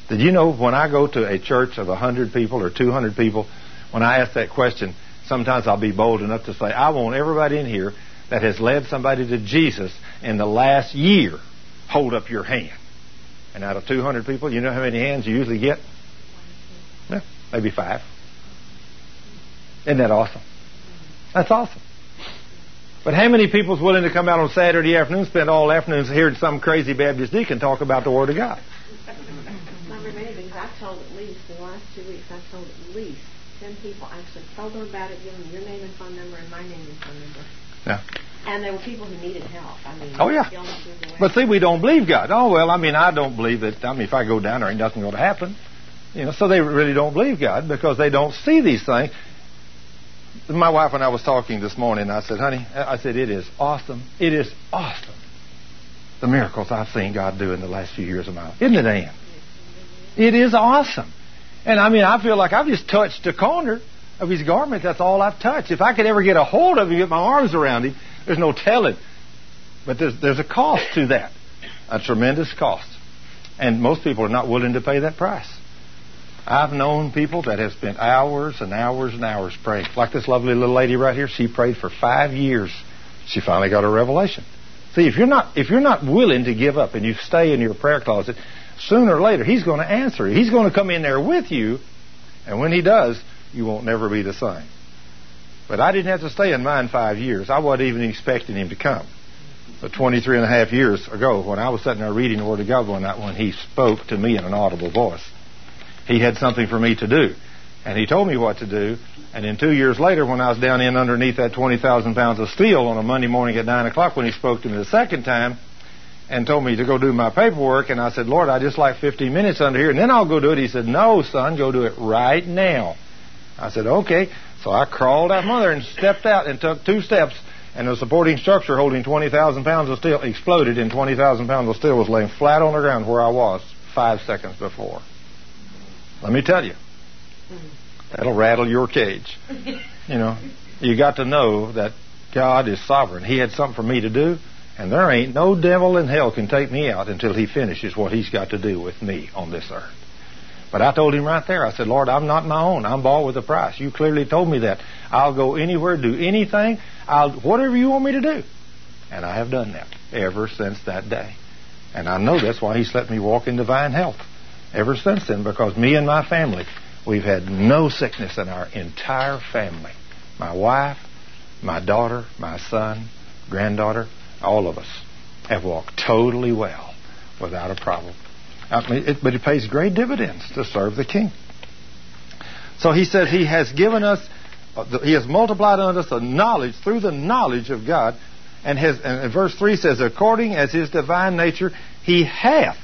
Did you know when I go to a church of 100 people or 200 people, when I ask that question, sometimes I'll be bold enough to say, I want everybody in here that has led somebody to Jesus in the last year, hold up your hand. And out of 200 people, you know how many hands you usually get? Yeah, maybe five. Isn't that awesome? That's awesome. But how many people's willing to come out on Saturday afternoon, spend all afternoons hearing some crazy Baptist deacon talk about the Word of God? Very many because I've told at least in the last two weeks I've told at least ten people actually told them about it, them your name and phone number and my name and phone number. Yeah. And there were people who needed help. I mean, Oh, yeah. But see, we don't believe God. Oh, well, I mean, I don't believe that. I mean, if I go down there, ain't nothing going to happen. You know, so they really don't believe God because they don't see these things. My wife and I was talking this morning, I said, honey, I said, it is awesome. It is awesome. The miracles I've seen God do in the last few years of my life. Isn't it, Ann? It is awesome. And I mean, I feel like I've just touched a corner of his garment. That's all I've touched. If I could ever get a hold of him, get my arms around him, there's no telling. But there's, there's a cost to that, a tremendous cost. And most people are not willing to pay that price. I've known people that have spent hours and hours and hours praying. Like this lovely little lady right here, she prayed for five years. She finally got a revelation. See, if you're not if you're not willing to give up and you stay in your prayer closet, sooner or later he's going to answer. You. He's going to come in there with you, and when he does, you won't never be the same. But I didn't have to stay in mine five years. I wasn't even expecting him to come. But 23 and a half years ago, when I was sitting there reading the Word of God one night, when he spoke to me in an audible voice, he had something for me to do. And he told me what to do. And then two years later, when I was down in underneath that 20,000 pounds of steel on a Monday morning at 9 o'clock, when he spoke to me the second time and told me to go do my paperwork, and I said, Lord, I just like 15 minutes under here, and then I'll go do it. He said, No, son, go do it right now. I said, Okay. So I crawled out mother and stepped out and took two steps, and the supporting structure holding 20,000 pounds of steel exploded, and 20,000 pounds of steel was laying flat on the ground where I was five seconds before. Let me tell you, that'll rattle your cage. You know, you got to know that God is sovereign. He had something for me to do, and there ain't no devil in hell can take me out until he finishes what he's got to do with me on this earth. But I told him right there, I said, Lord, I'm not my own. I'm bought with a price. You clearly told me that. I'll go anywhere, do anything, I'll whatever you want me to do. And I have done that ever since that day. And I know that's why he's let me walk in divine health ever since then, because me and my family, we've had no sickness in our entire family. My wife, my daughter, my son, granddaughter, all of us have walked totally well without a problem. I mean, it, but it pays great dividends to serve the King. So he says he has given us, uh, he has multiplied unto us a knowledge through the knowledge of God, and has. And verse three says, according as his divine nature, he hath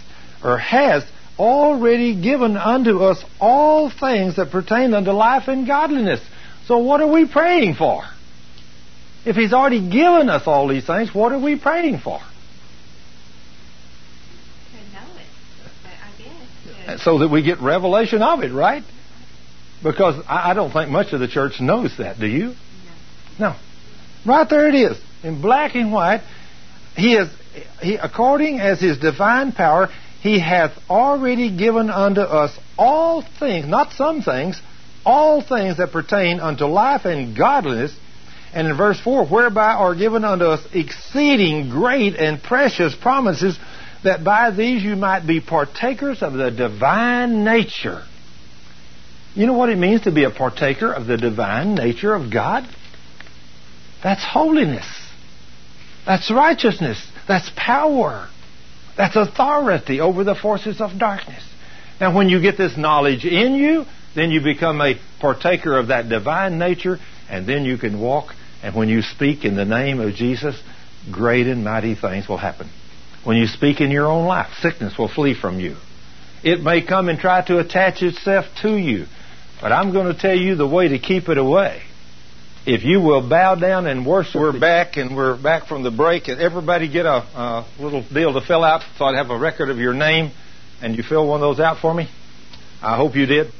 or has already given unto us all things that pertain unto life and godliness. So what are we praying for? If he's already given us all these things, what are we praying for? I guess. So that we get revelation of it, right? Because I, don't think much of the church knows that. Do you? No. no. Right there it is, in black and white. He is, he, according as his divine power, he hath already given unto us all things, not some things, all things that pertain unto life and godliness. And in verse 4, whereby are given unto us exceeding great and precious promises that by these you might be partakers of the divine nature. You know what it means to be a partaker of the divine nature of God? That's holiness. That's righteousness. That's power. That's authority over the forces of darkness. Now, when you get this knowledge in you, then you become a partaker of that divine nature, and then you can walk, and when you speak in the name of Jesus, great and mighty things will happen. When you speak in your own life, sickness will flee from you. It may come and try to attach itself to you, but I'm going to tell you the way to keep it away. If you will bow down and worship, we're back and we're back from the break. And everybody get a, a little deal to fill out so I'd have a record of your name. And you fill one of those out for me? I hope you did.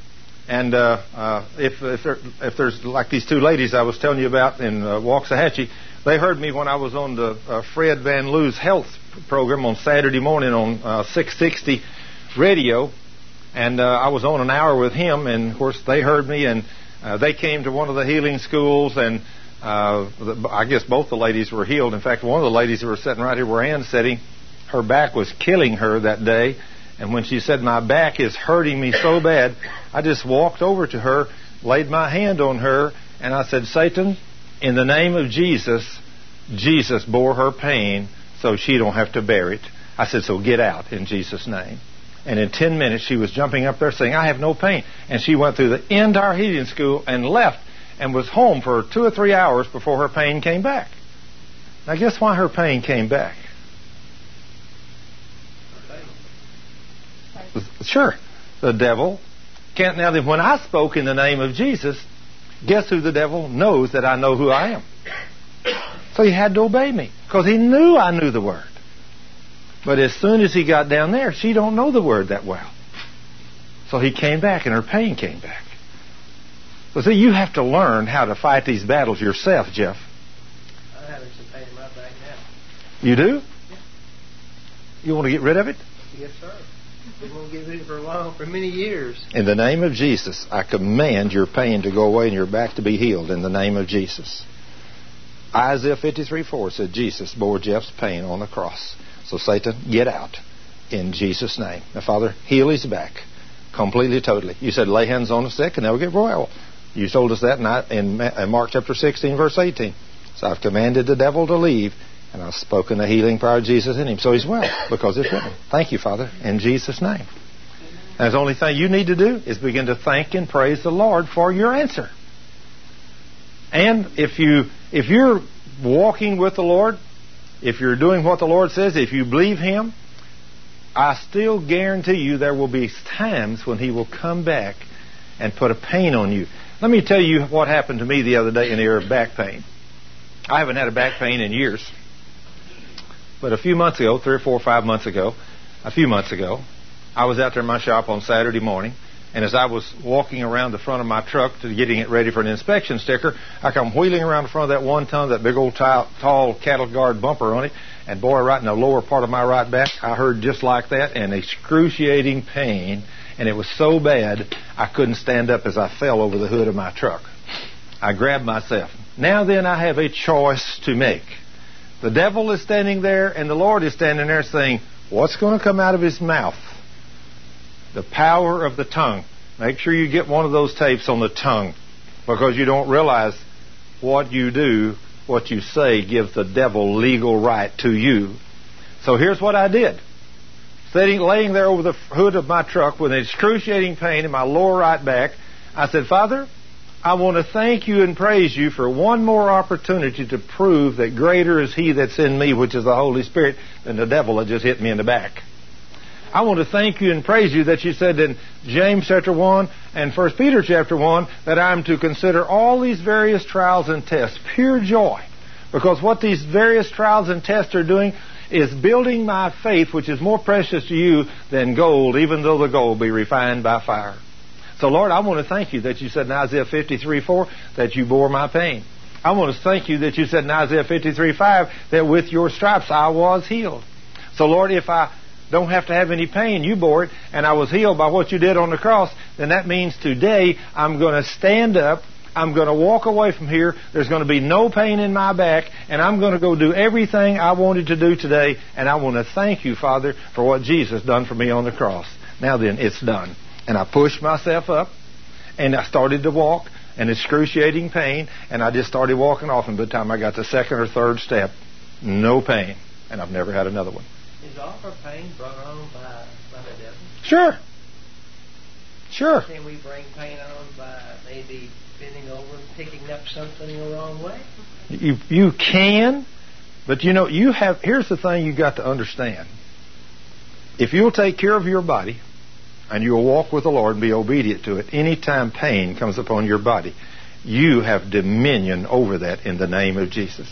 And uh, uh, if if, there, if, there's like these two ladies I was telling you about in uh, Waxahachie, they heard me when I was on the uh, Fred Van Loo's health program on Saturday morning on uh, 660 radio, and uh, I was on an hour with him, and of course they heard me, and uh, they came to one of the healing schools, and uh, I guess both the ladies were healed. In fact, one of the ladies who were sitting right here where Ann's sitting, her back was killing her that day, and when she said my back is hurting me so bad, I just walked over to her, laid my hand on her, and I said, Satan, in the name of Jesus, Jesus bore her pain so she don't have to bear it. I said, so get out in Jesus' name. And in 10 minutes, she was jumping up there saying, I have no pain. And she went through the entire healing school and left and was home for two or three hours before her pain came back. Now, guess why her pain came back? Sure. The devil can't. Now, when I spoke in the name of Jesus, guess who the devil knows that I know who I am? So he had to obey me because he knew I knew the word. But as soon as he got down there, she don't know the word that well. So he came back and her pain came back. So see, you have to learn how to fight these battles yourself, Jeff. I'm having some pain in my back now. You do? Yeah. You want to get rid of it? Yes, sir. We won't get rid of it for a while, for many years. In the name of Jesus, I command your pain to go away and your back to be healed in the name of Jesus. Isaiah 53 4 said Jesus bore Jeff's pain on the cross. So Satan, get out. in Jesus' name. Now, Father, heal his back completely, totally. You said lay hands on the sick and they'll get well. You told us that in, in Mark chapter 16, verse 18. So I've commanded the devil to leave, and I've spoken the healing power of Jesus in him. So he's well because it's written. Thank you, Father, in Jesus' name. And the only thing you need to do is begin to thank and praise the Lord for your answer. And if you if you're walking with the Lord, if you're doing what the Lord says, if you believe Him, I still guarantee you there will be times when He will come back and put a pain on you. Let me tell you what happened to me the other day in the area of back pain. I haven't had a back pain in years. But a few months ago, three or four or five months ago, a few months ago, I was out there in my shop on Saturday morning, and as I was walking around the front of my truck to getting it ready for an inspection sticker, I come wheeling around the front of that one ton, that big old tall, tall cattle guard bumper on it, and boy, right in the lower part of my right back, I heard just like that, an excruciating pain, and it was so bad I couldn't stand up as I fell over the hood of my truck. I grabbed myself. Now then, I have a choice to make. The devil is standing there, and the Lord is standing there saying, What's going to come out of his mouth? The power of the tongue. Make sure you get one of those tapes on the tongue because you don't realize what you do what you say gives the devil legal right to you. So here's what I did. Sitting, laying there over the hood of my truck with an excruciating pain in my lower right back, I said, Father, I want to thank you and praise you for one more opportunity to prove that greater is He that's in me, which is the Holy Spirit, than the devil that just hit me in the back. I want to thank you and praise you that you said in James chapter 1 and 1 Peter chapter 1 that I'm to consider all these various trials and tests pure joy. Because what these various trials and tests are doing is building my faith, which is more precious to you than gold, even though the gold be refined by fire. So, Lord, I want to thank you that you said in Isaiah 53 4 that you bore my pain. I want to thank you that you said in Isaiah 53 5 that with your stripes I was healed. So, Lord, if I don't have to have any pain. You bore it, and I was healed by what you did on the cross. Then that means today I'm going to stand up. I'm going to walk away from here. There's going to be no pain in my back, and I'm going to go do everything I wanted to do today. And I want to thank you, Father, for what Jesus done for me on the cross. Now then, it's done. And I pushed myself up, and I started to walk, and excruciating pain, and I just started walking off. And by the time I got the second or third step, no pain, and I've never had another one. Is all our pain brought on by, by the devil? Sure. Sure. Can we bring pain on by maybe bending over and picking up something the wrong way? You you can, but you know you have. Here's the thing you got to understand. If you'll take care of your body, and you'll walk with the Lord and be obedient to it, anytime pain comes upon your body, you have dominion over that in the name of Jesus.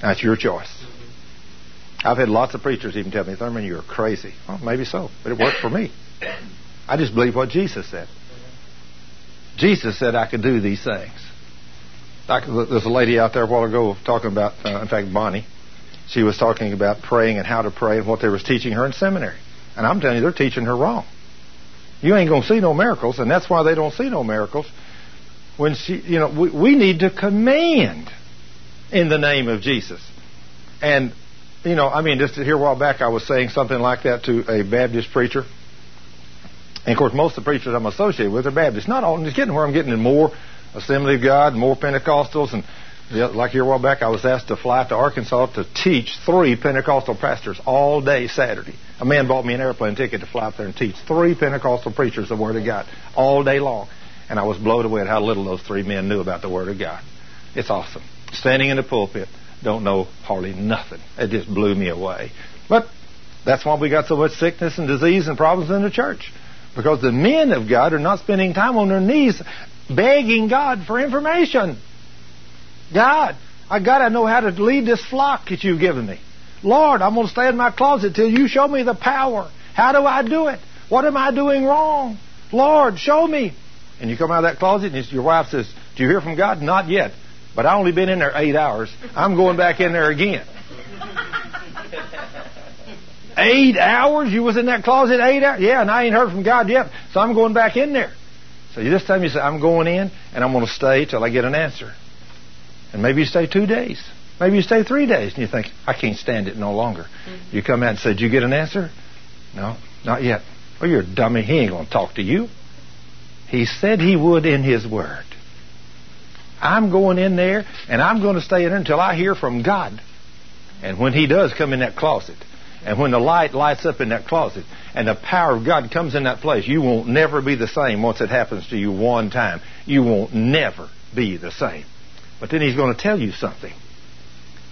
That's your choice. I've had lots of preachers even tell me, Thurman, you're crazy. Well, maybe so, but it worked for me. I just believe what Jesus said. Jesus said I could do these things. Like there's a lady out there a while ago talking about, uh, in fact, Bonnie. She was talking about praying and how to pray and what they was teaching her in seminary. And I'm telling you, they're teaching her wrong. You ain't going to see no miracles, and that's why they don't see no miracles. When she, you know, we, we need to command in the name of Jesus. And you know, I mean, just here a while back, I was saying something like that to a Baptist preacher. And of course, most of the preachers I'm associated with are Baptists. Not all, just getting where I'm getting in more Assembly of God, more Pentecostals, and like here a while back, I was asked to fly to Arkansas to teach three Pentecostal pastors all day Saturday. A man bought me an airplane ticket to fly up there and teach three Pentecostal preachers the Word of God all day long. And I was blown away at how little those three men knew about the Word of God. It's awesome. Standing in the pulpit, don't know hardly nothing. It just blew me away. But that's why we got so much sickness and disease and problems in the church. Because the men of God are not spending time on their knees begging God for information. God, I gotta know how to lead this flock that you've given me. Lord, I'm gonna stay in my closet till you show me the power. How do I do it? What am I doing wrong? Lord, show me. And you come out of that closet and your wife says, Do you hear from God? Not yet. But I only been in there eight hours. I'm going back in there again. eight hours? You was in that closet eight hours? Yeah, and I ain't heard from God yet. So I'm going back in there. So this time you say, I'm going in and I'm going to stay till I get an answer. And maybe you stay two days. Maybe you stay three days and you think, I can't stand it no longer. Mm-hmm. You come out and say, Did you get an answer? No, not yet. Well, you're a dummy. He ain't going to talk to you. He said he would in his word. I'm going in there and I'm going to stay in there until I hear from God. And when he does come in that closet, and when the light lights up in that closet, and the power of God comes in that place, you won't never be the same once it happens to you one time. You won't never be the same. But then he's going to tell you something.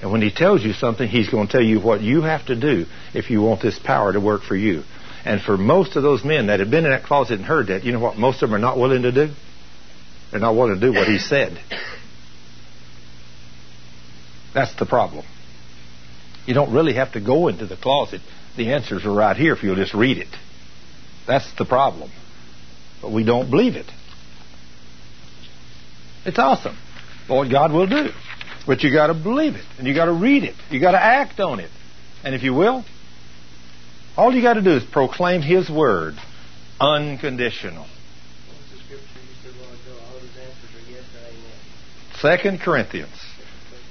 And when he tells you something, he's going to tell you what you have to do if you want this power to work for you. And for most of those men that have been in that closet and heard that, you know what most of them are not willing to do? They're not willing to do what he said. That's the problem. You don't really have to go into the closet. The answers are right here if you'll just read it. That's the problem. But we don't believe it. It's awesome. What God will do. But you got to believe it, and you got to read it. You got to act on it. And if you will, all you got to do is proclaim His word unconditional. 2 Corinthians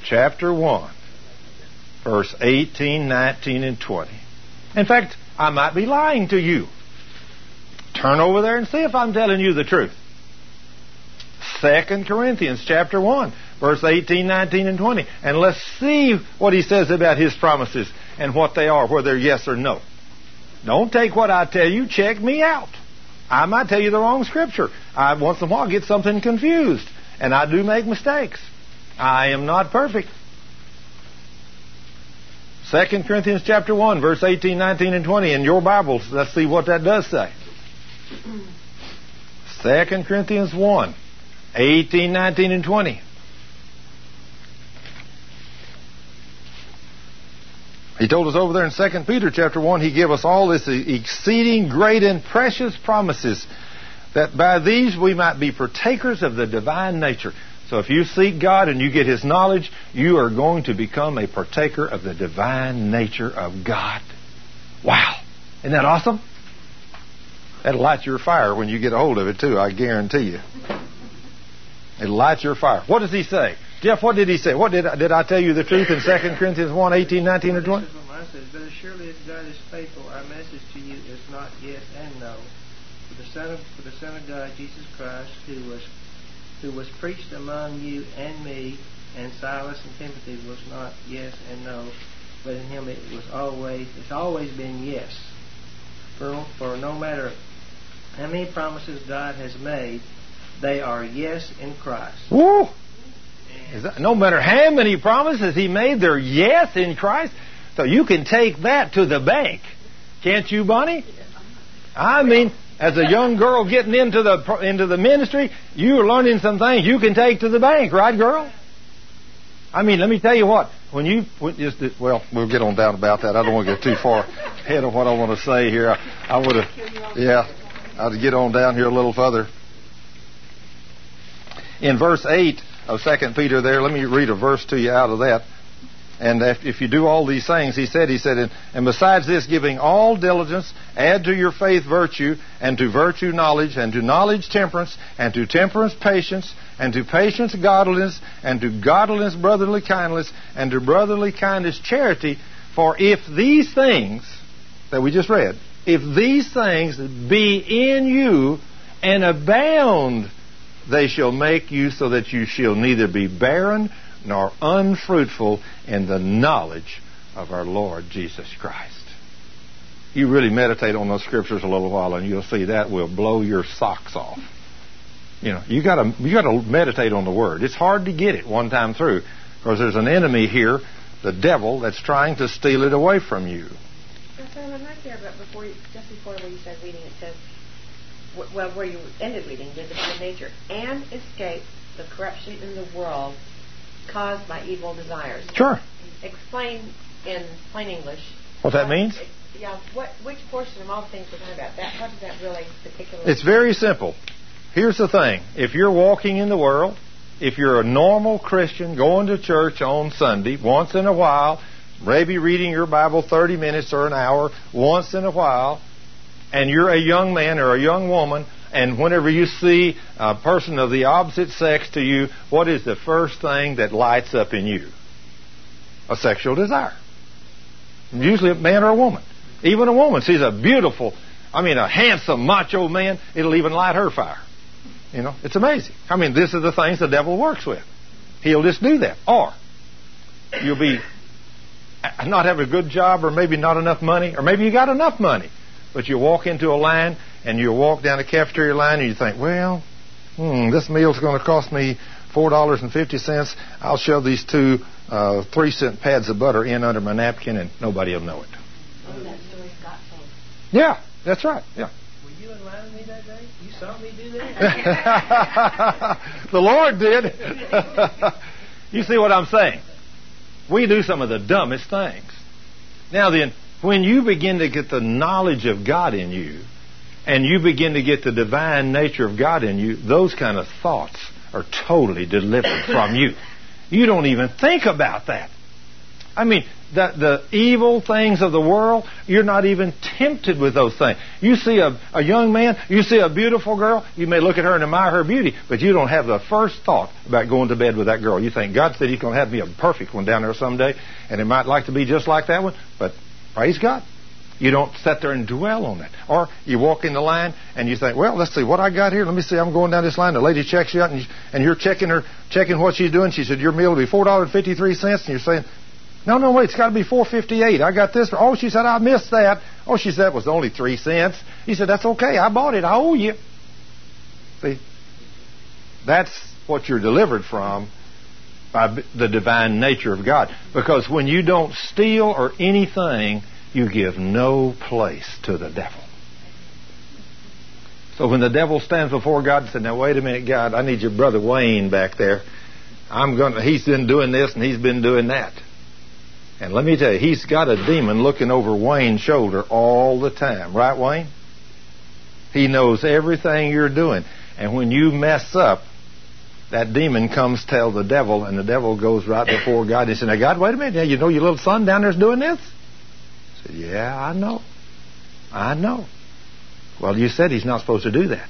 chapter 1, verse 18, 19, and 20. In fact, I might be lying to you. Turn over there and see if I'm telling you the truth. 2 Corinthians chapter 1, verse 18, 19, and 20. And let's see what he says about his promises and what they are, whether yes or no. Don't take what I tell you. Check me out. I might tell you the wrong scripture. I once in a while get something confused and I do make mistakes. I am not perfect. 2 Corinthians chapter 1, verse 18, 19, and 20 in your Bibles. Let's see what that does say. 2 Corinthians 1, 18, 19, and 20. He told us over there in 2 Peter chapter 1, he gave us all this exceeding great and precious promises that by these we might be partakers of the divine nature. So if you seek God and you get His knowledge, you are going to become a partaker of the divine nature of God. Wow. Isn't that awesome? That'll light your fire when you get a hold of it too, I guarantee you. It'll light your fire. What does he say? Jeff, what did he say? What did I, did I tell you the truth in 2 Corinthians 1, 18, 19, and 20? This is says. But surely if God is faithful, our message to you is not yes and no. Son of, for the Son of God, Jesus Christ, who was who was preached among you and me, and Silas and Timothy was not yes and no, but in him it was always it's always been yes. For for no matter how many promises God has made, they are yes in Christ. Woo! That, no matter how many promises he made, they're yes in Christ. So you can take that to the bank. Can't you, Bonnie? I mean, as a young girl getting into the into the ministry, you're learning some things you can take to the bank, right, girl? I mean, let me tell you what. When you when just well, we'll get on down about that. I don't want to get too far ahead of what I want to say here. I, I would have, yeah, I'd get on down here a little further. In verse eight of Second Peter, there, let me read a verse to you out of that. And if, if you do all these things, he said, he said, and, and besides this, giving all diligence, add to your faith virtue, and to virtue knowledge, and to knowledge temperance, and to temperance patience, and to patience godliness, and to godliness brotherly kindness, and to brotherly kindness charity. For if these things that we just read, if these things be in you and abound, they shall make you so that you shall neither be barren nor unfruitful in the knowledge of our Lord Jesus Christ. You really meditate on those scriptures a little while and you'll see that will blow your socks off. You know, you gotta, you gotta meditate on the Word. It's hard to get it one time through because there's an enemy here, the devil, that's trying to steal it away from you. Simon, right there, but before you, just before where you started reading, it says, well, where you ended reading, did the nature, and escape the corruption in the world caused by evil desires. Sure. Explain in plain English. What that means? Yeah. What? Which portion of all the things we're talking about? That. What does that really particularly? It's very simple. Here's the thing: if you're walking in the world, if you're a normal Christian going to church on Sunday once in a while, maybe reading your Bible 30 minutes or an hour once in a while, and you're a young man or a young woman, and whenever you see a person of the opposite sex to you, what is the first thing that lights up in you? a sexual desire. Usually a man or a woman. Even a woman sees a beautiful, I mean, a handsome, macho man, it'll even light her fire. You know, it's amazing. I mean, this is the things the devil works with. He'll just do that. Or you'll be not have a good job or maybe not enough money, or maybe you got enough money, but you walk into a line and you walk down the cafeteria line and you think, well, hmm, this meal's going to cost me four dollars and fifty cents. I'll shove these two uh, three cent pads of butter in under my napkin and nobody will know it. Oh, that story Scott told. Yeah, that's right. Yeah. Were you in line with me that day? You saw me do that? [laughs] the Lord did. [laughs] you see what I'm saying? We do some of the dumbest things. Now then, when you begin to get the knowledge of God in you, and you begin to get the divine nature of God in you, those kind of thoughts are totally delivered [coughs] from you. You don't even think about that. I mean, the, the evil things of the world, you're not even tempted with those things. You see a, a young man, you see a beautiful girl, you may look at her and admire her beauty, but you don't have the first thought about going to bed with that girl. You think, God said He's going to have me a perfect one down there someday, and it might like to be just like that one, but praise God. You don't sit there and dwell on it. Or you walk in the line and you think, well, let's see what I got here. Let me see. I'm going down this line. The lady checks you out and, you, and you're checking her, checking what she's doing. She said, your meal will be $4.53. And you're saying, no, no, wait, it's got to be 458. I got this. Oh, she said, I missed that. Oh, she said it was only three cents. He said, that's okay. I bought it. I owe you. See, that's what you're delivered from by the divine nature of God. Because when you don't steal or anything, you give no place to the devil. So when the devil stands before God and says, "Now wait a minute, God, I need your brother Wayne back there. I'm. To, he's been doing this and he's been doing that." And let me tell you, he's got a demon looking over Wayne's shoulder all the time, right, Wayne? He knows everything you're doing, and when you mess up, that demon comes tell the devil, and the devil goes right before God and says, "Now, God, wait a minute. Now, you know your little son down there's doing this." said, Yeah, I know. I know. Well, you said he's not supposed to do that.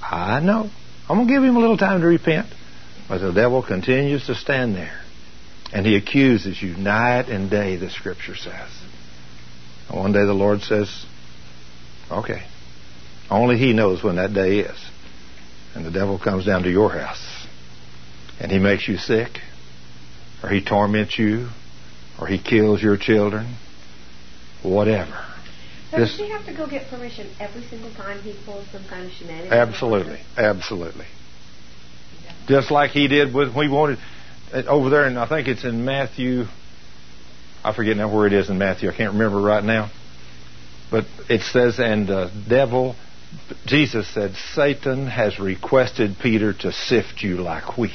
I know. I'm going to give him a little time to repent. But the devil continues to stand there. And he accuses you night and day, the scripture says. And one day the Lord says, Okay. Only he knows when that day is. And the devil comes down to your house. And he makes you sick. Or he torments you. Or he kills your children whatever. So this, does he have to go get permission every single time he pulls some kind of shenanigans? Absolutely, absolutely. Just like he did with we wanted uh, over there, and I think it's in Matthew. I forget now where it is in Matthew. I can't remember right now. But it says, and the devil, Jesus said, Satan has requested Peter to sift you like wheat.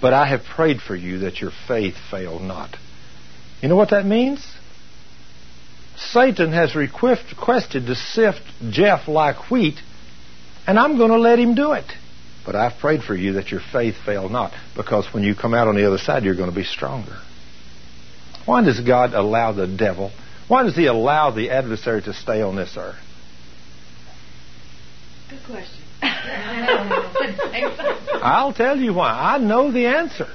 But I have prayed for you that your faith fail not. You know what that means? Satan has requested to sift Jeff like wheat, and I'm going to let him do it. But I've prayed for you that your faith fail not, because when you come out on the other side, you're going to be stronger. Why does God allow the devil, why does he allow the adversary to stay on this earth? Good question. [laughs] I'll tell you why. I know the answer.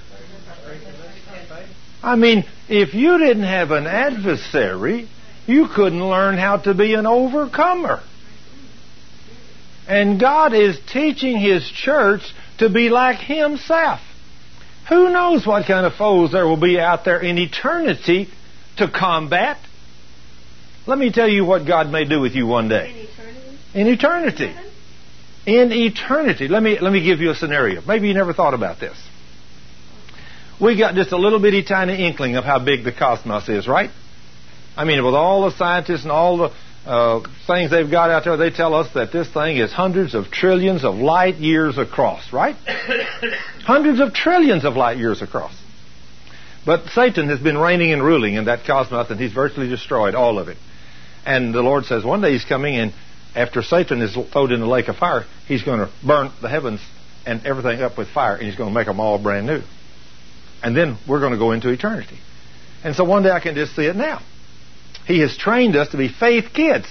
I mean, if you didn't have an adversary, you couldn't learn how to be an overcomer. And God is teaching His church to be like Himself. Who knows what kind of foes there will be out there in eternity to combat? Let me tell you what God may do with you one day. In eternity. In eternity? In eternity. Let me, let me give you a scenario. Maybe you never thought about this we got just a little bitty tiny inkling of how big the cosmos is, right? I mean, with all the scientists and all the uh, things they've got out there, they tell us that this thing is hundreds of trillions of light years across, right? [coughs] hundreds of trillions of light years across. But Satan has been reigning and ruling in that cosmos, and he's virtually destroyed all of it. And the Lord says one day he's coming, and after Satan is thrown in the lake of fire, he's going to burn the heavens and everything up with fire, and he's going to make them all brand new. And then we're going to go into eternity. And so one day I can just see it now. He has trained us to be faith kids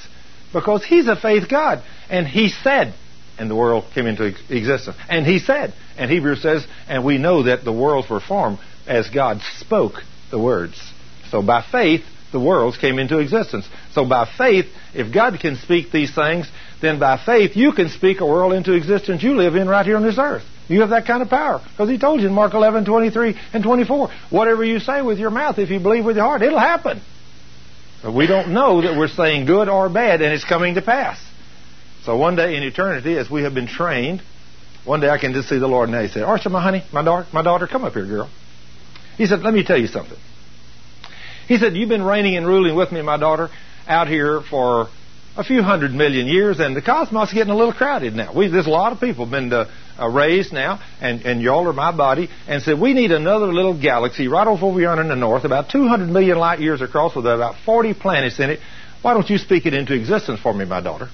because He's a faith God. And He said, and the world came into existence. And He said, and Hebrews says, and we know that the worlds were formed as God spoke the words. So by faith, the worlds came into existence. So by faith, if God can speak these things, then by faith you can speak a world into existence you live in right here on this earth. You have that kind of power. Because he told you in Mark 11, 23 and 24, whatever you say with your mouth, if you believe with your heart, it'll happen. But we don't know that we're saying good or bad and it's coming to pass. So one day in eternity, as we have been trained, one day I can just see the Lord and he said, Archer, my honey, my daughter, my daughter, come up here, girl. He said, let me tell you something. He said, You've been reigning and ruling with me, my daughter, out here for a few hundred million years, and the cosmos is getting a little crowded now. We, there's a lot of people been uh, uh, raised now, and, and y'all are my body, and said, We need another little galaxy right off over yonder in the north, about 200 million light years across, with about 40 planets in it. Why don't you speak it into existence for me, my daughter?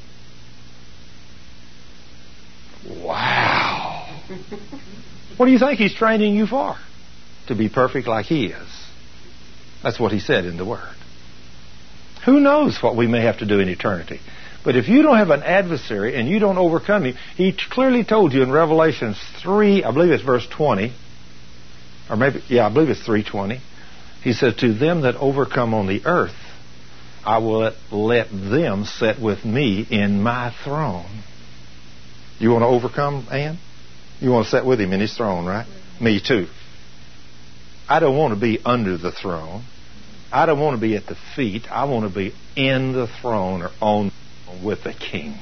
Wow. [laughs] what do you think he's training you for? To be perfect like he is. That's what he said in the Word. Who knows what we may have to do in eternity? But if you don't have an adversary and you don't overcome him, he clearly told you in Revelation 3, I believe it's verse 20, or maybe, yeah, I believe it's 320. He said, To them that overcome on the earth, I will let them sit with me in my throne. You want to overcome, Ann? You want to sit with him in his throne, right? Me too. I don't want to be under the throne. I don't want to be at the feet. I want to be in the throne or on with the king.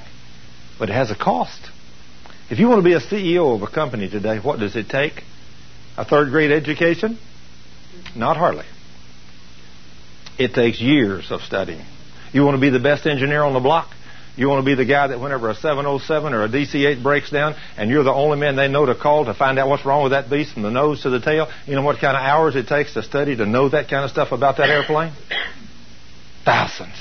But it has a cost. If you want to be a CEO of a company today, what does it take? A third grade education? Not hardly. It takes years of studying. You want to be the best engineer on the block? You want to be the guy that whenever a 707 or a DC-8 breaks down and you're the only man they know to call to find out what's wrong with that beast from the nose to the tail, you know what kind of hours it takes to study to know that kind of stuff about that airplane? [coughs] Thousands.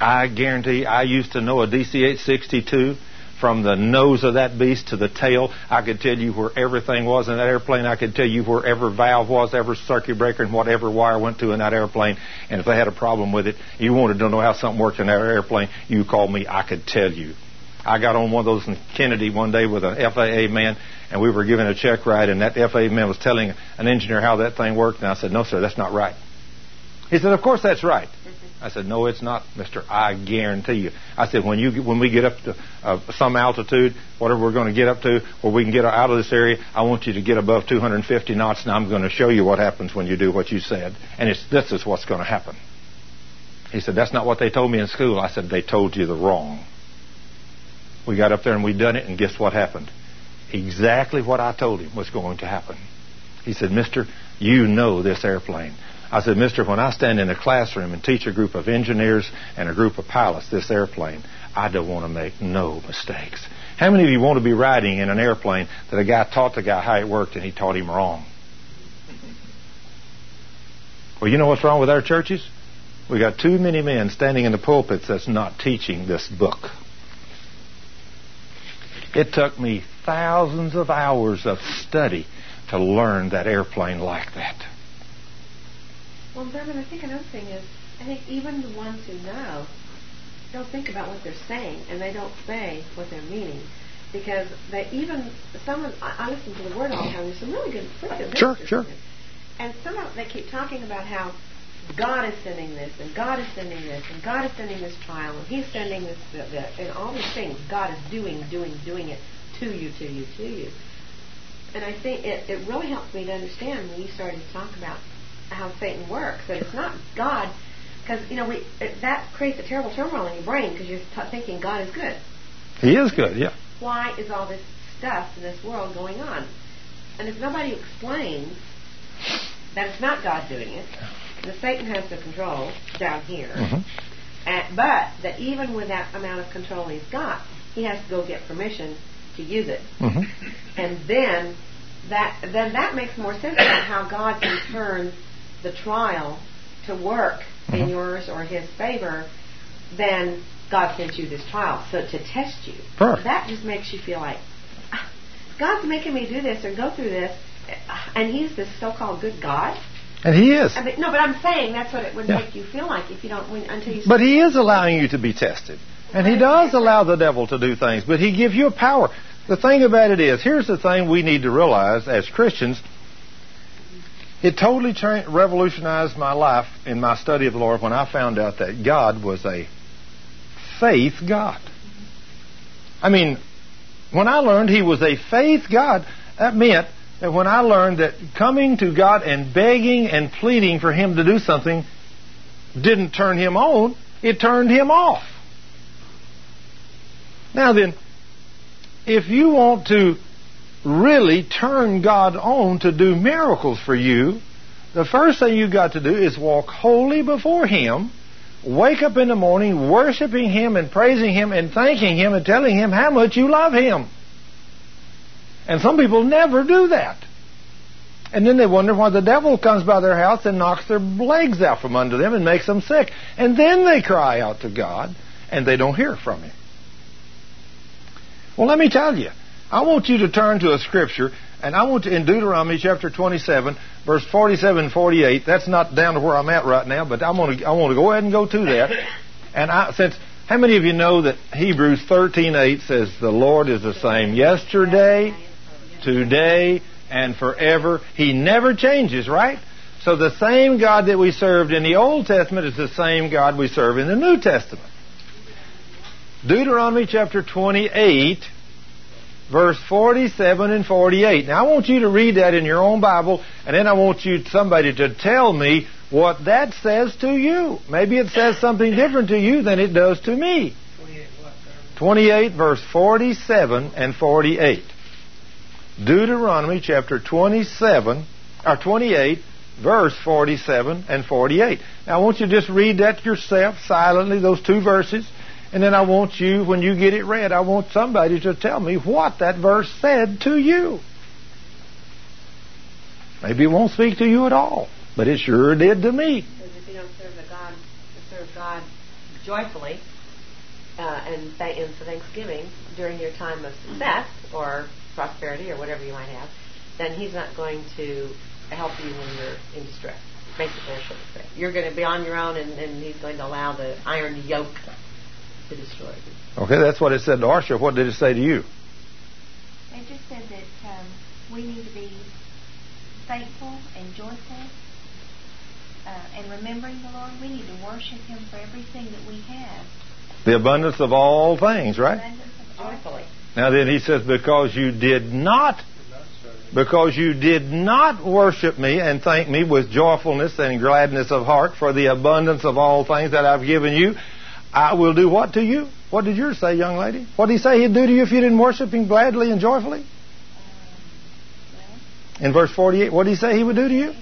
I guarantee I used to know a DC-8-62 from the nose of that beast to the tail. I could tell you where everything was in that airplane. I could tell you where every valve was, every circuit breaker, and whatever wire went to in that airplane. And if they had a problem with it, you wanted to know how something worked in that airplane, you called me. I could tell you. I got on one of those in Kennedy one day with an FAA man, and we were giving a check ride, and that FAA man was telling an engineer how that thing worked, and I said, "No, sir, that's not right." He said, "Of course that's right." I said, no, it's not, Mister. I guarantee you. I said, when you when we get up to uh, some altitude, whatever we're going to get up to, where we can get out of this area, I want you to get above 250 knots, and I'm going to show you what happens when you do what you said. And it's this is what's going to happen. He said, that's not what they told me in school. I said, they told you the wrong. We got up there and we done it, and guess what happened? Exactly what I told him was going to happen. He said, Mister, you know this airplane. I said, Mister, when I stand in a classroom and teach a group of engineers and a group of pilots this airplane, I don't want to make no mistakes. How many of you want to be riding in an airplane that a guy taught the guy how it worked and he taught him wrong? Well, you know what's wrong with our churches? We got too many men standing in the pulpits that's not teaching this book. It took me thousands of hours of study to learn that airplane like that. Well, Bevan, I think another thing is, I think even the ones who know don't think about what they're saying, and they don't say what they're meaning. Because they even, someone, I, I listen to the Word all the time, there's some really good, pretty good Sure, sure. And some of they keep talking about how God is sending this, and God is sending this, and God is sending this trial, and He's sending this, and all these things. God is doing, doing, doing it to you, to you, to you. And I think it, it really helped me to understand when you started to talk about how Satan works. That it's not God, because you know we it, that creates a terrible turmoil in your brain because you're t- thinking God is good. He is good, yeah. Why is all this stuff in this world going on? And if nobody explains that it's not God doing it, that Satan has the control down here, Mhm. and, but that even with that amount of control he's got, he has to go get permission to use it hmm and then that then that makes more sense about how God can turn the trial to work in Mhm. yours or His favor, then God sent you this trial so to test you. Perfect. That just makes you feel like "Ah, God's making me do this or go through this, and He's this so-called good God. And he is. I mean, no, but I'm saying that's what it would Yeah. make you feel like if you don't when, until you. But he is allowing you to be tested. And he does allow the devil to do things, but he gives you a power. The thing about it is, here's the thing we need to realize as Christians, It totally revolutionized my life in my study of the Lord when I found out that God was a faith God. I mean, when I learned He was a faith God, that meant that when I learned that coming to God and begging and pleading for Him to do something didn't turn Him on, it turned Him off. Now then, if you want to really turn God on to do miracles for you, the first thing you've got to do is walk holy before Him, wake up in the morning worshiping Him and praising Him and thanking Him and telling Him how much you love Him. And some people never do that. And then they wonder why the devil comes by their house and knocks their legs out from under them and makes them sick. And then they cry out to God and they don't hear from Him. Well, let me tell you, I want you to turn to a scripture, and I want to, in Deuteronomy chapter 27, verse 47 and 48. That's not down to where I'm at right now, but I want to, I want to go ahead and go to that. And I, since, how many of you know that Hebrews 13:8 says the Lord is the same yesterday, today, and forever? He never changes, right? So the same God that we served in the Old Testament is the same God we serve in the New Testament. Deuteronomy chapter 28 verse 47 and 48. Now I want you to read that in your own Bible, and then I want you somebody to tell me what that says to you. Maybe it says something different to you than it does to me. 28 verse 47 and 48. Deuteronomy chapter 27 or 28 verse 47 and 48. Now I want you to just read that yourself silently those two verses and then I want you, when you get it read, I want somebody to tell me what that verse said to you. Maybe it won't speak to you at all, but it sure did to me. Because if you don't serve God, serve God joyfully uh, and, th- and for Thanksgiving during your time of success or prosperity or whatever you might have, then He's not going to help you when you're in distress. Basically, I should say. You're going to be on your own, and, and He's going to allow the iron yoke to destroy you. Okay, that's what it said to Arsha. What did it say to you? It just said that um, we need to be thankful and joyful uh, and remembering the Lord. We need to worship Him for everything that we have. The abundance of all things, right? Abundance of all Joyfully. Now then he says, because you did not, because you did not worship me and thank me with joyfulness and gladness of heart for the abundance of all things that I've given you, I will do what to you? What did yours say, young lady? What did he say he'd do to you if you didn't worship him gladly and joyfully? Uh, in verse 48, what did he say he would do to you?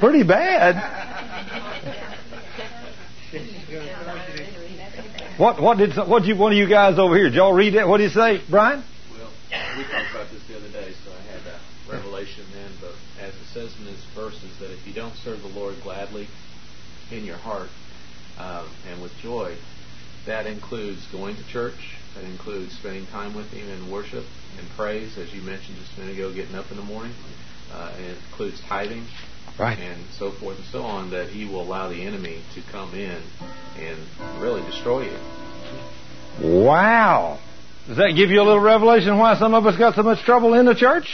Pretty bad. [laughs] What what did what did you one of you guys over here? Did y'all read that? What did he say, Brian? Well, we talked about this the other day, so I had a revelation then. But as it says in this verses, that if you don't serve the Lord gladly in your heart um, and with joy, that includes going to church. That includes spending time with Him in worship and praise, as you mentioned just a minute ago, getting up in the morning. Uh, and it includes tithing, Right. and so forth and so on. That He will allow the enemy to come in and really destroy you. Wow. Does that give you a little revelation why some of us got so much trouble in the church?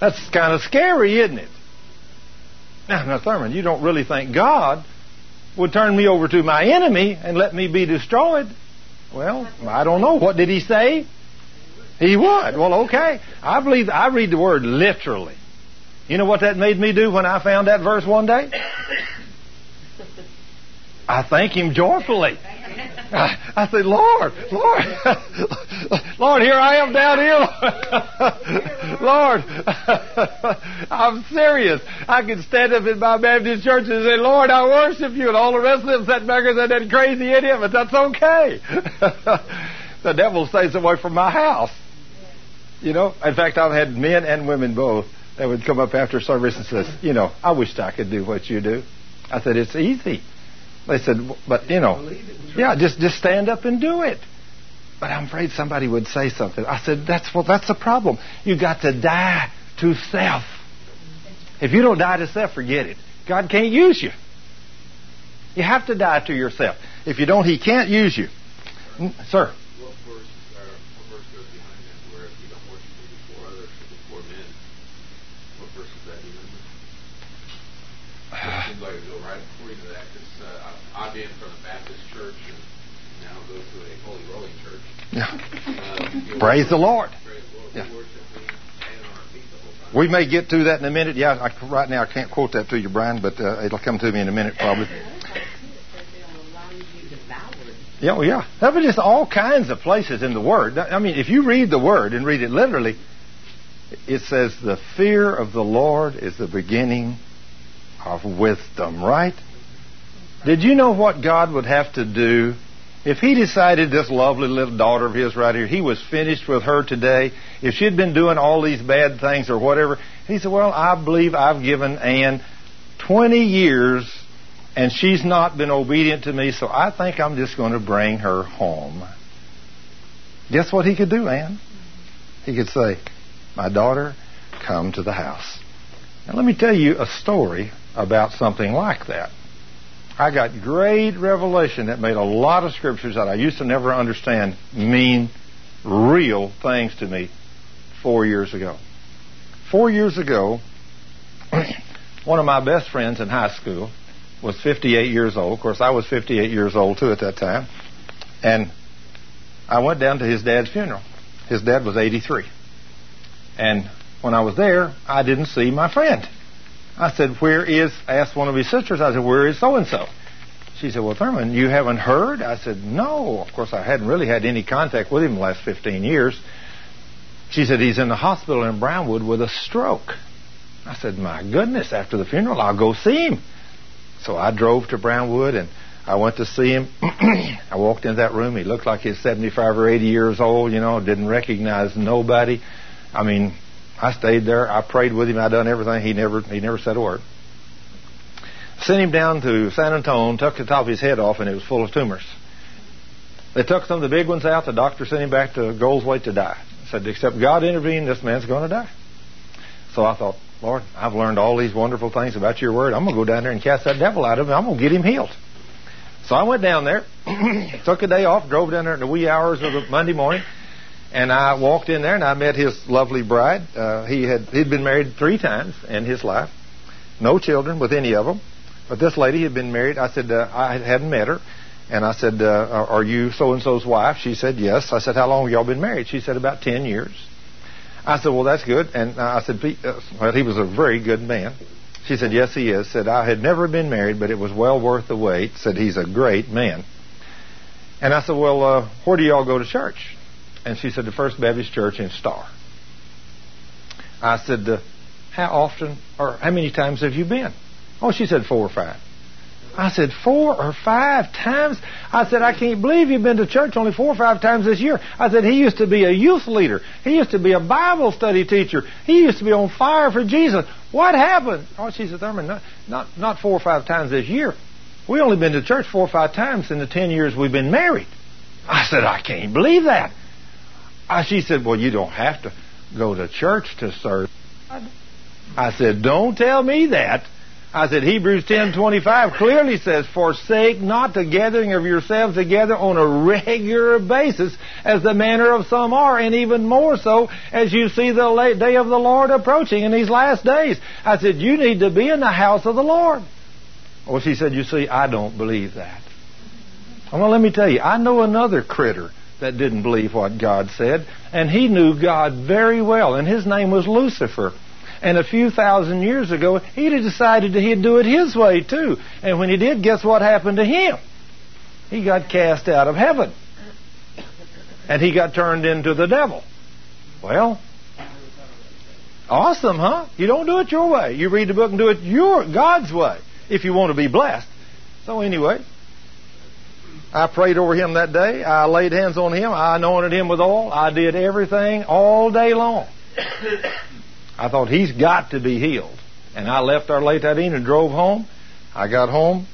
That's kind of scary, isn't it? Now, now, Thurman, you don't really think God would turn me over to my enemy and let me be destroyed? Well, I don't know. What did he say? He would. Well, okay. I believe I read the word literally. You know what that made me do when I found that verse one day? [laughs] I thank him joyfully. I, I said, Lord, Lord, [laughs] Lord, here I am down here. Lord, [laughs] [laughs] I'm serious. I can stand up in my Baptist church and say, Lord, I worship you. And all the rest of them sat back and said, that crazy idiot, but that's okay. the devil stays away from my house. You know, in fact, I've had men and women both that would come up after service and says, you know, I wished I could do what you do. I said, it's easy. They said, but you know, yeah, just just stand up and do it. But I'm afraid somebody would say something. I said, that's well, that's the problem. You got to die to self. If you don't die to self, forget it. God can't use you. You have to die to yourself. If you don't, He can't use you. Sir. What verse, uh, what verse goes behind that? Where if you in from a Baptist church and now go to a Holy Rolling church. Yeah. Praise the Lord. Yeah. We may get to that in a minute. Yeah, I, right now I can't quote that to you, Brian, but uh, it'll come to me in a minute probably. Yeah, well, yeah. There are just all kinds of places in the Word. I mean, if you read the Word and read it literally, it says the fear of the Lord is the beginning of wisdom, right? Did you know what God would have to do if He decided this lovely little daughter of His right here, He was finished with her today? If she'd been doing all these bad things or whatever, He said, Well, I believe I've given Anne 20 years and she's not been obedient to me, so I think I'm just going to bring her home. Guess what he could do, Anne? He could say, My daughter, come to the house. Now, let me tell you a story about something like that. I got great revelation that made a lot of scriptures that I used to never understand mean real things to me four years ago. Four years ago, [clears throat] one of my best friends in high school was 58 years old. Of course, I was 58 years old too at that time. And I went down to his dad's funeral. His dad was 83. And when I was there, I didn't see my friend. I said, Where is, I asked one of his sisters, I said, Where is so and so? She said, Well, Thurman, you haven't heard? I said, No. Of course, I hadn't really had any contact with him the last 15 years. She said, He's in the hospital in Brownwood with a stroke. I said, My goodness, after the funeral, I'll go see him. So I drove to Brownwood and I went to see him. [clears throat] I walked into that room. He looked like he's 75 or 80 years old, you know, didn't recognize nobody. I mean, I stayed there. I prayed with him. I done everything. He never he never said a word. Sent him down to San Antonio, took the top of his head off, and it was full of tumors. They took some of the big ones out. The doctor sent him back to Goldthwaite to die. Said, except God intervened, this man's going to die. So I thought, Lord, I've learned all these wonderful things about your word. I'm going to go down there and cast that devil out of him. I'm going to get him healed. So I went down there, [clears throat] took a day off, drove down there in the wee hours of the Monday morning, and I walked in there and I met his lovely bride. Uh, he had he'd been married three times in his life, no children with any of them, but this lady had been married. I said uh, I hadn't met her, and I said, uh, "Are you so and so's wife?" She said, "Yes." I said, "How long have y'all been married?" She said, "About ten years." I said, "Well, that's good." And I said, uh, "Well, he was a very good man." She said, Yes, he is. Said, I had never been married, but it was well worth the wait. Said, He's a great man. And I said, Well, uh, where do y'all go to church? And she said, The First Baptist Church in Star. I said, How often or how many times have you been? Oh, she said, Four or five. I said, Four or five times? I said, I can't believe you've been to church only four or five times this year. I said, He used to be a youth leader. He used to be a Bible study teacher. He used to be on fire for Jesus. What happened? Oh, she said, Thurman, not, not, not four or five times this year. We only been to church four or five times in the ten years we've been married. I said, I can't believe that. Uh, she said, Well, you don't have to go to church to serve. God. I said, Don't tell me that. I said, Hebrews 10:25 clearly says, "Forsake not the gathering of yourselves together on a regular basis, as the manner of some are, and even more so as you see the day of the Lord approaching in these last days." I said, "You need to be in the house of the Lord." Well, she said, "You see, I don't believe that." Well, let me tell you, I know another critter that didn't believe what God said, and he knew God very well, and his name was Lucifer. And a few thousand years ago, he'd decided that he'd do it his way too. And when he did, guess what happened to him? He got cast out of heaven. And he got turned into the devil. Well, awesome, huh? You don't do it your way. You read the book and do it your God's way if you want to be blessed. So anyway, I prayed over him that day. I laid hands on him. I anointed him with oil. I did everything all day long. [coughs] I thought he's got to be healed. And I left there late that evening and drove home. I got home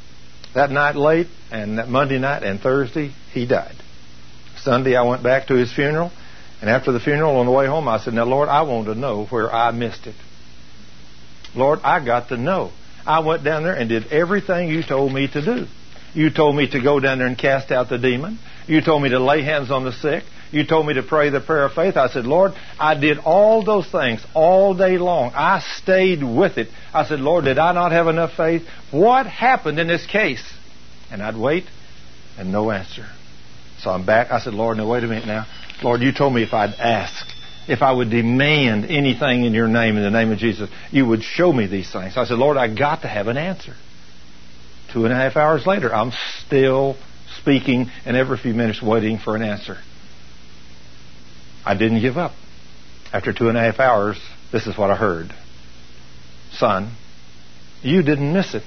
that night late, and that Monday night and Thursday he died. Sunday I went back to his funeral, and after the funeral on the way home I said, "Now Lord, I want to know where I missed it. Lord, I got to know. I went down there and did everything you told me to do. You told me to go down there and cast out the demon. You told me to lay hands on the sick. You told me to pray the prayer of faith. I said, Lord, I did all those things all day long. I stayed with it. I said, Lord, did I not have enough faith? What happened in this case? And I'd wait and no answer. So I'm back. I said, Lord, now wait a minute now. Lord, you told me if I'd ask, if I would demand anything in your name, in the name of Jesus, you would show me these things. I said, Lord, I got to have an answer. Two and a half hours later, I'm still speaking and every few minutes waiting for an answer. I didn't give up. After two and a half hours, this is what I heard. Son, you didn't miss it.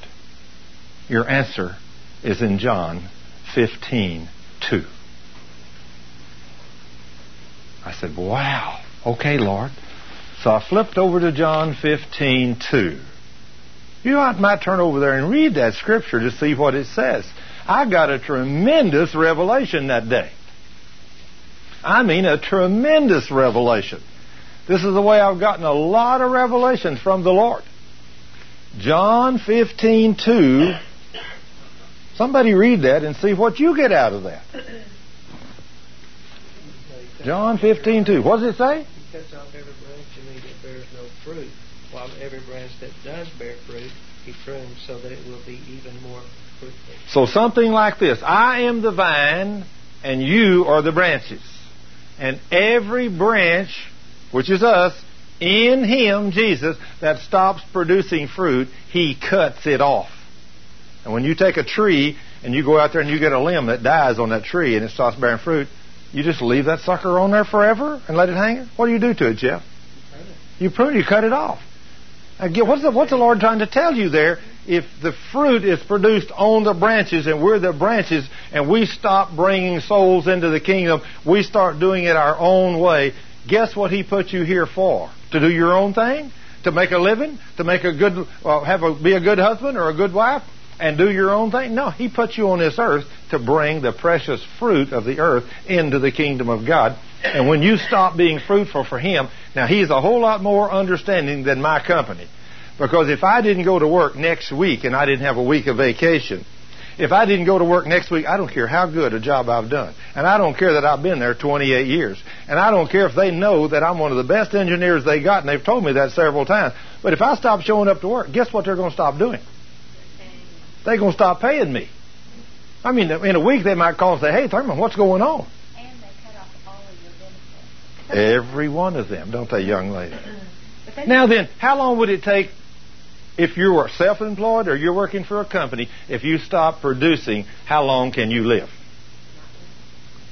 Your answer is in John 15, 2. I said, wow. Okay, Lord. So I flipped over to John 15, 2. You might turn over there and read that scripture to see what it says. I got a tremendous revelation that day. I mean, a tremendous revelation. This is the way I've gotten a lot of revelations from the Lord. John 15:2. Somebody read that and see what you get out of that. John 15:2. What does it say? He cuts off every branch in me that bears no fruit, while every branch that does bear fruit, he prunes so that it will be even more fruitful. So something like this. I am the vine, and you are the branches. And every branch, which is us, in Him, Jesus, that stops producing fruit, He cuts it off. And when you take a tree and you go out there and you get a limb that dies on that tree and it stops bearing fruit, you just leave that sucker on there forever and let it hang? What do you do to it, Jeff? You prune it, you cut it off. Again, what's the, what's the Lord trying to tell you there? If the fruit is produced on the branches and we're the branches and we stop bringing souls into the kingdom, we start doing it our own way, guess what He put you here for? To do your own thing? To make a living? To make a good, well, have a, be a good husband or a good wife? And do your own thing? No, He put you on this earth to bring the precious fruit of the earth into the kingdom of God. And when you stop being fruitful for Him, now He's a whole lot more understanding than my company. Because if I didn't go to work next week and I didn't have a week of vacation, if I didn't go to work next week, I don't care how good a job I've done. And I don't care that I've been there 28 years. And I don't care if they know that I'm one of the best engineers they got, and they've told me that several times. But if I stop showing up to work, guess what they're going to stop doing? They're going to stop paying me. I mean, in a week they might call and say, hey, Thurman, what's going on? And they cut off all of your benefits. Every one of them, don't they, young lady? Now then, how long would it take if you were self-employed or you're working for a company, if you stop producing, how long can you live?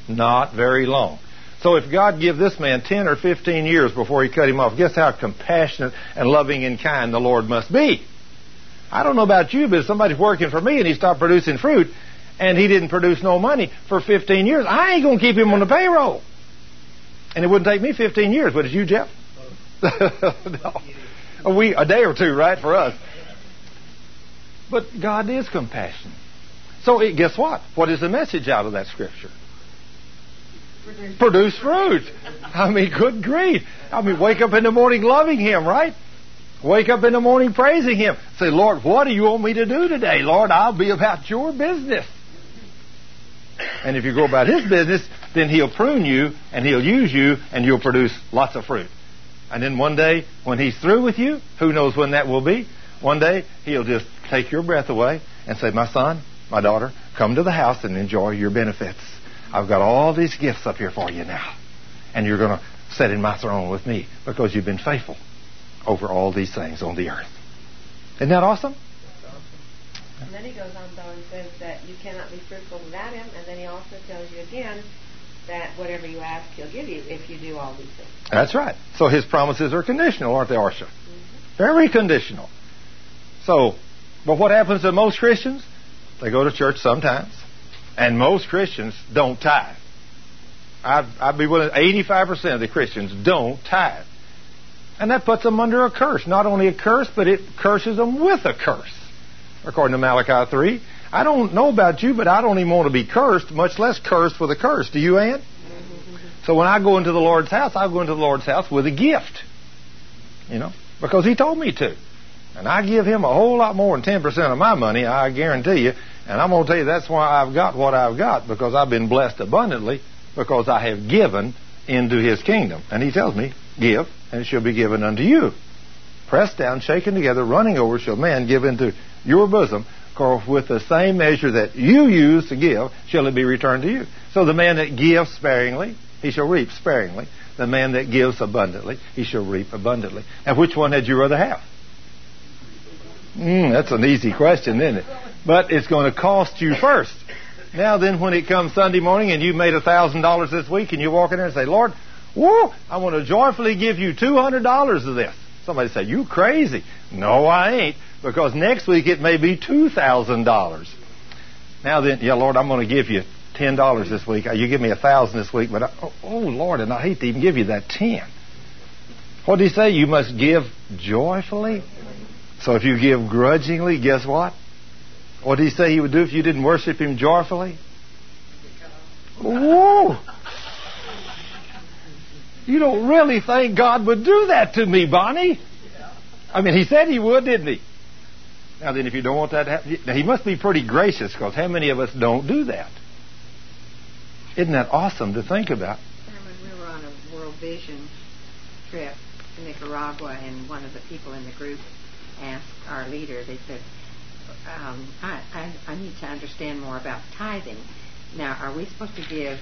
Not very long. So if God give this man 10 or 15 years before he cut him off, guess how compassionate and loving and kind the Lord must be. I don't know about you, but if somebody's working for me and he stopped producing fruit and he didn't produce no money for 15 years, I ain't going to keep him on the payroll. And it wouldn't take me 15 years, would it you, Jeff? [laughs] no. A week, a day or two, right, for us. But God is compassionate. So it, guess what? What is the message out of that scripture? Produce, Produce fruit. I mean, good grief. I mean, wake up in the morning loving Him, right? Wake up in the morning praising Him. Say, Lord, what do you want me to do today? Lord, I'll be about your business. And if you go about His business, then He'll prune you and He'll use you and you'll produce lots of fruit. And then one day, when He's through with you, who knows when that will be? One day, He'll just take your breath away and say, My son, my daughter, come to the house and enjoy your benefits. I've got all these gifts up here for you now. And you're going to sit in my throne with me because you've been faithful over all these things on the earth. Isn't that awesome? And then he goes on though and says that you cannot be fruitful without him, and then he also tells you again that whatever you ask, he'll give you if you do all these things. That's right. So his promises are conditional, aren't they, Arsha? Mm-hmm. Very conditional. So, but what happens to most Christians? They go to church sometimes, and most Christians don't tithe. I'd, I'd be willing, 85% of the Christians don't tithe. And that puts them under a curse. Not only a curse, but it curses them with a curse. According to Malachi 3. I don't know about you, but I don't even want to be cursed, much less cursed with a curse. Do you, Ann? So when I go into the Lord's house, I go into the Lord's house with a gift. You know, because He told me to. And I give Him a whole lot more than 10% of my money, I guarantee you. And I'm going to tell you that's why I've got what I've got, because I've been blessed abundantly, because I have given into His kingdom. And He tells me, give, and it shall be given unto you. Pressed down, shaken together, running over, shall man give into your bosom For with the same measure that you use to give, shall it be returned to you. So the man that gives sparingly, he shall reap sparingly. The man that gives abundantly, he shall reap abundantly. And which one had you rather have? Mm, that's an easy question, isn't it? But it's going to cost you first. Now then, when it comes Sunday morning and you made a thousand dollars this week, and you walk in there and say, "Lord, whoa, I want to joyfully give you two hundred dollars of this." Somebody say, "You crazy?" No, I ain't, because next week it may be two thousand dollars. Now then, yeah, Lord, I'm going to give you ten dollars this week. You give me a thousand this week, but I, oh, oh Lord, and I hate to even give you that ten. What did he say? You must give joyfully. So if you give grudgingly, guess what? What did he say he would do if you didn't worship him joyfully? Whoa! You don't really think God would do that to me, Bonnie? I mean, he said he would, didn't he? Now then, if you don't want that to happen, he must be pretty gracious because how many of us don't do that? Isn't that awesome to think about? When we were on a World Vision trip to Nicaragua, and one of the people in the group asked our leader, they said, um, I, I, I need to understand more about tithing. Now, are we supposed to give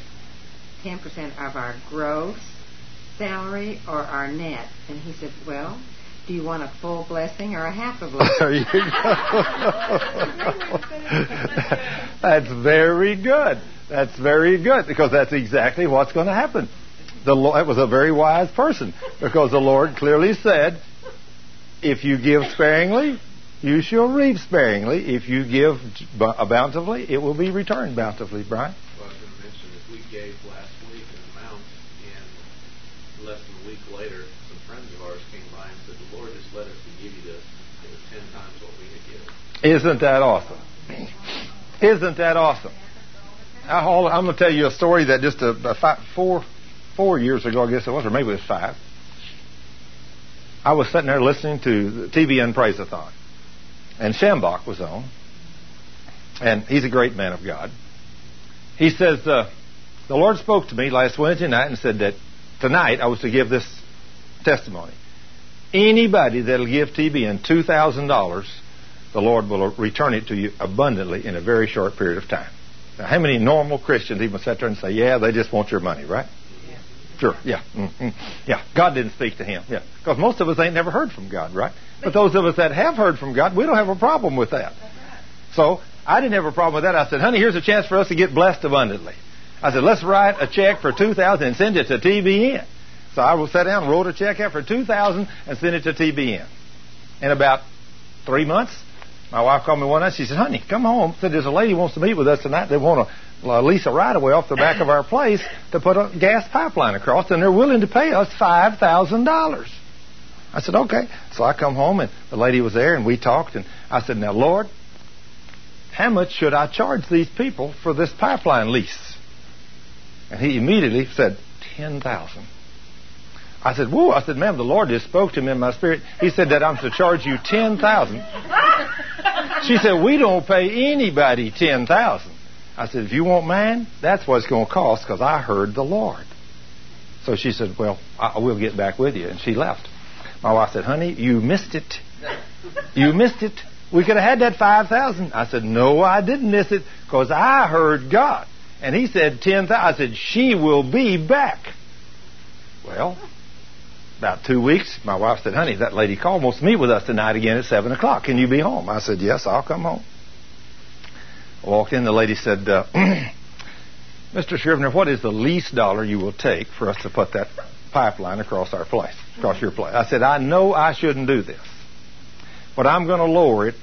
10% of our gross salary or our net? And he said, well, do you want a full blessing or a half a [laughs] blessing? There you go. that's very good. That's very good because that's exactly what's going to happen. The Lord, that was a very wise person because the Lord clearly said, if you give sparingly, you shall reap sparingly. If you give bountifully, it will be returned bountifully, Brian. Well, I was going to mention if we gave last week an amount, and less than a week later, some friends of ours came by and said, "The Lord just led us to give you this. It was ten times what we had given." Isn't that awesome? Isn't that awesome? I, am going to tell you a story that just a, a five, four four years ago, I guess it was, or maybe it was five. I was sitting there listening to the TBN Praise-a-thon, and Schambach was on, and he's a great man of God. He says, uh, the Lord spoke to me last Wednesday night and said that tonight I was to give this testimony. Anybody that'll give TBN $2,000, the Lord will return it to you abundantly in a very short period of time. Now, how many normal Christians even sit there and say, yeah, they just want your money, right? Sure, yeah. Mm-hmm. Yeah, God didn't speak to him. Yeah. Because most of us ain't never heard from God, right? But those of us that have heard from God, we don't have a problem with that. So I didn't have a problem with that. I said, honey, here's a chance for us to get blessed abundantly. I said, let's write a check for 2000 and send it to TBN. So I will sit down and wrote a check out for 2000 and send it to TBN. In about three months, my wife called me one night. She said, honey, come home. Said, there's a lady wants to meet with us tonight. They want to uh, lease a right of way off the back of our place to put a gas pipeline across, and they're willing to pay us five thousand dollars. I said, okay. So I come home, and the lady was there, and we talked, and I said, now, Lord, how much should I charge these people for this pipeline lease? And he immediately said, ten thousand. I said, whoa. I said, ma'am, the Lord just spoke to me in my spirit. He said that I'm to charge you ten thousand. She said, we don't pay anybody ten thousand. I said, if you want mine, that's what it's going to cost because I heard the Lord. So she said, well, I will get back with you. And she left. My wife said, honey, you missed it. You missed it. We could have had that 5000 I said, no, I didn't miss it because I heard God. And he said 10000 I said, she will be back. Well, about two weeks, my wife said, honey, that lady called, wants to meet with us tonight again at 7 o'clock. Can you be home? I said, yes, I'll come home. I walked in, the lady said, uh, [clears throat] Mr. Scrivner, what is the least dollar you will take for us to put that pipeline across our place, across your place? I said, I know I shouldn't do this, but I'm going to lower it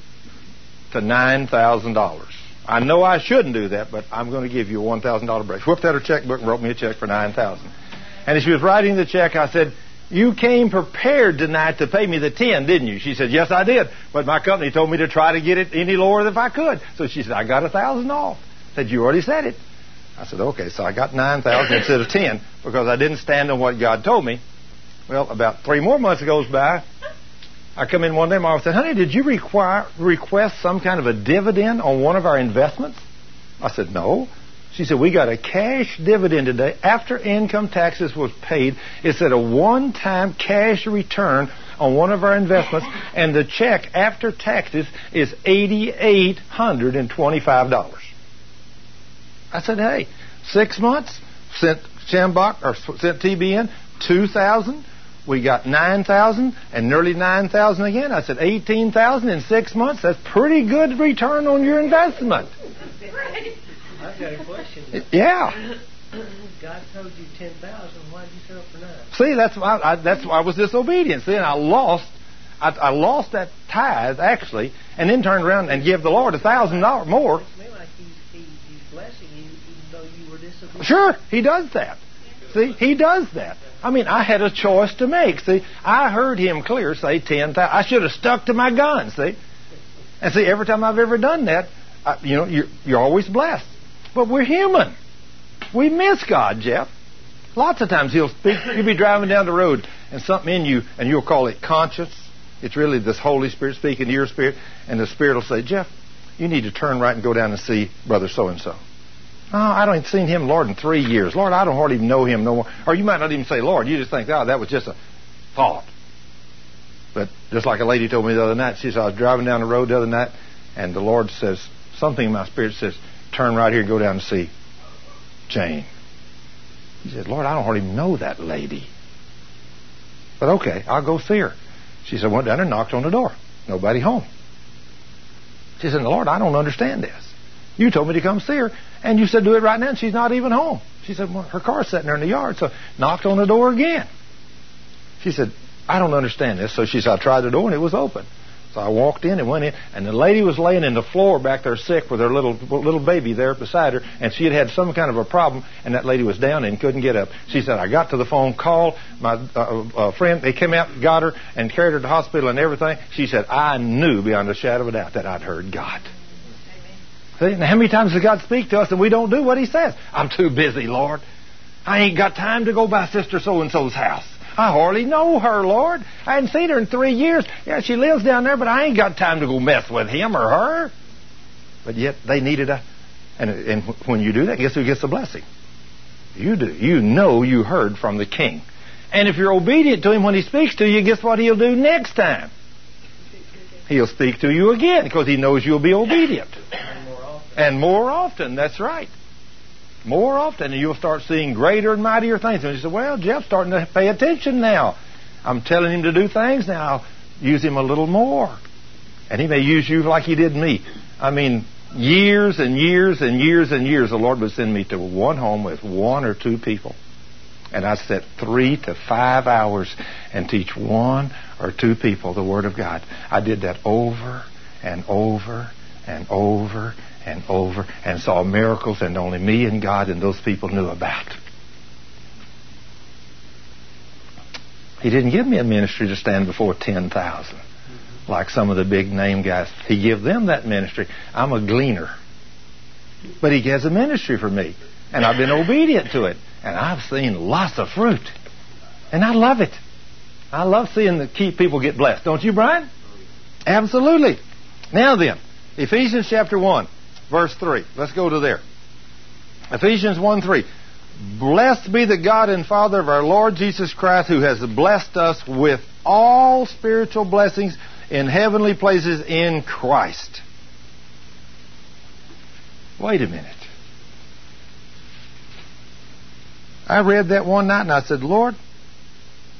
to $9,000. I know I shouldn't do that, but I'm going to give you a $1,000 break. Whipped out her checkbook and wrote me a check for 9000 And as she was writing the check, I said, you came prepared tonight to pay me the 10, didn't you? She said, yes, I did. But my company told me to try to get it any lower if I could. So she said, I got a thousand off. I said, you already said it. I said, okay, so I got 9,000 instead of 10 because I didn't stand on what God told me. Well, about three more months goes by. I come in one day, wife said, honey, did you require, request some kind of a dividend on one of our investments? I said, no. She said, we got a cash dividend today after income taxes was paid. It's at a one-time cash return on one of our investments, and the check after taxes is $8,825. I said, hey, six months, sent Schambach, or sent TBN, 2000 we got 9,000 and nearly 9,000 again. I said 18,000 in six months. That's pretty good return on your investment. I've got a question. Yeah. [coughs] God told you 10,000. Why did you sell for nine? See, that's why I, that's why I was disobedient. See, and I lost. I, I lost that tithe actually, and then turned around and gave the Lord a thousand dollars more. It looks me like he's, he, he's blessing you even though you were disobedient. Sure, He does that. See, He does that. I mean, I had a choice to make. See, I heard Him clear say ten thousand. I should have stuck to my guns. See, and see, every time I've ever done that, I, you know, you're, you're always blessed. But we're human. We miss God, Jeff. Lots of times He'll speak. You'll be driving down the road, and something in you, and you'll call it conscience. It's really this Holy Spirit speaking to your spirit, and the Spirit will say, Jeff, you need to turn right and go down and see Brother so and so. Oh, I don't seen him, Lord, in three years. Lord, I don't hardly even know him no more. Or you might not even say, Lord. You just think, oh, that was just a thought. But just like a lady told me the other night, she said, I was driving down the road the other night, and the Lord says, something in my spirit says, turn right here and go down and see Jane. He said, Lord, I don't hardly know that lady. But okay, I'll go see her. She said, went down and knocked on the door. Nobody home. She said, Lord, I don't understand this. You told me to come see her, and you said do it right now, and she's not even home. She said, well, her car's sitting there in the yard, so knocked on the door again. She said, I don't understand this. So she said, I tried the door, and it was open. So I walked in and went in, and the lady was laying in the floor back there sick with her little little baby there beside her, and she had had some kind of a problem, and that lady was down and couldn't get up. She said, I got to the phone, called my uh, uh, friend, they came out, got her, and carried her to the hospital and everything. She said, I knew beyond a shadow of a doubt that I'd heard God. See, now how many times does God speak to us and we don't do what He says? I'm too busy, Lord. I ain't got time to go by Sister So and So's house. I hardly know her, Lord. I hadn't seen her in three years. Yeah, she lives down there, but I ain't got time to go mess with him or her. But yet they needed a, and, and when you do that, guess who gets the blessing? You do. You know you heard from the King. And if you're obedient to him when he speaks to you, guess what he'll do next time? He'll speak to you again because he knows you'll be obedient. And more often. And more often, that's right. More often, and you'll start seeing greater and mightier things. And you say, well, Jeff's starting to pay attention now. I'm telling him to do things now. Use him a little more. And he may use you like he did me. I mean, years and years and years and years, the Lord would send me to one home with one or two people. And I'd sit three to five hours and teach one or two people the Word of God. I did that over and over and over and over and saw miracles and only me and God and those people knew about. He didn't give me a ministry to stand before 10,000 like some of the big name guys. He gave them that ministry. I'm a gleaner. But he has a ministry for me. And I've been obedient to it. And I've seen lots of fruit. And I love it. I love seeing the key people get blessed. Don't you, Brian? Absolutely. Now then, Ephesians chapter 1, verse 3. Let's go to there. Ephesians 1 3. Blessed be the God and Father of our Lord Jesus Christ, who has blessed us with all spiritual blessings in heavenly places in Christ. Wait a minute. I read that one night and I said, Lord,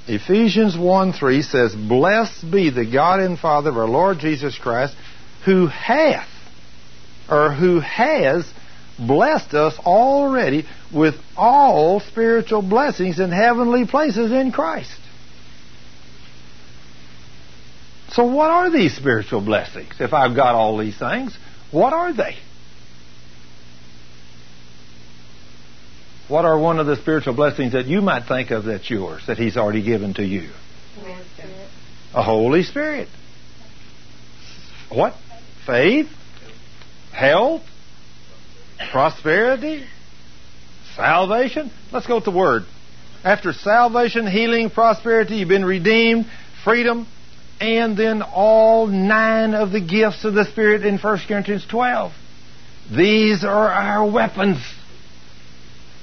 Ephesians 1 3 says, Blessed be the God and Father of our Lord Jesus Christ, who hath, or who has blessed us already with all spiritual blessings in heavenly places in Christ. So, what are these spiritual blessings? If I've got all these things, what are they? What are one of the spiritual blessings that you might think of that's yours, that He's already given to you? A Holy Spirit. What? Faith? Health? Prosperity? Salvation? Let's go with the Word. After salvation, healing, prosperity, you've been redeemed, freedom, and then all nine of the gifts of the Spirit in 1 Corinthians 12. These are our weapons.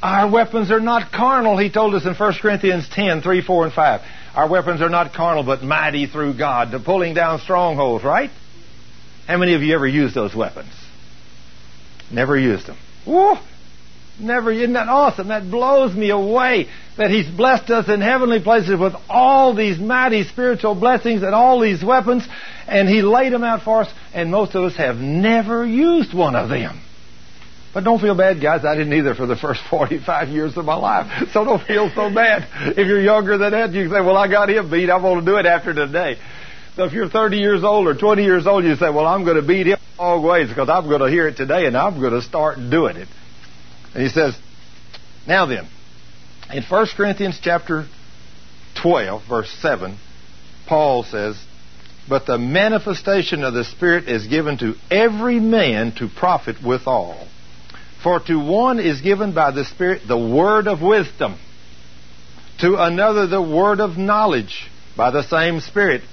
Our weapons are not carnal, he told us in 1 Corinthians 10, 3, 4, and 5. Our weapons are not carnal, but mighty through God to pulling down strongholds, right? How many of you ever used those weapons? Never used them. Woo! Never, isn't that awesome? That blows me away that He's blessed us in heavenly places with all these mighty spiritual blessings and all these weapons, and He laid them out for us, and most of us have never used one of them. But don't feel bad, guys. I didn't either for the first [laughs] 45 years of my life. So don't feel so bad. If you're younger than that, you can say, well, I got him beat. I'm going to do it after today. So if you're 30 years old or 20 years old, you say, well, I'm going to beat him all ways because I'm going to hear it today and I'm going to start doing it. And he says, now then, in 1 Corinthians chapter 12, verse 7, Paul says, But the manifestation of the Spirit is given to every man to profit withal. For to one is given by the Spirit the word of wisdom, to another the word of knowledge by the same Spirit,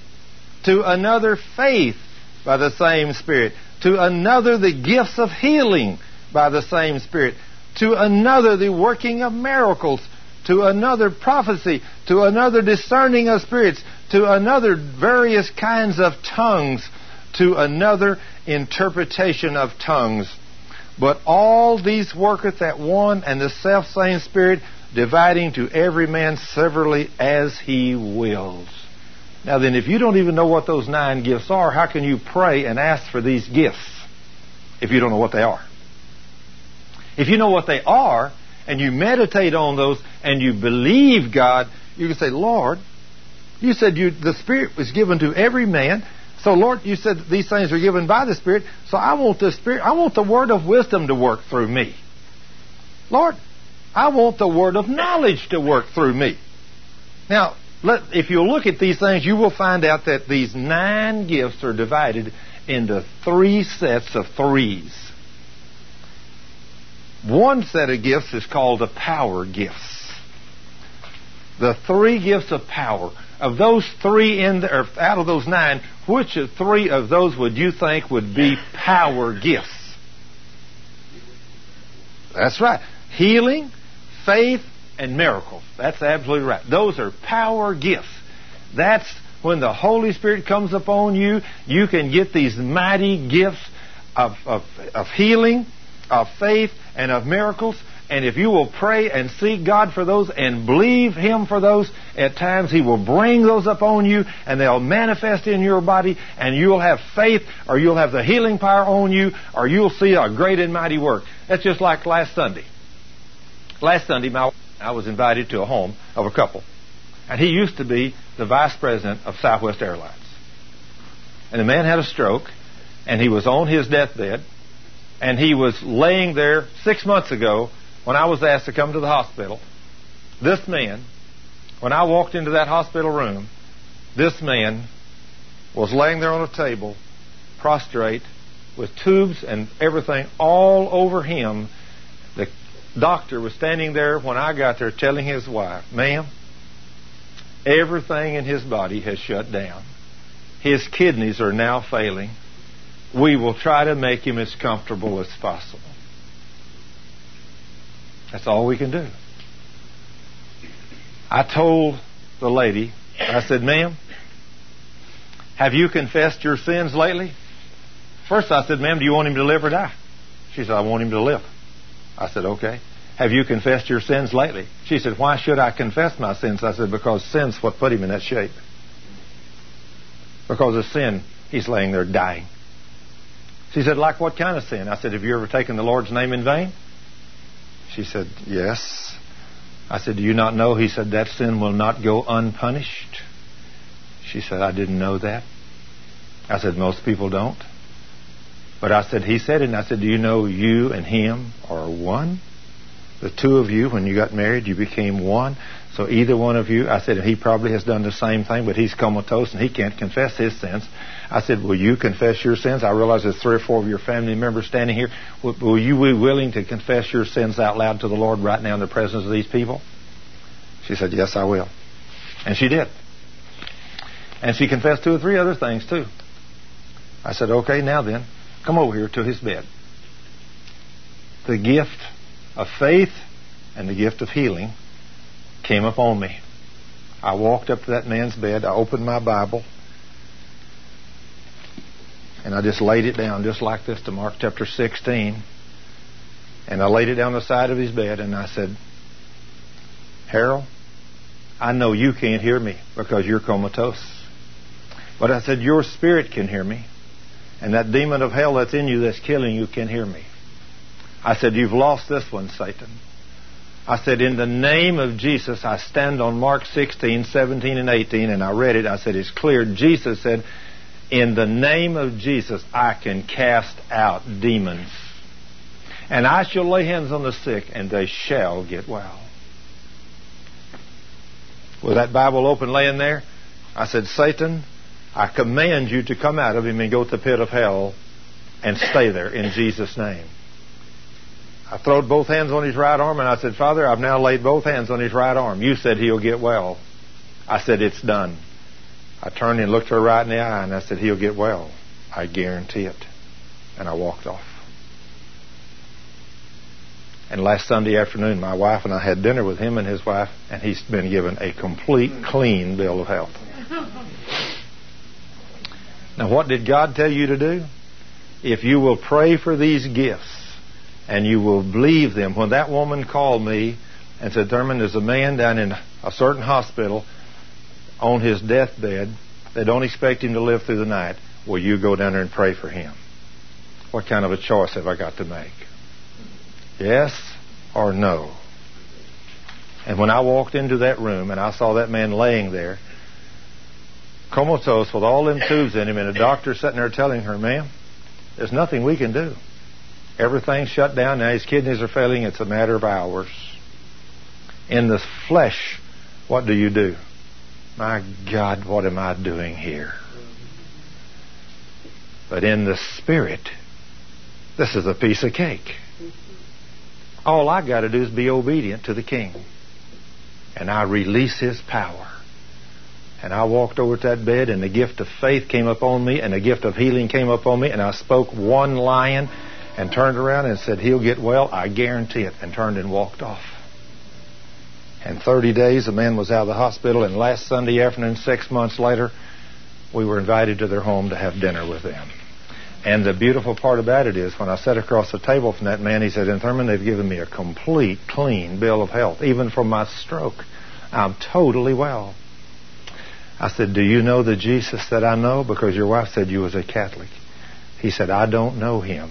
to another faith by the same Spirit, to another the gifts of healing by the same Spirit, to another the working of miracles, to another prophecy, to another discerning of spirits, to another various kinds of tongues, to another interpretation of tongues. But all these worketh at one and the self same Spirit, dividing to every man severally as he wills. Now then, if you don't even know what those nine gifts are, how can you pray and ask for these gifts if you don't know what they are? If you know what they are, and you meditate on those, and you believe God, you can say, Lord, you said you, the Spirit was given to every man, so, Lord, you said these things are given by the Spirit, so I want the Spirit, I want the word of wisdom to work through me. Lord, I want the word of knowledge to work through me. Now, let, if you look at these things, you will find out that these nine gifts are divided into three sets of threes. One set of gifts is called the power gifts. The three gifts of power of those three in the, or out of those nine, which of three of those would you think would be power gifts? That's right. Healing, faith, and miracles. That's absolutely right. Those are power gifts. That's when the Holy Spirit comes upon you, you can get these mighty gifts of, of, of healing, of faith, and of miracles. And if you will pray and seek God for those and believe Him for those, at times He will bring those upon you and they'll manifest in your body and you'll have faith or you'll have the healing power on you or you'll see a great and mighty work. That's just like last Sunday. Last Sunday, my, I was invited to a home of a couple. And he used to be the vice president of Southwest Airlines. And the man had a stroke and he was on his deathbed and he was laying there six months ago when I was asked to come to the hospital, this man, when I walked into that hospital room, this man was laying there on a table, prostrate, with tubes and everything all over him. Doctor was standing there when I got there telling his wife, ma'am, everything in his body has shut down. His kidneys are now failing. We will try to make him as comfortable as possible. That's all we can do. I told the lady, I said, ma'am, have you confessed your sins lately? First I said, ma'am, do you want him to live or die? She said, I want him to live. I said, okay. Have you confessed your sins lately? She said, why should I confess my sins? I said, because sin's what put him in that shape. Because of sin, he's laying there dying. She said, like what kind of sin? I said, have you ever taken the Lord's name in vain? She said, Yes. I said, Do you not know? He said, That sin will not go unpunished. She said, I didn't know that. I said, Most people don't. But I said, He said it, and I said, Do you know you and him are one? The two of you, when you got married, you became one. So either one of you, I said, he probably has done the same thing, but he's comatose and he can't confess his sins. I said, will you confess your sins? I realize there's three or four of your family members standing here. Will, will you be willing to confess your sins out loud to the Lord right now in the presence of these people? She said, yes, I will. And she did. And she confessed two or three other things too. I said, okay, now then, come over here to his bed. The gift of faith and the gift of healing came upon me. I walked up to that man's bed. I opened my Bible. And I just laid it down just like this to Mark chapter 16. And I laid it down the side of his bed and I said, Harold, I know you can't hear me because you're comatose. But I said, Your spirit can hear me. And that demon of hell that's in you that's killing you can hear me. I said, You've lost this one, Satan. I said, In the name of Jesus, I stand on Mark 16, 17, and 18, and I read it. I said, It's clear. Jesus said, In the name of Jesus, I can cast out demons. And I shall lay hands on the sick, and they shall get well. With that Bible open laying there, I said, Satan, I command you to come out of him and go to the pit of hell and stay there in Jesus' name. I throwed both hands on his right arm and I said, Father, I've now laid both hands on his right arm. You said he'll get well. I said, It's done. I turned and looked her right in the eye and I said, He'll get well. I guarantee it. And I walked off. And last Sunday afternoon, my wife and I had dinner with him and his wife, and he's been given a complete, clean bill of health. Now, what did God tell you to do? If you will pray for these gifts and you will believe them, when that woman called me and said, Thurman, there's a man down in a certain hospital on his deathbed. They don't expect him to live through the night. Will you go down there and pray for him? What kind of a choice have I got to make? Yes or no? And when I walked into that room and I saw that man laying there, comatose with all them tubes in him, and a doctor sitting there telling her, ma'am, there's nothing we can do. Everything's shut down now. His kidneys are failing. It's a matter of hours. In the flesh, what do you do? My God, what am I doing here? But in the spirit, this is a piece of cake. All I got to do is be obedient to the king. And I release his power. And I walked over to that bed, and the gift of faith came upon me, and the gift of healing came upon me, and I spoke one line and turned around and said, He'll get well, I guarantee it, and turned and walked off. And 30 days, the man was out of the hospital, and last Sunday afternoon, six months later, we were invited to their home to have dinner with them. And the beautiful part about it is when I sat across the table from that man, he said, And Thurman, they've given me a complete, clean bill of health, even from my stroke. I'm totally well. I said, Do you know the Jesus that I know? Because your wife said you was a Catholic. He said, I don't know him.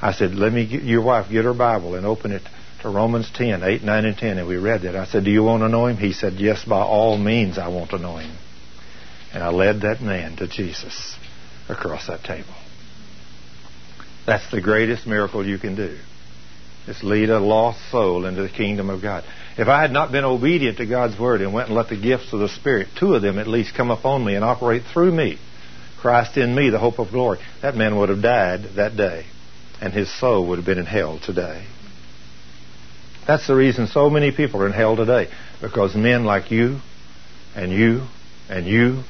I said, Let me get your wife, get her Bible and open it to Romans 10, 8, 9, and 10. And we read that. I said, Do you want to know him? He said, Yes, by all means, I want to know him. And I led that man to Jesus across that table. That's the greatest miracle you can do. It's lead a lost soul into the kingdom of God. If I had not been obedient to God's word and went and let the gifts of the Spirit, two of them at least, come upon me and operate through me, Christ in me, the hope of glory, that man would have died that day, and his soul would have been in hell today. That's the reason so many people are in hell today, because men like you, and you, and you,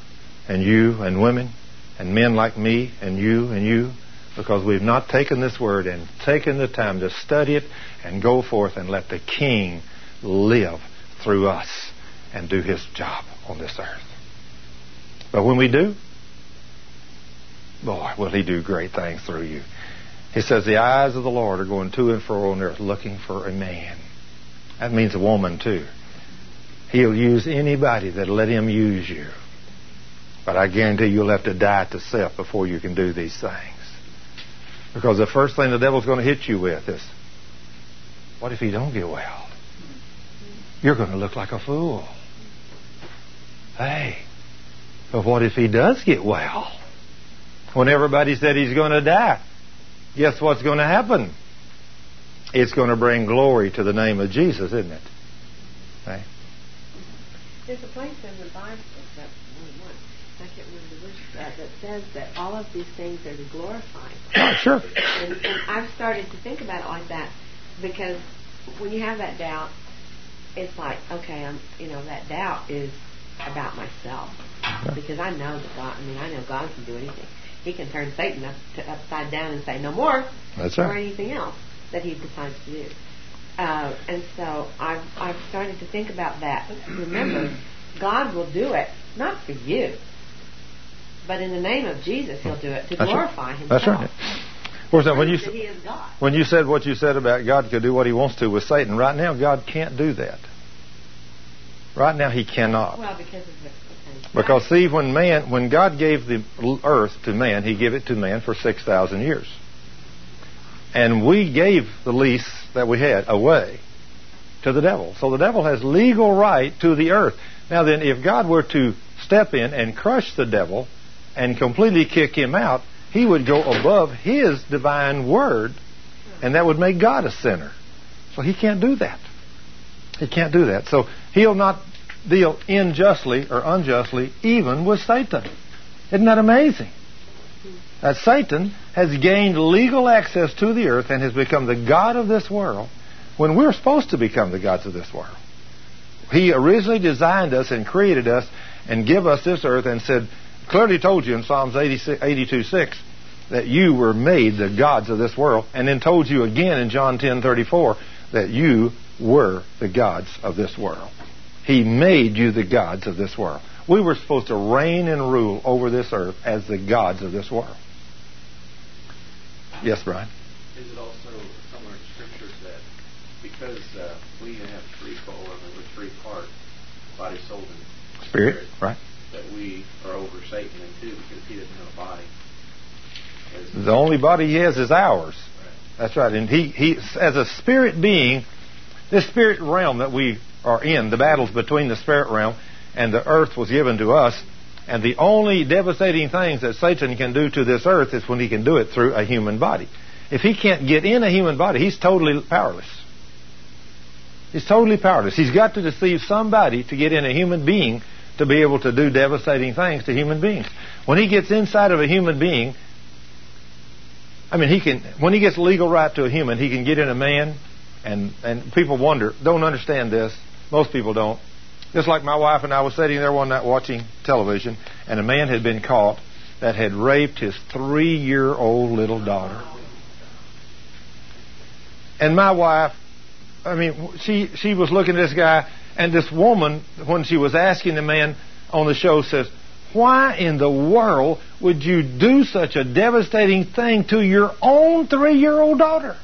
and you, and women, and men like me, and you, and you, because we've not taken this word and taken the time to study it and go forth and let the King live through us and do his job on this earth. But when we do, boy, will he do great things through you. He says, The eyes of the Lord are going to and fro on earth looking for a man. That means a woman, too. He'll use anybody that'll let him use you. But I guarantee you'll have to die to self before you can do these things. Because the first thing the devil's going to hit you with is, what if he don't get well? You're going to look like a fool. Hey, but what if he does get well? When everybody said he's going to die, guess what's going to happen? It's going to bring glory to the name of Jesus, isn't it? Hey? There's a place in the Bible that I can't remember the verse that, that says that all of these things are to glorify. Oh, sure. And, and I've started to think about it like that because when you have that doubt, it's like, okay, I'm, you know, that doubt is about myself because I know that God. I mean, I know God can do anything. He can turn Satan up to upside down and say no more, That's or right. anything else that he decides to do. Uh, and so I've I've started to think about that. Remember [clears throat] God will do it, not for you, but in the name of Jesus, He'll do it to That's glorify right. Himself. That's right. Of course, now, when you Prove that He is God. when you said what you said about God could do what He wants to with Satan, right now God can't do that. Right now He cannot. Well, because of the. Because see, when man, when God gave the earth to man, He gave it to man for six thousand years, and we gave the lease that we had away to the devil. So the devil has legal right to the earth. Now then, if God were to step in and crush the devil and completely kick him out, he would go above his divine word, and that would make God a sinner. So he can't do that. He can't do that. So he'll not deal unjustly or unjustly even with Satan. Isn't that amazing? That Satan has gained legal access to the earth and has become the God of this world when we're supposed to become the gods of this world. He originally designed us and created us and give us this earth and said, clearly told you in Psalms 82 6 that you were made the gods of this world, and then told you again in John ten thirty four that you were the gods of this world. He made you the gods of this world. We were supposed to reign and rule over this earth as the gods of this world. Yes, Brian. Is it also somewhere in scriptures that because uh, we have threefold, I mean, we're three part, body, soul, and Spirit, right? that we over Satan too because he doesn't have a body. As- The only body he has is ours. Right. That's right. And he, he, as a spirit being, this spirit realm that we are in, the battles between the spirit realm and the earth was given to us. And the only devastating things that Satan can do to this earth is when he can do it through a human body. If he can't get in a human body, he's totally powerless. He's totally powerless. He's got to deceive somebody to get in a human being to be able to do devastating things to human beings. When he gets inside of a human being, I mean, he can when he gets legal right to a human, he can get in a man, and and people wonder, don't understand this. Most people don't. Just like my wife and I was sitting there one night watching television, and a man had been caught that had raped his three-year-old little daughter. And my wife, I mean, she she was looking at this guy, and this woman, when she was asking the man on the show, says, "Why in the world would you do such a devastating thing to your own three-year-old daughter?"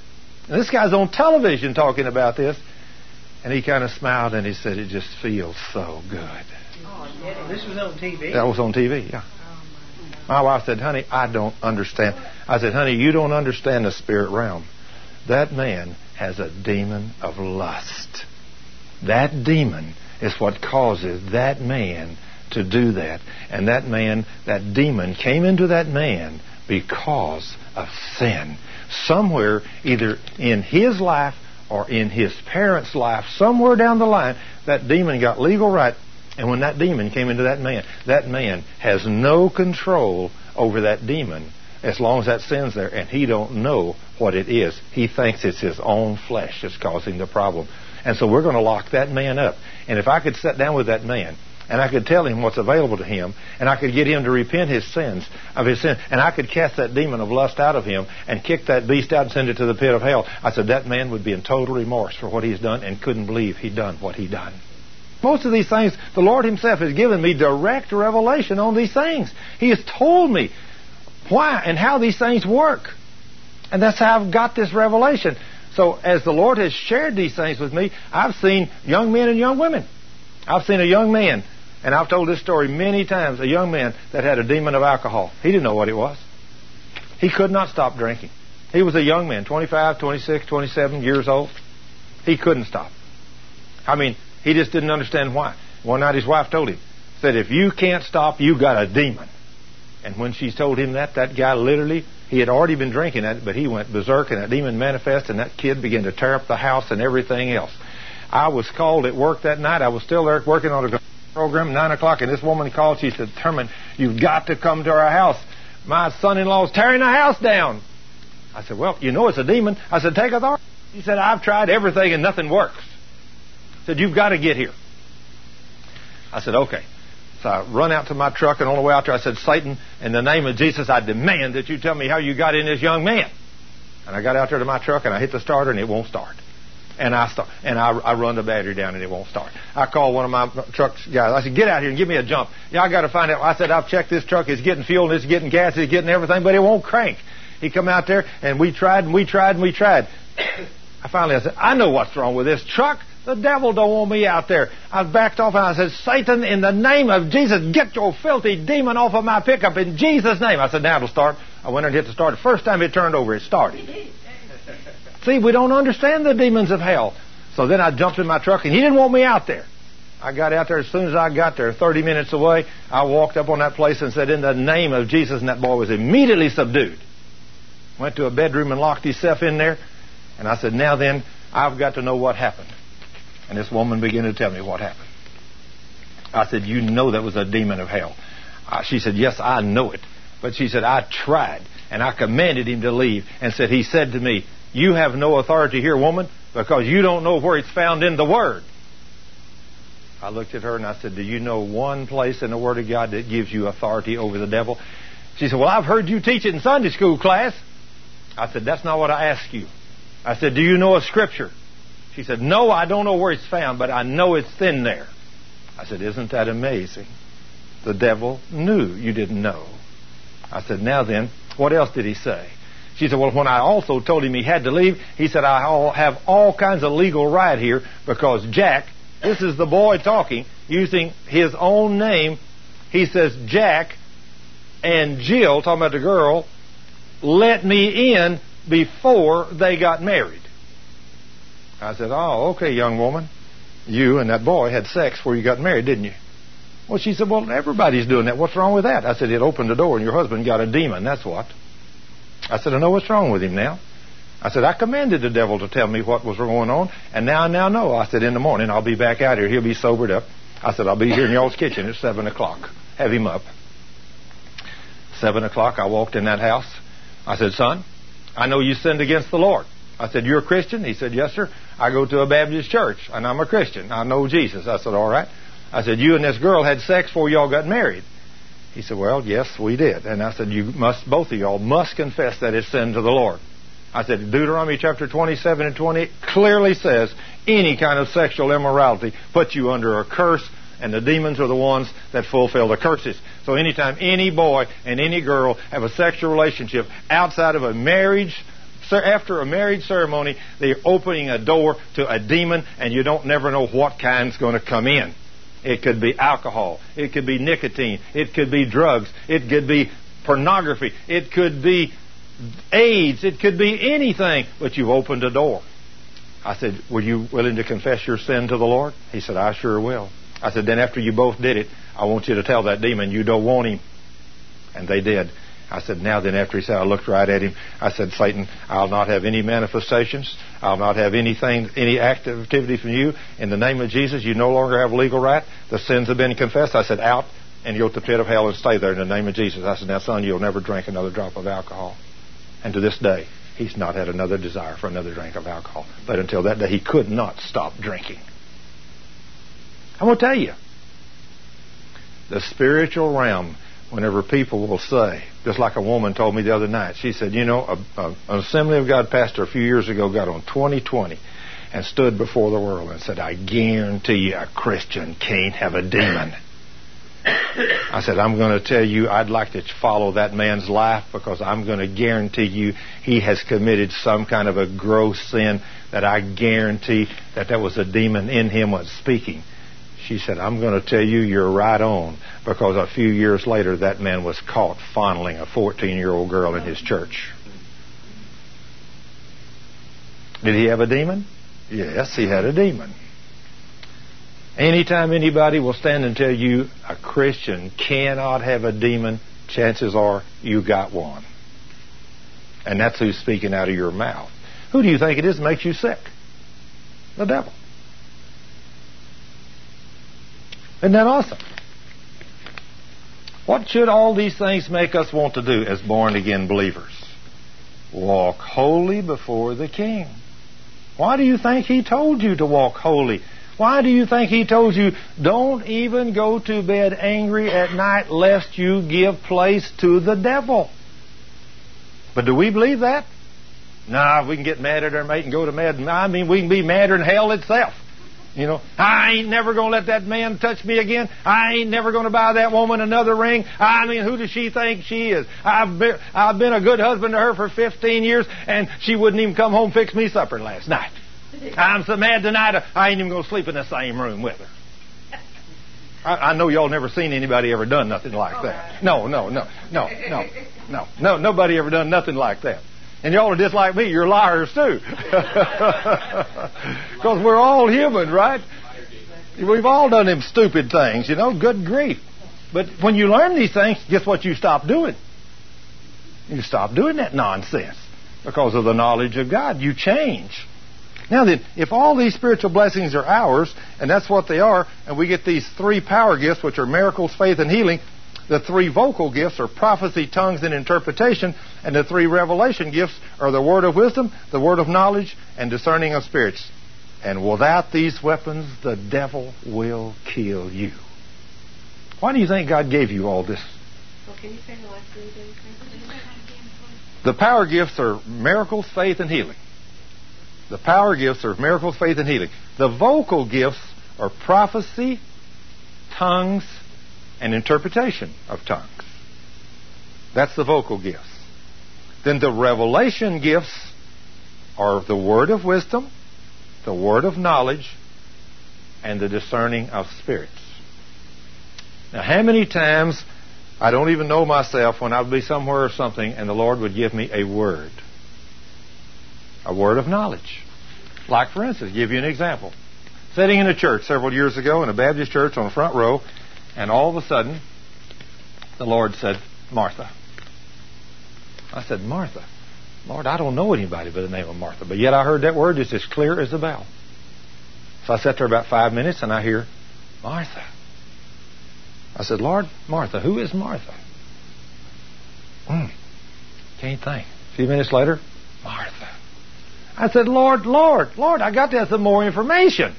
And this guy's on television talking about this, and he kind of smiled and he said, "It just feels so good." Oh, This was on TV. That was on TV, yeah. My wife said, honey, I don't understand. I said, honey, you don't understand the spirit realm. That man has a demon of lust. That demon is what causes that man to do that. And that man, that demon came into that man because of sin. Somewhere, either in his life or in his parents' life, somewhere down the line, that demon got legal right and when that demon came into that man, that man has no control over that demon as long as that sin's there, and he don't know what it is. He thinks it's his own flesh that's causing the problem. And so we're going to lock that man up. And if I could sit down with that man, and I could tell him what's available to him, and I could get him to repent his sins of his sin, and I could cast that demon of lust out of him and kick that beast out and send it to the pit of hell. I said that man would be in total remorse for what he's done and couldn't believe he'd done what he done. Most of these things, the Lord Himself has given me direct revelation on these things. He has told me why and how these things work. And that's how I've got this revelation. So as the Lord has shared these things with me, I've seen young men and young women. I've seen a young man, and I've told this story many times, a young man that had a demon of alcohol. He didn't know what it was. He could not stop drinking. He was a young man, 25, 26, 27 years old. He couldn't stop. I mean, he just didn't understand why. One night his wife told him, said, if you can't stop, you got a demon. And when she told him that, that guy literally, he had already been drinking that, but he went berserk and that demon manifested and that kid began to tear up the house and everything else. I was called at work that night. I was still there working on a program, 9 o'clock, and this woman called. She said, Thurman, you've got to come to our house. My son-in-law is tearing the house down. I said, well, you know it's a demon. I said, take authority. He said, I've tried everything and nothing works I said, You've got to get here. I said, Okay. So I run out to my truck, and on the way out there, I said, Satan, in the name of Jesus, I demand that you tell me how you got in this young man. And I got out there to my truck, and I hit the starter, and it won't start. And I start, and I, I run the battery down and it won't start. I call one of my truck guys. I said, get out here and give me a jump. Yeah, I got to find out. I said, I've checked this truck. It's getting fuel and it's getting gas. It's getting everything, but it won't crank. He come out there and we tried and we tried and we tried. [coughs] I finally I said, I know what's wrong with this truck. The devil don't want me out there. I backed off and I said, Satan, in the name of Jesus, get your filthy demon off of my pickup in Jesus' name. I said, now it'll start. I went and hit the start. The first time it turned over, it started. [laughs] See, we don't understand the demons of hell. So then I jumped in my truck and he didn't want me out there. I got out there as soon as I got there, 30 minutes away. I walked up on that place and said, in the name of Jesus, and that boy was immediately subdued. Went to a bedroom and locked himself in there. And I said, now then, I've got to know what happened. And this woman began to tell me what happened. I said, You know that was a demon of hell. Uh, she said, Yes, I know it. But she said, I tried and I commanded him to leave and said, He said to me, You have no authority here, woman, because you don't know where it's found in the Word. I looked at her and I said, Do you know one place in the Word of God that gives you authority over the devil? She said, Well, I've heard you teach it in Sunday school class. I said, That's not what I asked you. I said, Do you know a scripture? She said, No, I don't know where it's found, but I know it's in there. I said, Isn't that amazing? The devil knew you didn't know. I said, Now then, what else did he say? She said, Well, when I also told him he had to leave, he said, I have all kinds of legal right here because Jack, this is the boy talking, using his own name. He says, Jack and Jill, talking about the girl, let me in before they got married. I said, Oh, okay, young woman. You and that boy had sex before you got married, didn't you? Well, she said, Well, everybody's doing that. What's wrong with that? I said, It opened the door and your husband got a demon. That's what. I said, I know what's wrong with him now. I said, I commanded the devil to tell me what was going on, and now I now know. I said, In the morning, I'll be back out here. He'll be sobered up. I said, I'll be here in y'all's kitchen at 7 o'clock. Have him up. 7 o'clock, I walked in that house. I said, Son, I know you sinned against the Lord. I said, You're a Christian? He said, Yes, sir. I go to a Baptist church, and I'm a Christian. I know Jesus. I said, All right. I said, You and this girl had sex before y'all got married. He said, Well, yes, we did. And I said, You must, both of y'all must confess that it's sin to the Lord. I said, Deuteronomy chapter 27 and 20 clearly says any kind of sexual immorality puts you under a curse, and the demons are the ones that fulfill the curses. So anytime any boy and any girl have a sexual relationship outside of a marriage, after a marriage ceremony, they're opening a door to a demon, and you don't never know what kind's going to come in. It could be alcohol. It could be nicotine. It could be drugs. It could be pornography. It could be AIDS. It could be anything, but you've opened a door. I said, Were you willing to confess your sin to the Lord? He said, I sure will. I said, Then after you both did it, I want you to tell that demon you don't want him. And they did. I said, Now then, after he said, I looked right at him. I said, Satan, I'll not have any manifestations. I'll not have anything, any activity from you. In the name of Jesus, you no longer have legal right. The sins have been confessed. I said, Out and you'll to the pit of hell and stay there in the name of Jesus. I said, Now, son, you'll never drink another drop of alcohol. And to this day, he's not had another desire for another drink of alcohol. But until that day, he could not stop drinking. I'm going to tell you, the spiritual realm whenever people will say, just like a woman told me the other night, she said, you know, a, a, an Assembly of God pastor a few years ago got on 2020 and stood before the world and said, I guarantee you a Christian can't have a demon. I said, I'm going to tell you, I'd like to follow that man's life because I'm going to guarantee you he has committed some kind of a gross sin that I guarantee that there was a demon in him was speaking. She said, I'm going to tell you you're right on because a few years later that man was caught fondling a 14 year old girl in his church. Did he have a demon? Yes, he had a demon. Anytime anybody will stand and tell you a Christian cannot have a demon, chances are you got one. And that's who's speaking out of your mouth. Who do you think it is that makes you sick? The devil. Isn't that awesome? What should all these things make us want to do as born again believers? Walk holy before the King. Why do you think He told you to walk holy? Why do you think He told you, don't even go to bed angry at night lest you give place to the devil? But do we believe that? Nah, we can get mad at our mate and go to mad. I mean, we can be madder than hell itself. You know, I ain't never going to let that man touch me again. I ain't never going to buy that woman another ring. I mean, who does she think she is? I've been, I've been a good husband to her for 15 years, and she wouldn't even come home fix me supper last night. I'm so mad tonight, I ain't even going to sleep in the same room with her. I, I know y'all never seen anybody ever done nothing like that. No, no, no, no, no, no, no. Nobody ever done nothing like that. And y'all are just like me. You're liars too. [laughs] Because we're all human, right? We've all done them stupid things, you know. Good grief. But when you learn these things, guess what you stop doing? You stop doing that nonsense because of the knowledge of God. You change. Now then, if all these spiritual blessings are ours, and that's what they are, and we get these three power gifts, which are miracles, faith, and healing, the three vocal gifts are prophecy, tongues, and interpretation, and the three revelation gifts are the word of wisdom, the word of knowledge, and discerning of spirits. And without these weapons, the devil will kill you. Why do you think God gave you all this? Well, can you say the last three things? The power gifts are miracles, faith, and healing. The power gifts are miracles, faith, and healing. The vocal gifts are prophecy, tongues, and interpretation of tongues. That's the vocal gifts. Then the revelation gifts are the word of wisdom, the word of knowledge, and the discerning of spirits. Now, how many times I don't even know myself when I'd be somewhere or something and the Lord would give me a word? A word of knowledge. Like, for instance, give you an example. Sitting in a church several years ago in a Baptist church on the front row, and all of a sudden, the Lord said, Martha. I said, Martha. Lord, I don't know anybody by the name of Martha, but yet I heard that word just as clear as a bell. So I sat there about five minutes and I hear, Martha. I said, Lord, Martha, who is Martha? Hmm. Can't think. A few minutes later, Martha. I said, Lord, Lord, Lord, I got to have some more information.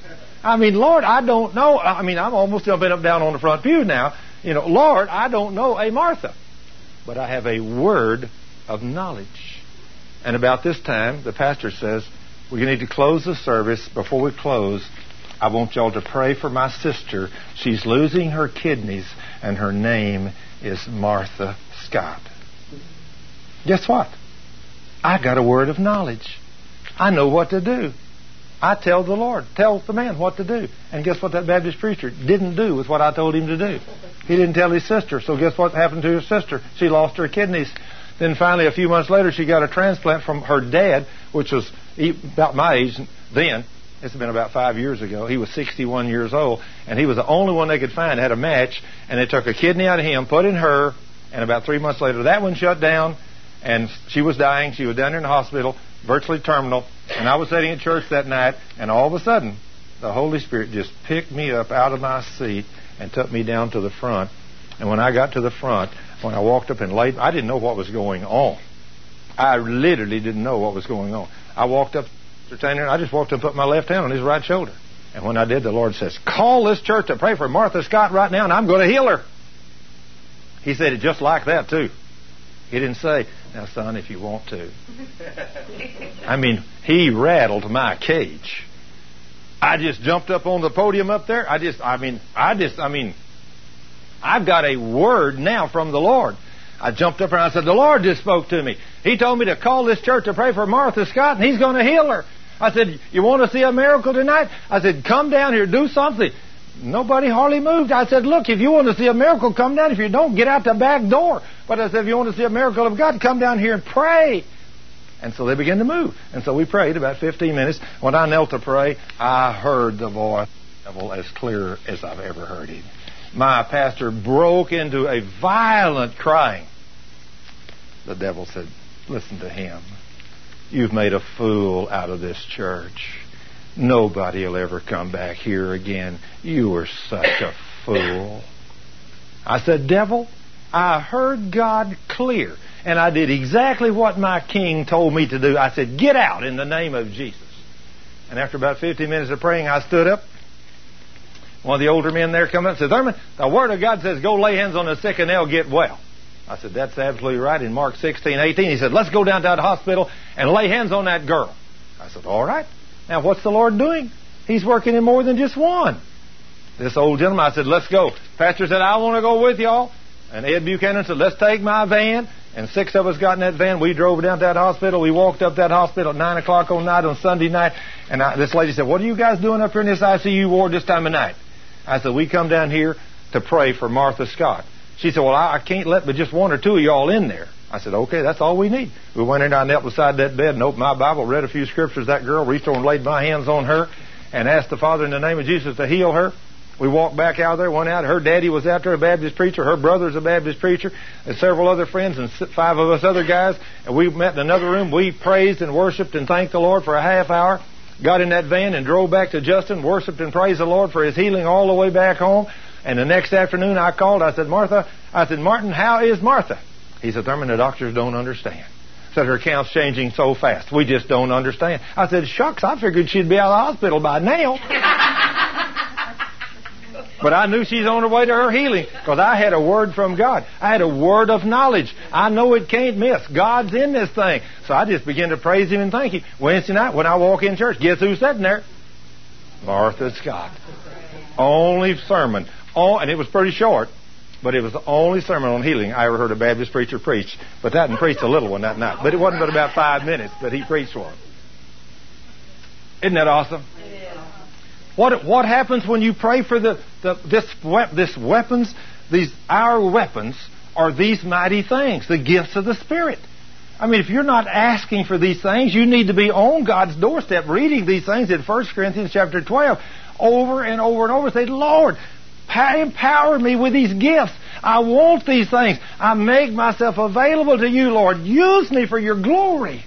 I mean, Lord, I don't know. I mean, I'm almost jumping up down on the front pew now. You know, Lord, I don't know a Martha, but I have a word of knowledge. And about this time, the pastor says, we need to close the service. Before we close, I want y'all to pray for my sister. She's losing her kidneys, and her name is Martha Scott. Guess what? I got a word of knowledge. I know what to do. I tell the Lord, tell the man what to do. And guess what that Baptist preacher didn't do with what I told him to do? He didn't tell his sister. So guess what happened to his sister? She lost her kidneys. Then finally, a few months later, she got a transplant from her dad, which was about my age then. It's been about five years ago. He was 61 years old, and he was the only one they could find that had a match. And they took a kidney out of him, put in her, and about three months later, that one shut down, and she was dying. She was down there in the hospital, virtually terminal. And I was sitting in church that night, and all of a sudden, the Holy Spirit just picked me up out of my seat and took me down to the front. And when I got to the front, when I walked up and laid, I didn't know what was going on. I literally didn't know what was going on. I walked up to Tanner, and I just walked up and put my left hand on his right shoulder. And when I did, the Lord says, Call this church to pray for Martha Scott right now, and I'm going to heal her. He said it just like that, too. He didn't say, Now, son, if you want to. I mean, he rattled my cage. I just jumped up on the podium up there. I just, I mean, I just, I mean, I've got a word now from the Lord. I jumped up and I said, The Lord just spoke to me. He told me to call this church to pray for Martha Scott, and He's going to heal her. I said, You want to see a miracle tonight? I said, Come down here, do something. Nobody hardly moved. I said, Look, if you want to see a miracle, come down. If you don't, get out the back door. But I said, If you want to see a miracle of God, come down here and pray. And so they began to move. And so we prayed about 15 minutes. When I knelt to pray, I heard the voice of the devil as clear as I've ever heard him my pastor broke into a violent crying. The devil said, Listen to him. You've made a fool out of this church. Nobody will ever come back here again. You are such a fool. I said, Devil, I heard God clear, and I did exactly what my king told me to do. I said, Get out in the name of Jesus. And after about 15 minutes of praying, I stood up one of the older men there come up and said, Thurman, the Word of God says go lay hands on the sick and they'll get well. I said, that's absolutely right. In Mark 16, 18, he said, let's go down to that hospital and lay hands on that girl. I said, all right. Now, what's the Lord doing? He's working in more than just one. This old gentleman, I said, let's go. Pastor said, I want to go with y'all. And Ed Buchanan said, let's take my van. And six of us got in that van. We drove down to that hospital. We walked up that hospital at 9 o'clock on night on Sunday night. And I, this lady said, what are you guys doing up here in this ICU ward this time of night? I said, we come down here to pray for Martha Scott. She said, well, I, I can't let but just one or two of y'all in there. I said, okay, that's all we need. We went in, I knelt beside that bed and opened my Bible, read a few scriptures. That girl reached over and laid my hands on her and asked the Father in the name of Jesus to heal her. We walked back out there, went out. Her daddy was out there, a Baptist preacher. Her brother's a Baptist preacher, and several other friends, and five of us other guys. And we met in another room. We praised and worshiped and thanked the Lord for a half hour. Got in that van and drove back to Justin, worshiped and praised the Lord for his healing all the way back home. And the next afternoon I called. I said, Martha, I said, Martin, how is Martha? He said, Thurman, the doctors don't understand. Said her count's changing so fast. We just don't understand. I said, shucks, I figured she'd be out of the hospital by now. [laughs] But I knew she's on her way to her healing because I had a word from God. I had a word of knowledge. I know it can't miss. God's in this thing. So I just began to praise Him and thank Him. Wednesday night when I walk in church, guess who's sitting there? Martha Scott. Only sermon. Oh, and it was pretty short, but it was the only sermon on healing I ever heard a Baptist preacher preach. But that and preached a little one that night. But it wasn't but about five minutes, but he preached one. Isn't that awesome? What what happens when you pray for the, the this this weapons? These our weapons are these mighty things, the gifts of the Spirit. I mean, if you're not asking for these things, you need to be on God's doorstep reading these things in 1 Corinthians chapter 12 over and over and over. Say, Lord, empower me with these gifts. I want these things. I make myself available to you, Lord. Use me for your glory.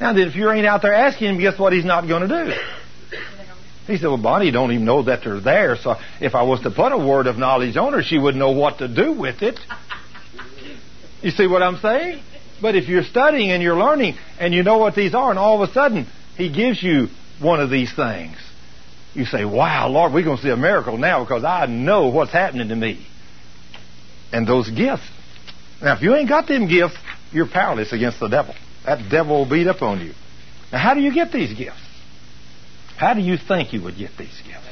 Now, then, if you ain't out there asking him, guess what he's not going to do? [coughs] He said, Well, Bonnie don't even know that they're there, so if I was to put a word of knowledge on her, she wouldn't know what to do with it. You see what I'm saying? But if you're studying and you're learning and you know what these are, and all of a sudden he gives you one of these things, you say, Wow, Lord, we're going to see a miracle now because I know what's happening to me. And those gifts. Now, if you ain't got them gifts, you're powerless against the devil. That devil will beat up on you. Now, how do you get these gifts? How do you think you would get these gifts?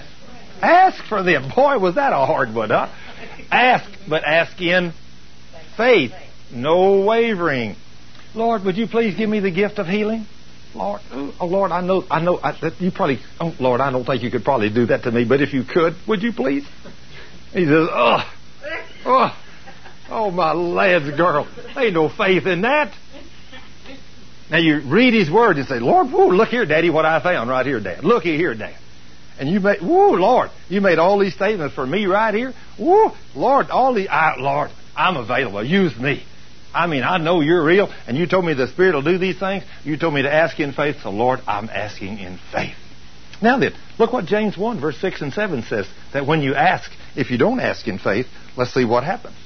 Ask for them. Boy, was that a hard one, huh? Ask, but ask in faith. No wavering. Lord, would you please give me the gift of healing? Lord, uh, oh Lord, I know, I know, I, that you probably, oh Lord, I don't think you could probably do that to me, but if you could, would you please? He says, oh, oh, oh my lad's girl, ain't no faith in that. Now you read his word and say, Lord, woo, look here, Daddy, what I found right here, Dad. Look here, Dad. And you made, woo, Lord, you made all these statements for me right here. Woo, Lord, all the, I, Lord, I'm available. Use me. I mean, I know you're real, and you told me the Spirit will do these things. You told me to ask in faith, so Lord, I'm asking in faith. Now then, look what James 1, verse 6 and 7 says, that when you ask, if you don't ask in faith, let's see what happens.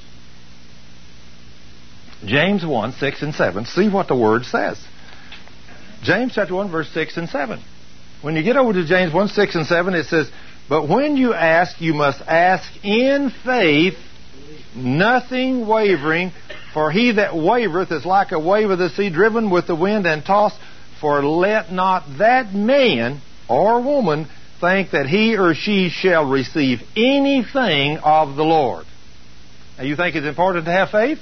James 1, 6 and 7, see what the Word says. James chapter 1, verse 6 and 7. When you get over to James 1, 6 and 7, it says, But when you ask, you must ask in faith, nothing wavering, for he that wavereth is like a wave of the sea driven with the wind and tossed. For let not that man or woman think that he or she shall receive anything of the Lord. Now, you think it's important to have faith?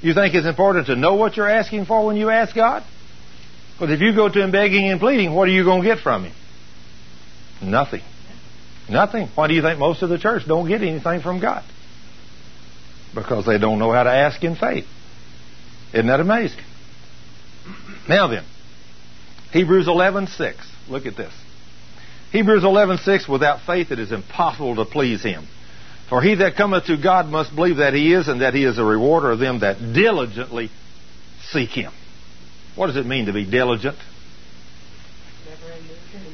You think it's important to know what you're asking for when you ask God? Because if you go to him begging and pleading, what are you going to get from him? Nothing. Nothing. Why do you think most of the church don't get anything from God? Because they don't know how to ask in faith. Isn't that amazing? Now then, Hebrews 11:6. Look at this. Hebrews 11:6. Without faith, it is impossible to please Him. For he that cometh to God must believe that He is, and that He is a rewarder of them that diligently seek Him. What does it mean to be diligent?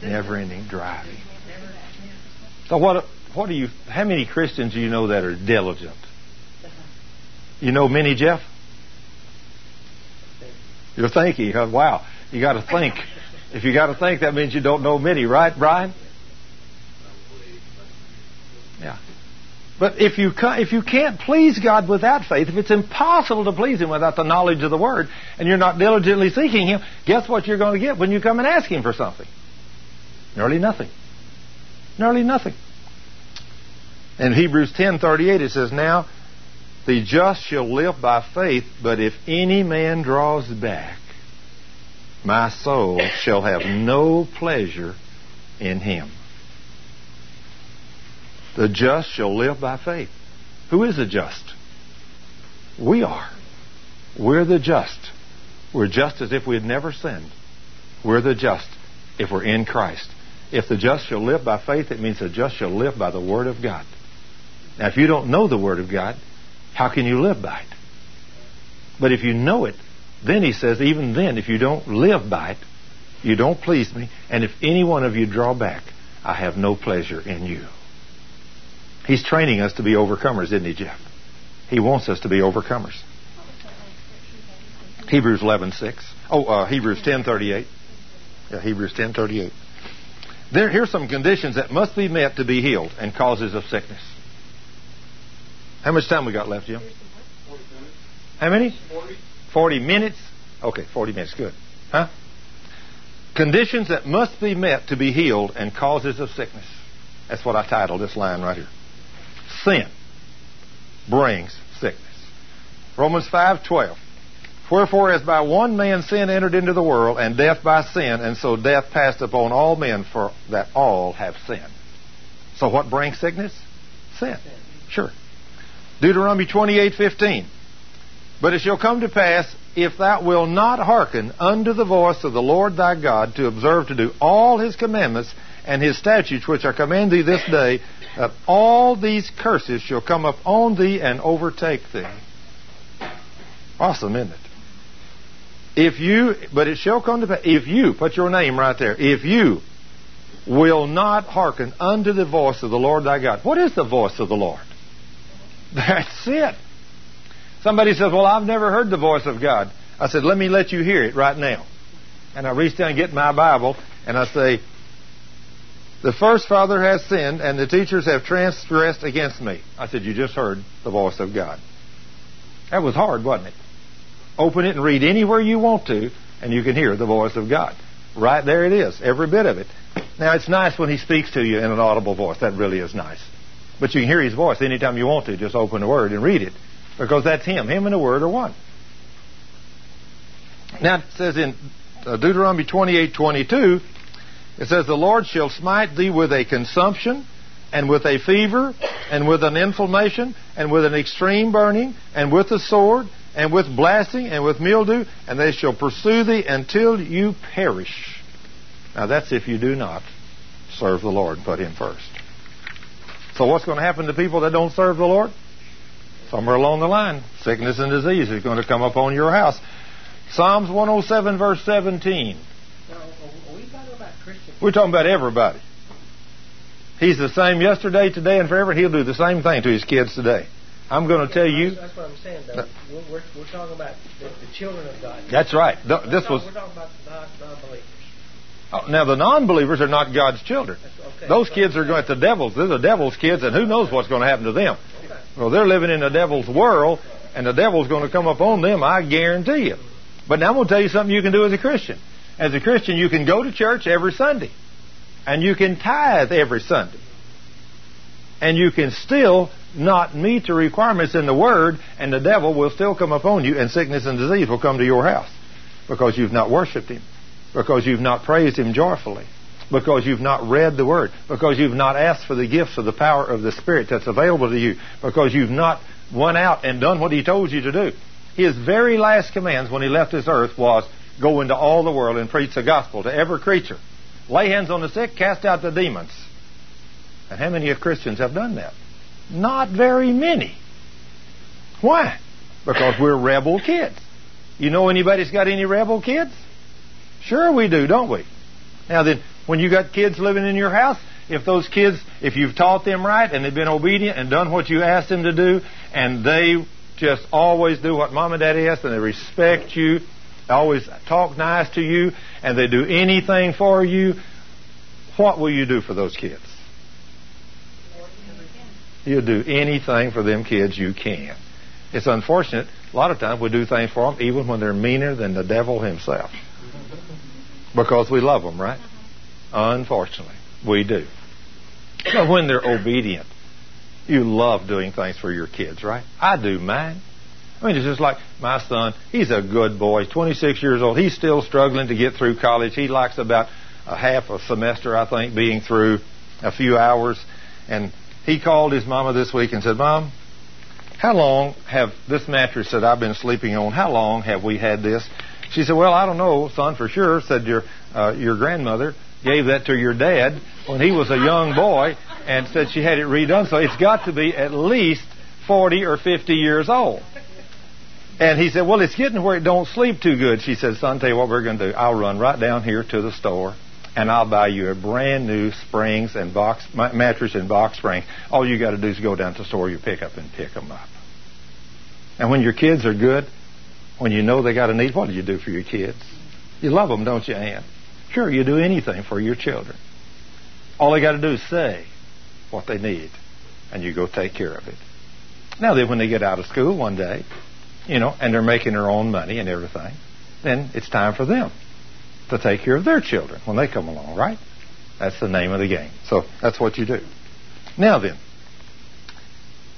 Never ending driving. So what what do you how many Christians do you know that are diligent? You know Minnie Jeff? You're thinking, wow, you got to think. If you got to think, that means you don't know many, right, Brian? Yeah. But if you if you can't please God without faith, if it's impossible to please Him without the knowledge of the Word, and you're not diligently seeking Him, guess what you're going to get when you come and ask Him for something? Nearly nothing. Nearly nothing. In Hebrews 10:38 it says, "Now the just shall live by faith, but if any man draws back, my soul shall have no pleasure in him." The just shall live by faith. Who is the just? We are. We're the just. We're just as if we had never sinned. We're the just if we're in Christ. If the just shall live by faith, it means the just shall live by the Word of God. Now, if you don't know the Word of God, how can you live by it? But if you know it, then he says, even then, if you don't live by it, you don't please me, and if any one of you draw back, I have no pleasure in you. He's training us to be overcomers, isn't he, Jeff? He wants us to be overcomers. Hebrews 11:6. Oh, uh, Hebrews 10:38. Yeah, Hebrews 10:38. There, here's some conditions that must be met to be healed and causes of sickness. How much time we got left, Jim? How many? 40. 40 minutes? Okay, 40 minutes. Good. Huh? Conditions that must be met to be healed and causes of sickness. That's what I titled this line right here sin brings sickness. Romans 5:12. Wherefore, as by one man sin entered into the world, and death by sin, and so death passed upon all men, for that all have sinned. So, what brings sickness? Sin. Sure. Deuteronomy 28:15. But it shall come to pass, if thou wilt not hearken unto the voice of the Lord thy God, to observe to do all his commandments and his statutes which I command thee this day, that all these curses shall come upon thee and overtake thee. Awesome, isn't it? If you, but it shall come to pass, if you, put your name right there, if you will not hearken unto the voice of the Lord thy God. What is the voice of the Lord? That's it. Somebody says, Well, I've never heard the voice of God. I said, Let me let you hear it right now. And I reach down and get my Bible, and I say, the first father has sinned, and the teachers have transgressed against me. I said, You just heard the voice of God. That was hard, wasn't it? Open it and read anywhere you want to, and you can hear the voice of God. Right there it is, every bit of it. Now, it's nice when He speaks to you in an audible voice. That really is nice. But you can hear His voice anytime you want to. Just open the Word and read it. Because that's Him. Him and the Word are one. Now, it says in uh, Deuteronomy 28 22, it says, The Lord shall smite thee with a consumption, and with a fever, and with an inflammation, and with an extreme burning, and with a sword, and with blasting, and with mildew, and they shall pursue thee until you perish. Now that's if you do not serve the Lord and put Him first. So what's going to happen to people that don't serve the Lord? Somewhere along the line, sickness and disease is going to come upon your house. Psalms 107 verse 17. We're talking about everybody. He's the same yesterday, today, and forever. He'll do the same thing to his kids today. I'm going to tell you. That's what I'm saying. Though. We're, we're, talking about the, the, children of God. That's right. This was. We're talking about the non-believers. Oh, now the non-believers are not God's children. Okay. Those kids are going to the devil's. They're the devil's kids, and who knows what's going to happen to them? Well, they're living in the devil's world, and the devil's going to come upon them. I guarantee you. But now I'm going to tell you something you can do as a Christian. As a Christian, you can go to church every Sunday. And you can tithe every Sunday. And you can still not meet the requirements in the Word, and the devil will still come upon you, and sickness and disease will come to your house. Because you've not worshiped Him. Because you've not praised Him joyfully. Because you've not read the Word. Because you've not asked for the gifts of the power of the Spirit that's available to you. Because you've not went out and done what He told you to do. His very last commands when He left this earth was, Go into all the world and preach the gospel to every creature. Lay hands on the sick, cast out the demons. And how many of Christians have done that? Not very many. Why? Because we're rebel kids. You know anybody's got any rebel kids? Sure we do, don't we? Now then, when you got kids living in your house, if those kids, if you've taught them right and they've been obedient and done what you asked them to do, and they just always do what mom and daddy ask and they respect you they always talk nice to you, and they do anything for you, what will you do for those kids? You'll do anything for them kids you can. It's unfortunate. A lot of times we do things for them even when they're meaner than the devil himself. Because we love them, right? Unfortunately, we do. But when they're obedient, you love doing things for your kids, right? I do mine. I mean, it's just like my son. He's a good boy. He's 26 years old. He's still struggling to get through college. He likes about a half a semester, I think, being through a few hours. And he called his mama this week and said, Mom, how long have this mattress that I've been sleeping on, how long have we had this? She said, Well, I don't know, son, for sure. Said your uh, your grandmother gave that to your dad when he was a young boy and said she had it redone. So it's got to be at least 40 or 50 years old. And he said, Well, it's getting where it don't sleep too good. She said, Son, tell you what we're going to do. I'll run right down here to the store and I'll buy you a brand new springs and box mattress and box spring. All you got to do is go down to the store, you pick up and pick them up. And when your kids are good, when you know they got a need, what do you do for your kids? You love them, don't you, Ann? Sure, you do anything for your children. All they got to do is say what they need, and you go take care of it. Now, then, when they get out of school one day, you know, and they're making their own money and everything, then it's time for them to take care of their children when they come along, right? That's the name of the game. So that's what you do. Now then,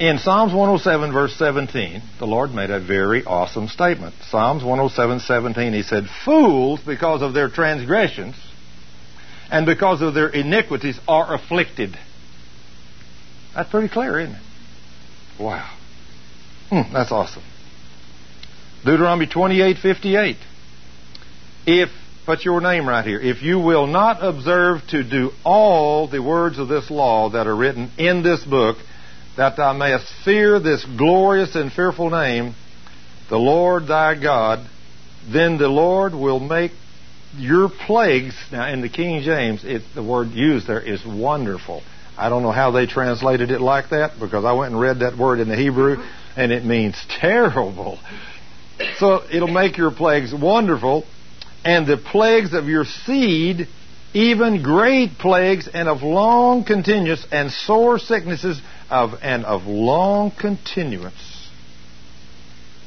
in Psalms 107, verse 17, the Lord made a very awesome statement. Psalms 107, 17, he said, Fools, because of their transgressions and because of their iniquities, are afflicted. That's pretty clear, isn't it? Wow. Hmm, that's awesome. Deuteronomy 28, 58. If, put your name right here, if you will not observe to do all the words of this law that are written in this book, that thou mayest fear this glorious and fearful name, the Lord thy God, then the Lord will make your plagues. Now, in the King James, it, the word used there is wonderful. I don't know how they translated it like that because I went and read that word in the Hebrew and it means terrible. So it'll make your plagues wonderful and the plagues of your seed even great plagues and of long continuance and sore sicknesses of and of long continuance.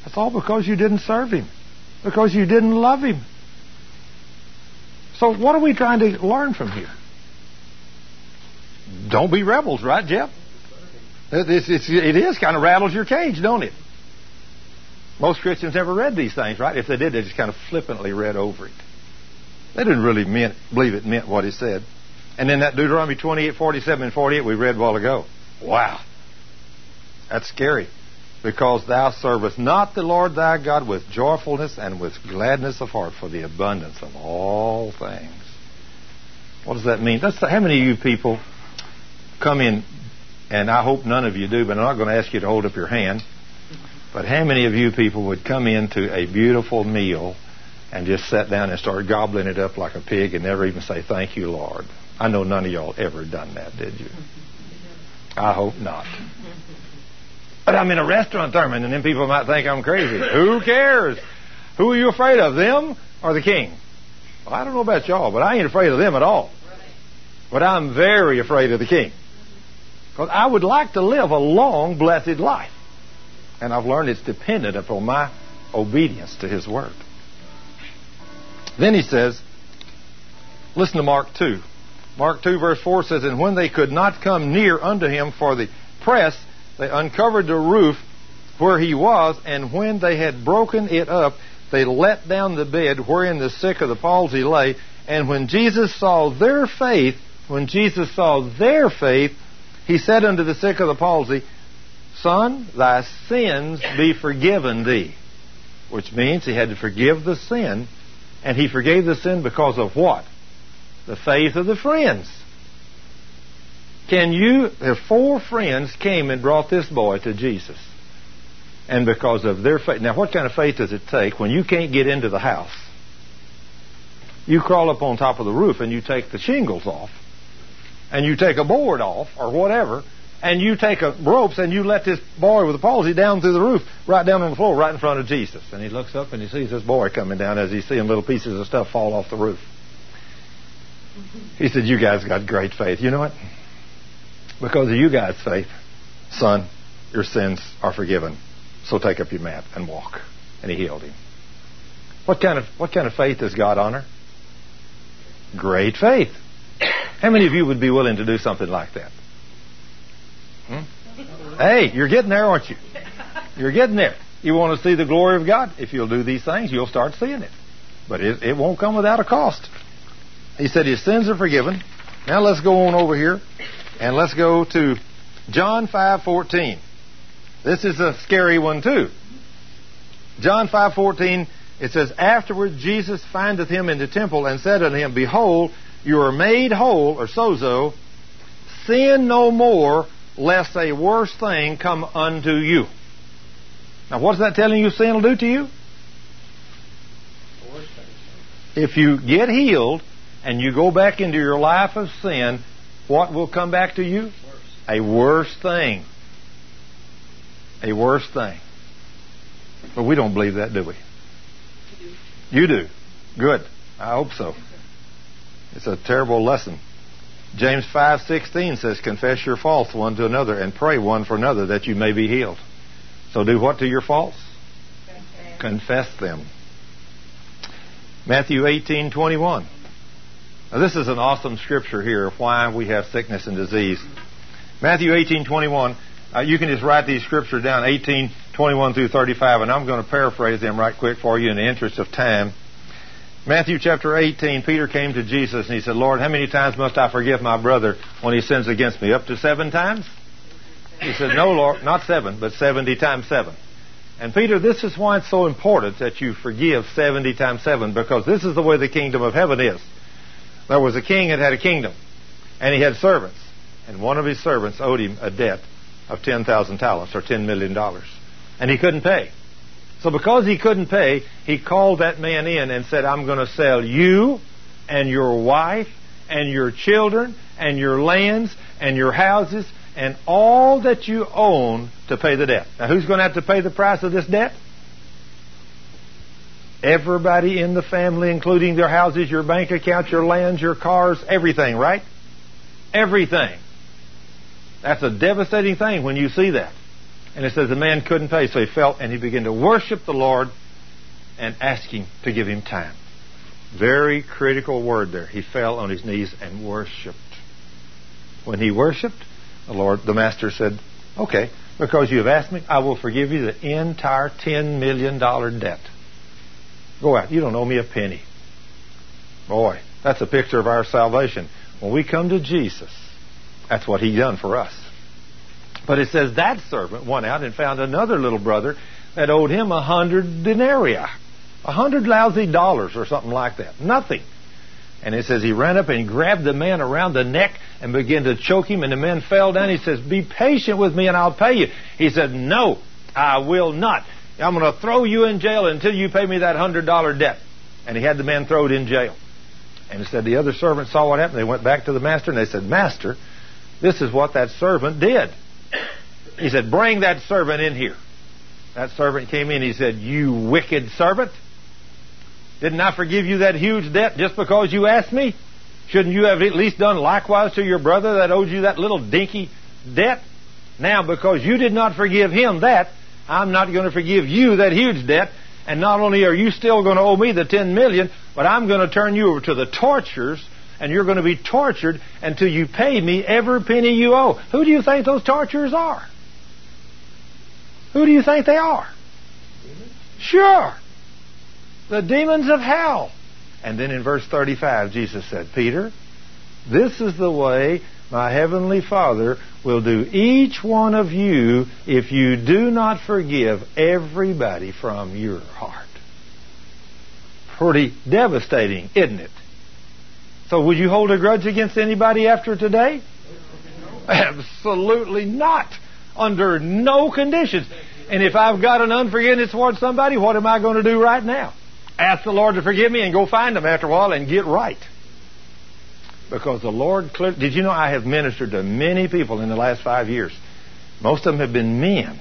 That's all because you didn't serve him. Because you didn't love him. So what are we trying to learn from here? Don't be rebels, right, Jeff? It's, it's, it is kind of rattles your cage, don't it? Most Christians never read these things, right? If they did, they just kind of flippantly read over it. They didn't really mean, believe it meant what he said. And then that Deuteronomy 28, 47, and 48 we read a while ago. Wow. That's scary. Because thou servest not the Lord thy God with joyfulness and with gladness of heart for the abundance of all things. What does that mean? That's the, how many of you people come in, and I hope none of you do, but I'm not going to ask you to hold up your hand. But how many of you people would come into a beautiful meal and just sat down and start gobbling it up like a pig and never even say, Thank you, Lord. I know none of y'all ever done that, did you? I hope not. But I'm in a restaurant, Thurman, and then people might think I'm crazy. Who cares? Who are you afraid of, them or the king? Well, I don't know about y'all, but I ain't afraid of them at all. But I'm very afraid of the king. Because I would like to live a long, blessed life. And I've learned it's dependent upon my obedience to his word. Then he says, listen to Mark 2. Mark 2, verse 4 says, And when they could not come near unto him for the press, they uncovered the roof where he was, and when they had broken it up, they let down the bed wherein the sick of the palsy lay. And when Jesus saw their faith, when Jesus saw their faith, he said unto the sick of the palsy, Son, thy sins be forgiven thee. Which means he had to forgive the sin and he forgave the sin because of what? The faith of the friends. Can you, their four friends came and brought this boy to Jesus. And because of their faith. Now, what kind of faith does it take when you can't get into the house? You crawl up on top of the roof and you take the shingles off, and you take a board off, or whatever, and you take a ropes and you let this boy with the palsy down through the roof, right down on the floor, right in front of Jesus. And he looks up and he sees this boy coming down as he's seeing little pieces of stuff fall off the roof. He said, You guys got great faith. You know what? Because of you guys' faith, Son, your sins are forgiven. So take up your mat and walk. And he healed him. What kind of what kind of faith does God honor? Great faith. How many of you would be willing to do something like that? Hmm? Hey, you're getting there, aren't you? You're getting there. You want to see the glory of God? If you'll do these things, you'll start seeing it. But it, it won't come without a cost. He said his sins are forgiven. Now let's go on over here and let's go to John 5:14. This is a scary one too. John 5:14 it says afterward Jesus findeth him in the temple and said unto him behold you are made whole or sozo sin no more lest a worse thing come unto you. Now what's that telling you sin will do to you? If you get healed and you go back into your life of sin, what will come back to you? A worse thing. A worse thing. But we don't believe that, do we? You do. Good. I hope so. It's a terrible lesson. James 5:16 says, "Confess your faults one to another and pray one for another that you may be healed." So do what to your faults? Confess, Confess them. Matthew 18:21. Now this is an awesome scripture here of why we have sickness and disease. Matthew 18:21. Uh, you can just write these scriptures down, 18:21 through 35, and I'm going to paraphrase them right quick for you in the interest of time. Matthew chapter 18, Peter came to Jesus and he said, Lord, how many times must I forgive my brother when he sins against me? Up to seven times? He said, No, Lord, not seven, but 70 times seven. And Peter, this is why it's so important that you forgive 70 times seven, because this is the way the kingdom of heaven is. There was a king that had a kingdom, and he had servants, and one of his servants owed him a debt of 10,000 talents, or $10 million, and he couldn't pay. So because he couldn't pay, he called that man in and said, I'm going to sell you and your wife and your children and your lands and your houses and all that you own to pay the debt. Now who's going to have to pay the price of this debt? Everybody in the family, including their houses, your bank accounts, your lands, your cars, everything, right? Everything. That's a devastating thing when you see that. And it says the man couldn't pay, so he felt and he began to worship the Lord and ask him to give him time. Very critical word there. He fell on his knees and worshiped. When he worshiped, the Lord, the Master said, Okay, because you have asked me, I will forgive you the entire $10 million debt. Go out. You don't owe me a penny. Boy, that's a picture of our salvation. When we come to Jesus, that's what He done for us. But it says that servant went out and found another little brother that owed him a hundred denarii, a hundred lousy dollars or something like that. Nothing. And it says he ran up and grabbed the man around the neck and began to choke him, and the man fell down. He says, Be patient with me and I'll pay you. He said, No, I will not. I'm going to throw you in jail until you pay me that hundred dollar debt. And he had the man thrown in jail. And he said the other servants saw what happened. They went back to the master and they said, Master, this is what that servant did. He said, Bring that servant in here. That servant came in. He said, You wicked servant. Didn't I forgive you that huge debt just because you asked me? Shouldn't you have at least done likewise to your brother that owed you that little dinky debt? Now, because you did not forgive him that, I'm not going to forgive you that huge debt. And not only are you still going to owe me the ten million, but I'm going to turn you over to the tortures, and you're going to be tortured until you pay me every penny you owe. Who do you think those torturers are? Who do you think they are? Sure. The demons of hell. And then in verse 35, Jesus said, Peter, this is the way my heavenly Father will do each one of you if you do not forgive everybody from your heart. Pretty devastating, isn't it? So would you hold a grudge against anybody after today? Absolutely not. Under no conditions. And if I've got an unforgiveness towards somebody, what am I going to do right now? Ask the Lord to forgive me and go find them after a while and get right. Because the Lord, clearly. did you know I have ministered to many people in the last five years? Most of them have been men.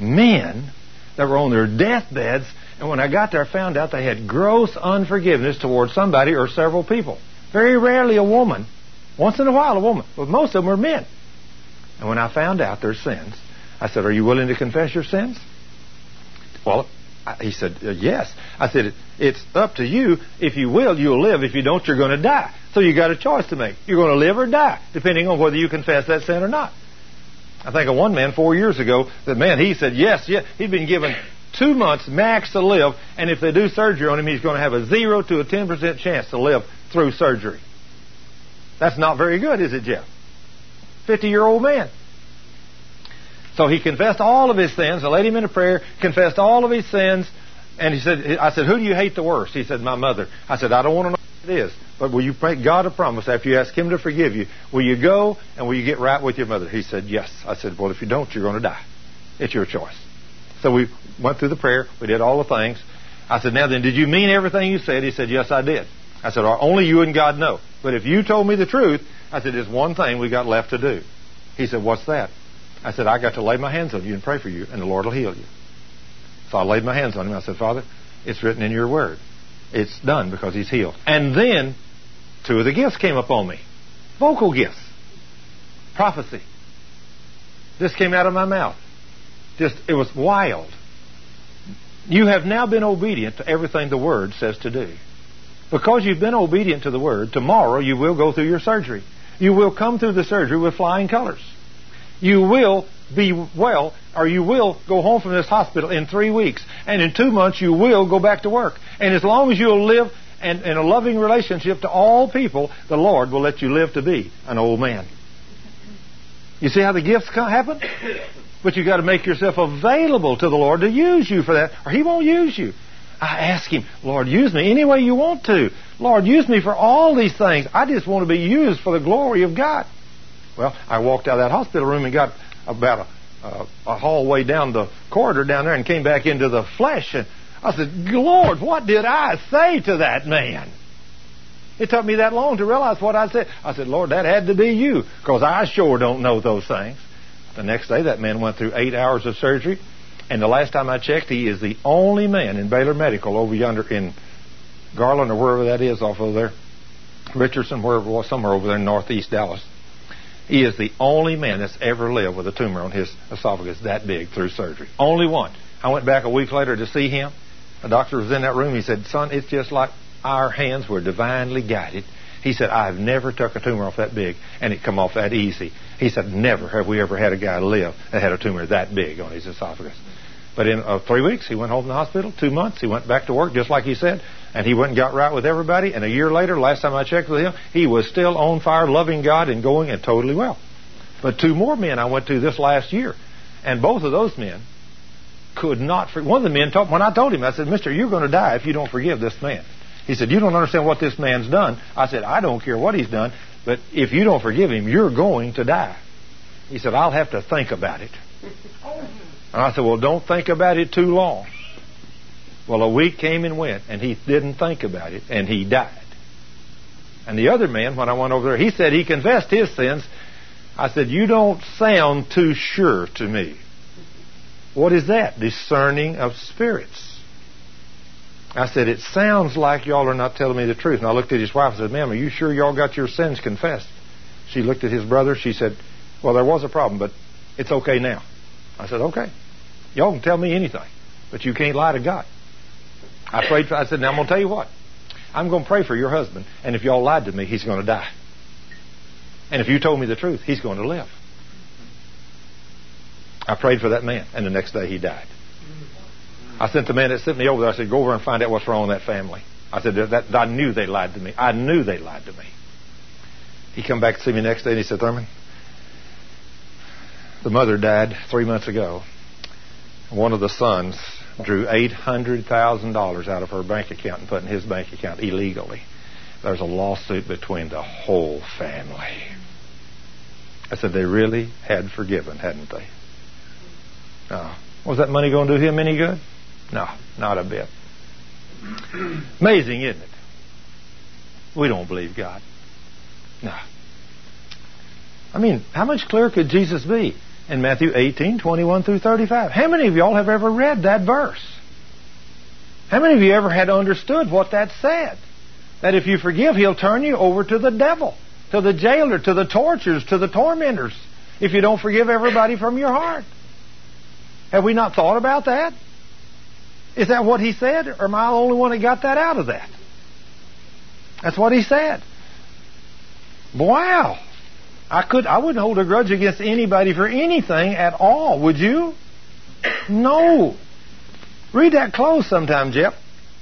Men that were on their deathbeds, and when I got there, I found out they had gross unforgiveness towards somebody or several people. Very rarely a woman. Once in a while a woman, but most of them were men. And when I found out their sins, I said, Are you willing to confess your sins? Well, he said, uh, Yes. I said, It's up to you. If you will, you'll live. If you don't, you're going to die. So you got a choice to make. You're going to live or die, depending on whether you confess that sin or not. I think of one man four years ago that, man, he said, Yes, yes. He'd been given two months max to live, and if they do surgery on him, he's going to have a zero to a 10% chance to live through surgery. That's not very good, is it, Jeff? 50 year old man. So he confessed all of his sins. I led him into prayer, confessed all of his sins, and he said, I said, who do you hate the worst? He said, my mother. I said, I don't want to know what it is, but will you make God a promise after you ask him to forgive you? Will you go and will you get right with your mother? He said, yes. I said, well, if you don't, you're going to die. It's your choice. So we went through the prayer. We did all the things. I said, now then, did you mean everything you said? He said, yes, I did. I said, only you and God know. But if you told me the truth, I said, there's one thing we got left to do. He said, what's that? I said, I got to lay my hands on you and pray for you, and the Lord will heal you. So I laid my hands on him. I said, Father, it's written in your word. It's done because he's healed. And then two of the gifts came upon me vocal gifts, prophecy. This came out of my mouth. Just, it was wild. You have now been obedient to everything the Word says to do. Because you've been obedient to the Word, tomorrow you will go through your surgery. You will come through the surgery with flying colors. You will be well, or you will go home from this hospital in three weeks. And in two months, you will go back to work. And as long as you'll live in, in a loving relationship to all people, the Lord will let you live to be an old man. You see how the gifts happen? [coughs] But you've got to make yourself available to the Lord to use you for that, or He won't use you. I ask Him, Lord, use me any way you want to. Lord, use me for all these things. I just want to be used for the glory of God. Well, I walked out of that hospital room and got about a, a, a hallway down the corridor down there and came back into the flesh. And I said, Lord, what did I say to that man? It took me that long to realize what I said. I said, Lord, that had to be you, because I sure don't know those things. The next day, that man went through eight hours of surgery, and the last time I checked, he is the only man in Baylor Medical over yonder in Garland or wherever that is off over there, Richardson, wherever somewhere over there in northeast Dallas. He is the only man that's ever lived with a tumor on his esophagus that big through surgery. Only one. I went back a week later to see him. The doctor was in that room. He said, Son, it's just like our hands were divinely guided. He said, I've never took a tumor off that big and it come off that easy. He said, Never have we ever had a guy live that had a tumor that big on his esophagus. But in uh, three weeks, he went home from the hospital. Two months, he went back to work, just like he said. And he went and got right with everybody. And a year later, last time I checked with him, he was still on fire, loving God and going and totally well. But two more men I went to this last year. And both of those men could not. For- One of the men told when I told him, I said, "Mister, you're going to die if you don't forgive this man." He said, "You don't understand what this man's done." I said, "I don't care what he's done, but if you don't forgive him, you're going to die." He said, "I'll have to think about it." [laughs] And I said, Well, don't think about it too long. Well, a week came and went, and he didn't think about it, and he died. And the other man, when I went over there, he said he confessed his sins. I said, You don't sound too sure to me. What is that? Discerning of spirits. I said, It sounds like y'all are not telling me the truth. And I looked at his wife and said, Ma'am, are you sure y'all got your sins confessed? She looked at his brother. She said, Well, there was a problem, but it's okay now. I said, Okay. Y'all can tell me anything, but you can't lie to God. I prayed for I said, Now I'm gonna tell you what. I'm gonna pray for your husband, and if y'all lied to me, he's gonna die. And if you told me the truth, he's going to live. I prayed for that man, and the next day he died. I sent the man that sent me over there. I said, "Go over and find out what's wrong with that family." I said, that, "I knew they lied to me. I knew they lied to me." He come back to see me next day, and he said, "Thurman, the mother died three months ago. One of the sons drew eight hundred thousand dollars out of her bank account and put in his bank account illegally. There's a lawsuit between the whole family." I said, "They really had forgiven, hadn't they?" No. Was that money going to do him any good? No, not a bit. Amazing, isn't it? We don't believe God. No. I mean, how much clearer could Jesus be in Matthew 18, 21 through 35? How many of y'all have ever read that verse? How many of you ever had understood what that said? That if you forgive, he'll turn you over to the devil, to the jailer, to the torturers, to the tormentors. if you don't forgive everybody from your heart? Have we not thought about that? Is that what he said, or am I the only one that got that out of that? That's what he said. Wow. I could I wouldn't hold a grudge against anybody for anything at all, would you? No. Read that close sometime, Jeff.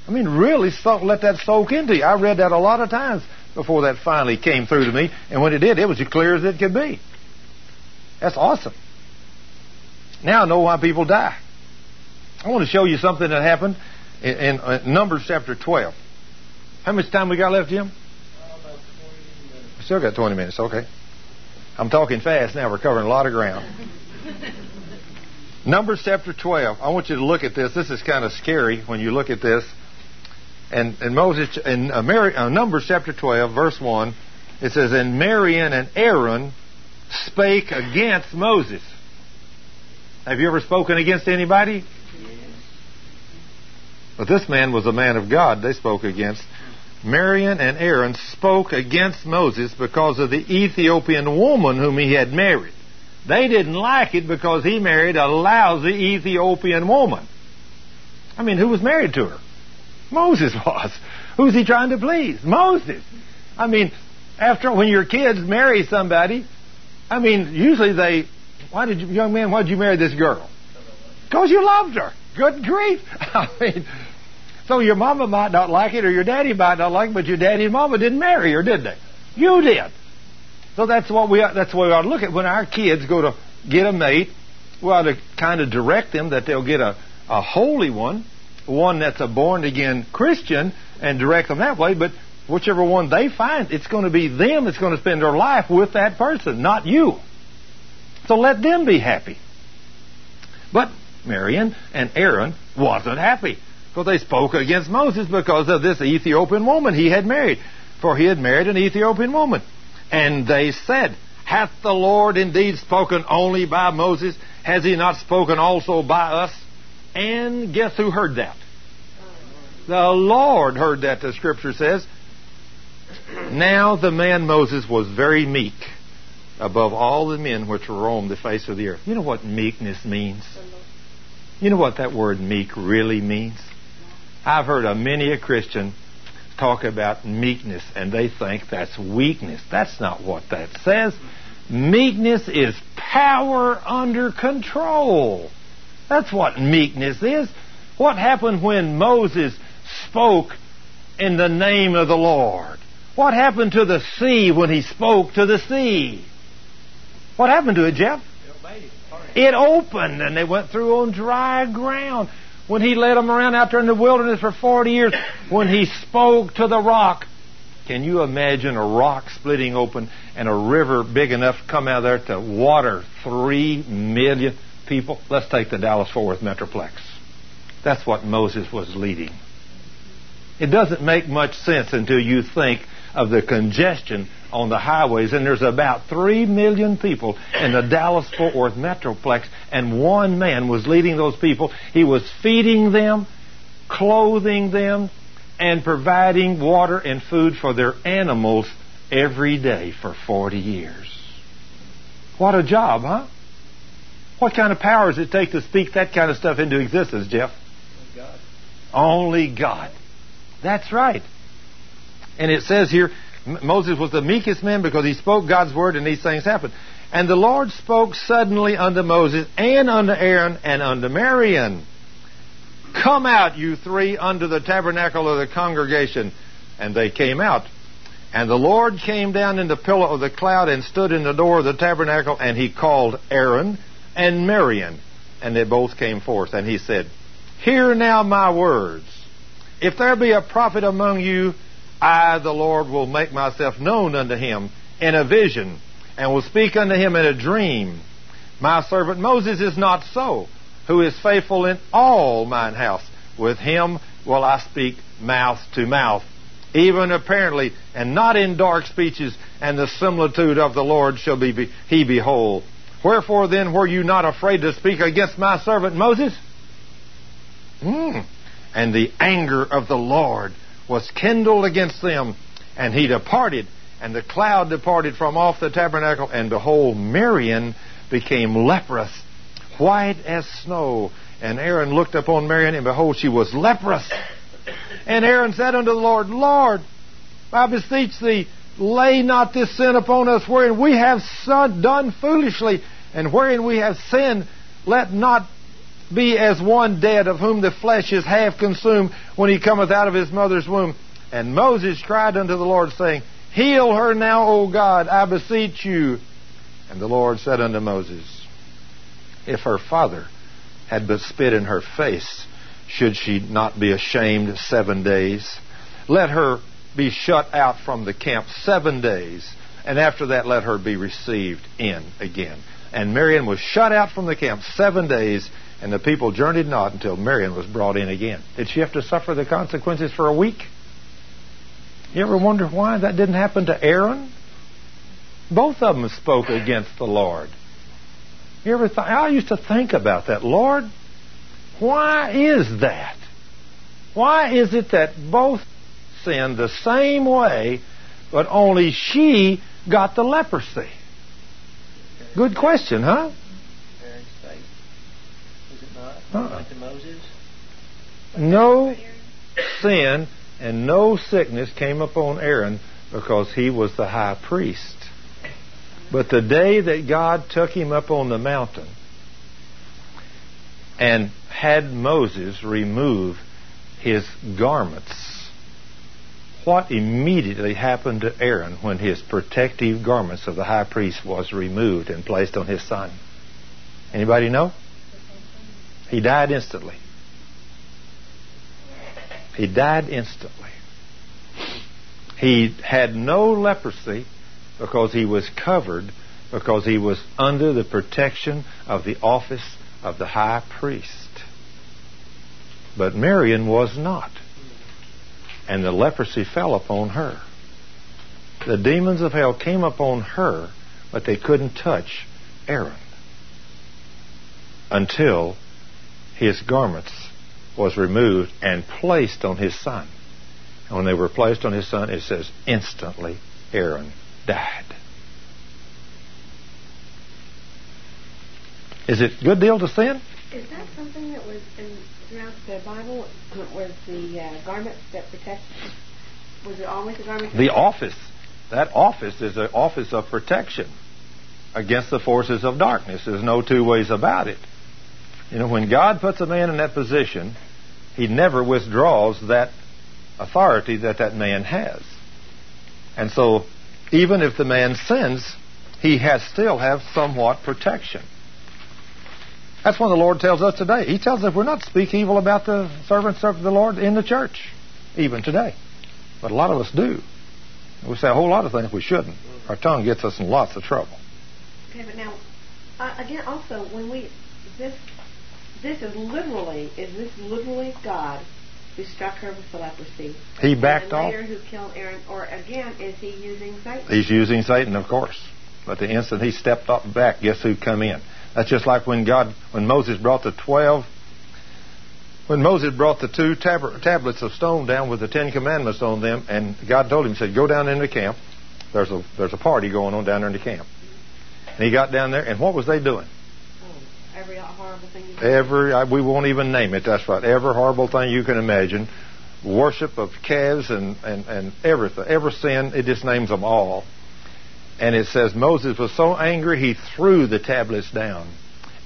I mean, really so, let that soak into you. I read that a lot of times before that finally came through to me, and when it did, it was as clear as it could be. That's awesome. Now I know why people die. I want to show you something that happened in, in uh, Numbers chapter 12. How much time we got left, Jim? Still got 20 minutes, okay. I'm talking fast now. We're covering a lot of ground. [laughs] Numbers chapter 12. I want you to look at this. This is kind of scary when you look at this. And, and Moses, in uh, Mary, uh, Numbers chapter 12, verse 1, it says, And Miriam and Aaron spake against Moses. Have you ever spoken against anybody? But this man was a man of God they spoke against. Miriam and Aaron spoke against Moses because of the Ethiopian woman whom he had married. They didn't like it because he married a lousy Ethiopian woman. I mean, who was married to her? Moses [laughs] was. Who's he trying to please? Moses. I mean, after when your kids marry somebody, I mean, usually they, why did you, young man, why did you marry this girl? Because you loved her. Good grief. [laughs] I mean, so your mama might not like it or your daddy might not like it, but your daddy and mama didn't marry her, did they? You did. So that's what we that's what we ought to look at when our kids go to get a mate. We ought to kind of direct them that they'll get a, a holy one, one that's a born again Christian, and direct them that way. But whichever one they find, it's going to be them that's going to spend their life with that person, not you. So let them be happy. But Marion and Aaron wasn't happy. For they spoke against Moses because of this Ethiopian woman he had married. For he had married an Ethiopian woman. And they said, Hath the Lord indeed spoken only by Moses? Has he not spoken also by us? And guess who heard that? The Lord heard that, the scripture says. Now the man Moses was very meek above all the men which roam the face of the earth. You know what meekness means? You know what that word meek really means? I've heard of many a Christian talk about meekness and they think that's weakness. That's not what that says. Meekness is power under control. That's what meekness is. What happened when Moses spoke in the name of the Lord? What happened to the sea when he spoke to the sea? What happened to it, Jeff? It opened and they went through on dry ground. When he led them around out there in the wilderness for 40 years, when he spoke to the rock, can you imagine a rock splitting open and a river big enough to come out there to water three million people? Let's take the Dallas Fort Worth Metroplex. That's what Moses was leading. It doesn't make much sense until you think of the congestion on the highways, and there's about three million people in the Dallas Fort Worth Metroplex, and one man was leading those people. He was feeding them, clothing them, and providing water and food for their animals every day for 40 years. What a job, huh? What kind of power does it take to speak that kind of stuff into existence, Jeff? God. Only God. That's right. And it says here, Moses was the meekest man because he spoke God's word and these things happened. And the Lord spoke suddenly unto Moses and unto Aaron and unto Miriam. Come out, you three, unto the tabernacle of the congregation. And they came out. And the Lord came down in the pillar of the cloud and stood in the door of the tabernacle, and he called Aaron and Miriam. And they both came forth. And he said, Hear now my words. If there be a prophet among you, I, the Lord, will make myself known unto him in a vision, and will speak unto him in a dream. My servant Moses is not so, who is faithful in all mine house. With him will I speak mouth to mouth, even apparently, and not in dark speeches, and the similitude of the Lord shall be he behold. Wherefore then were you not afraid to speak against my servant Moses? Mm. And the anger of the Lord was kindled against them, and he departed, and the cloud departed from off the tabernacle, and behold, Miriam became leprous, white as snow. And Aaron looked upon Miriam, and behold, she was leprous. And Aaron said unto the Lord, Lord, I beseech thee, lay not this sin upon us wherein we have done foolishly, and wherein we have sinned. Let not be as one dead of whom the flesh is half consumed when he cometh out of his mother's womb. And Moses cried unto the Lord, saying, Heal her now, O God, I beseech you. And the Lord said unto Moses, If her father had but spit in her face, should she not be ashamed seven days? Let her be shut out from the camp seven days, and after that let her be received in again. And Miriam was shut out from the camp seven days, and the people journeyed not until Miriam was brought in again. Did she have to suffer the consequences for a week? You ever wonder why that didn't happen to Aaron? Both of them spoke against the Lord. You ever thought? I used to think about that. Lord, why is that? Why is it that both sinned the same way, but only she got the leprosy? Good question, huh? Aaron's faith. Is it not? Uh-uh. Like to Moses? No sin and no sickness came upon Aaron because he was the high priest. But the day that God took him up on the mountain and had Moses remove his garments, what immediately happened to Aaron when his protective garments of the high priest was removed and placed on his son? Anybody know? He died instantly. He died instantly. He had no leprosy because he was covered, because he was under the protection of the office of the high priest. But Miriam was not. And the leprosy fell upon her. The demons of hell came upon her, but they couldn't touch Aaron until his garments was removed and placed on his son. And when they were placed on his son, it says, instantly Aaron died. Is it a good deal to sin? Is that something that was in, throughout the Bible? Was the uh, garments that protected? Was it always the garments? The office. That office is an office of protection against the forces of darkness. There's no two ways about it. You know, when God puts a man in that position, he never withdraws that authority that that man has. And so, even if the man sins, he has still have somewhat protection. That's what the Lord tells us today. He tells us we're not to speak evil about the servants of the Lord in the church, even today. But a lot of us do. We say a whole lot of things we shouldn't. Our tongue gets us in lots of trouble. Okay, but now, uh, again, also when we this this is literally is this literally God who struck her with the leprosy? He backed and off. later who killed Aaron, or again is he using Satan? He's using Satan, of course. But the instant he stepped up back, guess who come in? That's just like when God, when Moses brought the twelve, when Moses brought the two tab- tablets of stone down with the Ten Commandments on them, and God told him, he said, "Go down into the camp. There's a there's a party going on down there in the camp." And he got down there, and what was they doing? Every horrible thing. You Every I, we won't even name it. That's right. Every horrible thing you can imagine, worship of calves and and and everything, every sin. It just names them all. And it says Moses was so angry he threw the tablets down,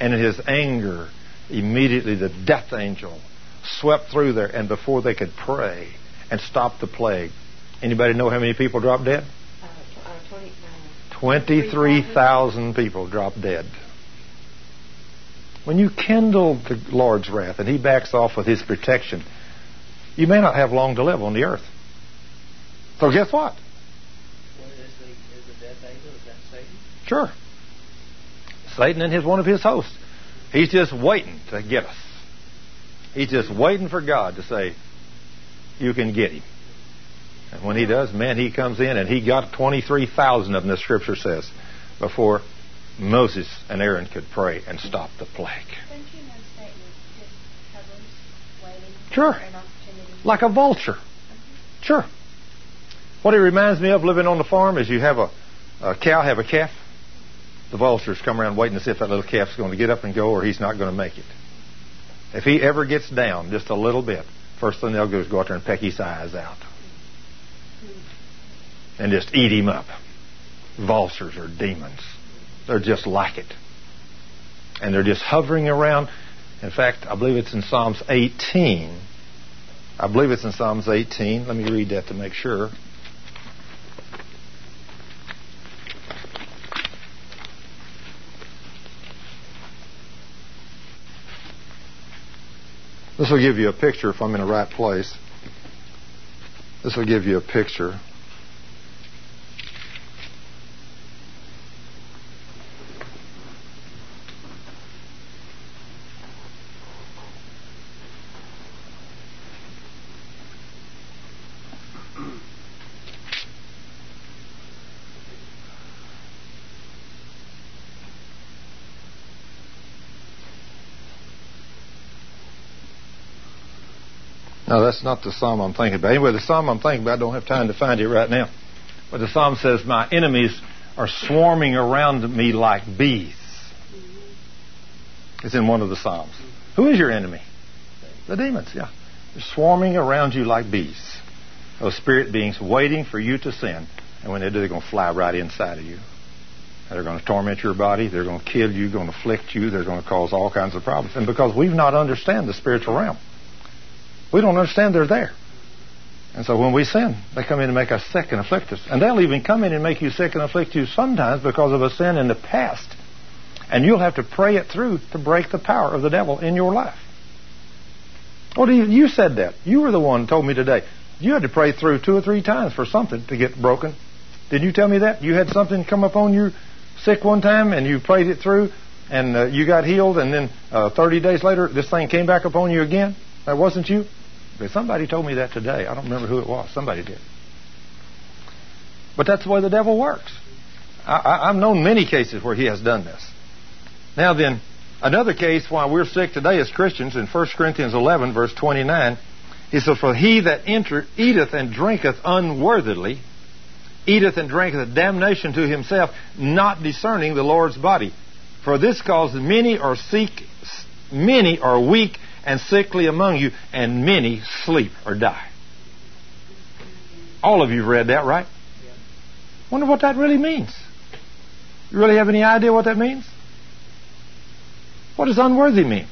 and in his anger, immediately the death angel swept through there, and before they could pray and stop the plague, anybody know how many people dropped dead? Uh, uh, 20, uh, Twenty-three thousand people dropped dead. When you kindle the Lord's wrath and He backs off with His protection, you may not have long to live on the earth. So guess what? What is the, is the death angel? Is that Satan? Sure. Satan and his one of his hosts. He's just waiting to get us. He's just waiting for God to say, You can get him. And when he does, man, he comes in and he got 23,000 of them, the scripture says, before Moses and Aaron could pray and stop the plague. Don't you know Satan just hovers, waiting Sure. for an opportunity? Like a vulture. Mm-hmm. Sure. What it reminds me of living on the farm is you have a, a cow have a calf, the vultures come around waiting to see if that little calf's going to get up and go or he's not going to make it. If he ever gets down just a little bit, first thing they'll do is go out there and peck his eyes out. And just eat him up. Vultures are demons. They're just like it. And they're just hovering around. In fact, I believe it's in Psalms 18. I believe it's in Psalms 18. Let me read that to make sure. This will give you a picture if I'm in the right place. This will give you a picture. No, that's not the psalm I'm thinking about. Anyway, the psalm I'm thinking about, I don't have time to find it right now. But the psalm says, My enemies are swarming around me like bees. It's in one of the psalms. Who is your enemy? The demons, yeah. They're swarming around you like bees. Those spirit beings waiting for you to sin. And when they do, they're going to fly right inside of you. They're going to torment your body. They're going to kill you, going to afflict you. They're going to cause all kinds of problems. And because we've not understand the spiritual realm, we don't understand they're there. And so when we sin, they come in and make us sick and afflict us. And they'll even come in and make you sick and afflict you sometimes because of a sin in the past. And you'll have to pray it through to break the power of the devil in your life. Well, you, said that. You were the one who told me today. You had to pray through two or three times for something to get broken. Did you tell me that? You had something come upon you sick one time and you prayed it through and uh, you got healed and then uh, 30 days later this thing came back upon you again? That wasn't you? Somebody told me that today. I don't remember who it was. Somebody did. But that's the way the devil works. I, have known many cases where he has done this. Now then, another case why we're sick today as Christians in 1 Corinthians 11, verse 29, he says, For he that enter, eateth and drinketh unworthily, eateth and drinketh damnation to himself, not discerning the Lord's body. For this cause many are sick, many are weak and sickly among you, and many sleep or die. All of you have read that, right? Wonder what that really means. You really have any idea what that means? What does unworthy mean?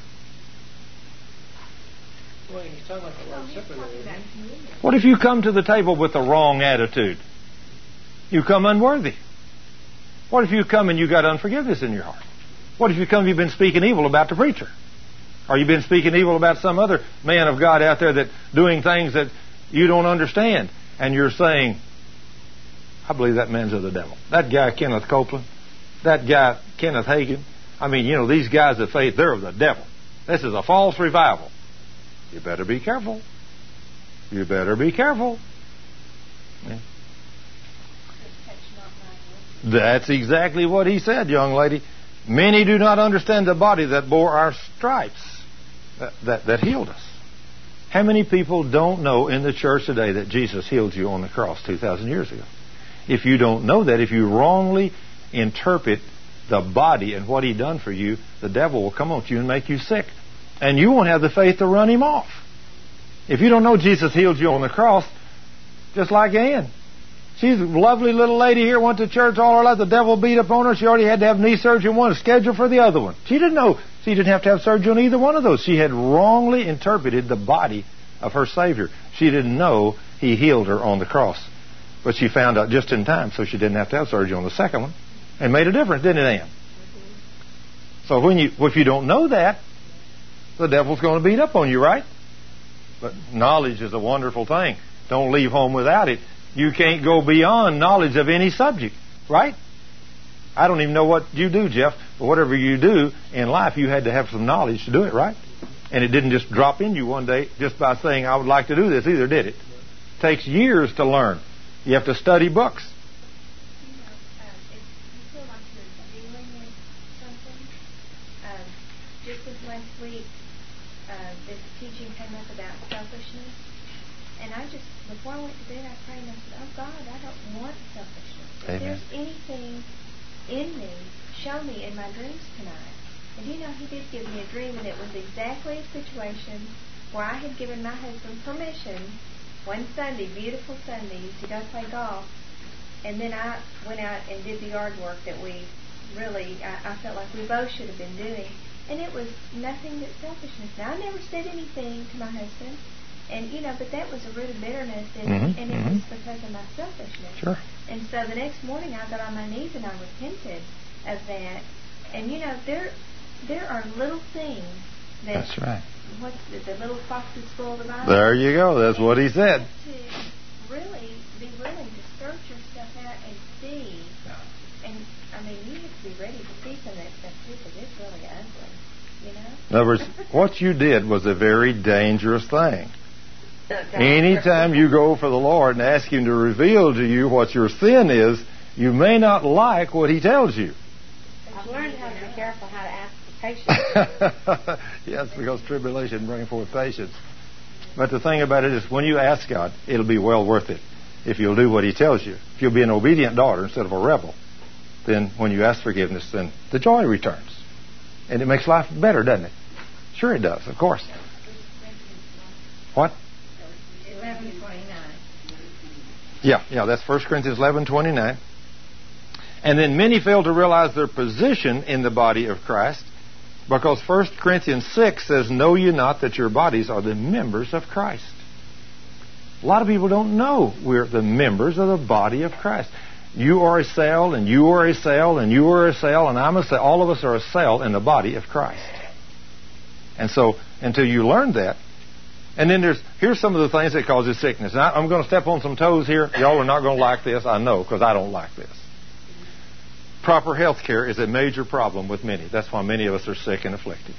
What if you come to the table with the wrong attitude? You come unworthy. What if you come and you got unforgiveness in your heart? What if you come you've been speaking evil about the preacher? Or you've been speaking evil about some other man of God out there that doing things that you don't understand, and you're saying, I believe that man's of the devil. That guy Kenneth Copeland, that guy Kenneth Hagin. I mean, you know, these guys of faith, they're of the devil. This is a false revival. You better be careful. You better be careful. Yeah. That's exactly what he said, young lady. Many do not understand the body that bore our stripes that, that, healed us. How many people don't know in the church today that Jesus healed you on the cross 2,000 years ago? If you don't know that, if you wrongly interpret the body and what he done for you, the devil will come on you and make you sick. And you won't have the faith to run him off. If you don't know Jesus healed you on the cross, just like Ann. She's a lovely little lady here, went to church all her life. The devil beat up on her. She already had to have knee surgery one, scheduled for the other one. She didn't know she didn't have to have surgery on either one of those. She had wrongly interpreted the body of her Savior. She didn't know He healed her on the cross. But she found out just in time, so she didn't have to have surgery on the second one. And made a difference, didn't it, Ann? So when you, if you don't know that, the devil's going to beat up on you, right? But knowledge is a wonderful thing. Don't leave home without it. You can't go beyond knowledge of any subject, right? I don't even know what you do, Jeff, but whatever you do in life, you had to have some knowledge to do it, right? And it didn't just drop in you one day just by saying, I would like to do this either, did it? it takes years to learn. You have to study books. You know, it you feel like you're dealing with something? Uh, just this last week, this teaching came up about selfishness, and I just before I went to bed, I prayed and I said, "Oh God, I don't want selfishness. If Amen. there's anything in me show me in my dreams tonight? And you know, he did give me a dream, and it was exactly a situation where I had given my husband permission one Sunday, beautiful Sunday, to go play golf. And then I went out and did the yard work that we really, I, I felt like we both should have been doing. And it was nothing but selfishness. Now, I never said anything to my husband. And, you know, but that was a root of bitterness, and, Mhm, and it mhm. was because of my selfishness. Sure. And so the next morning I got on my knees and I repented of that. And you know, there there are little things that That's right. what's the, the little foxes spoil the vine. There you go. That's what he said. To really be willing to search yourself out and see. And I mean, you have to be ready to see some of that stuff too, because it's really ugly. You know. In other words, what you did was a very dangerous thing. [laughs] Anytime you go for the Lord and ask Him to reveal to you what your sin is, you may not like what He tells you. I've learned how to be careful how to ask for [laughs] patience. yes, because tribulation brings forth patience. But the thing about it is, when you ask God, it'll be well worth it if you'll do what He tells you. If you'll be an obedient daughter instead of a rebel, then when you ask forgiveness, then the joy returns. And it makes life better, doesn't it? Sure it does, of course. What? Eleven twenty-nine. Yeah, yeah, that's 1 Corinthians 11 29. And then many fail to realize their position in the body of Christ because 1 Corinthians 6 says, Know ye not that your bodies are the members of Christ? A lot of people don't know we're the members of the body of Christ. You are a cell, and you are a cell, and you are a cell, and I'm a cell. All of us are a cell in the body of Christ. And so, until you learn that, and then there's here's some of the things that causes sickness. Now, I'm going to step on some toes here. Y'all are not going to like this, I know, because I don't like this. Proper health care is a major problem with many. That's why many of us are sick and afflicted.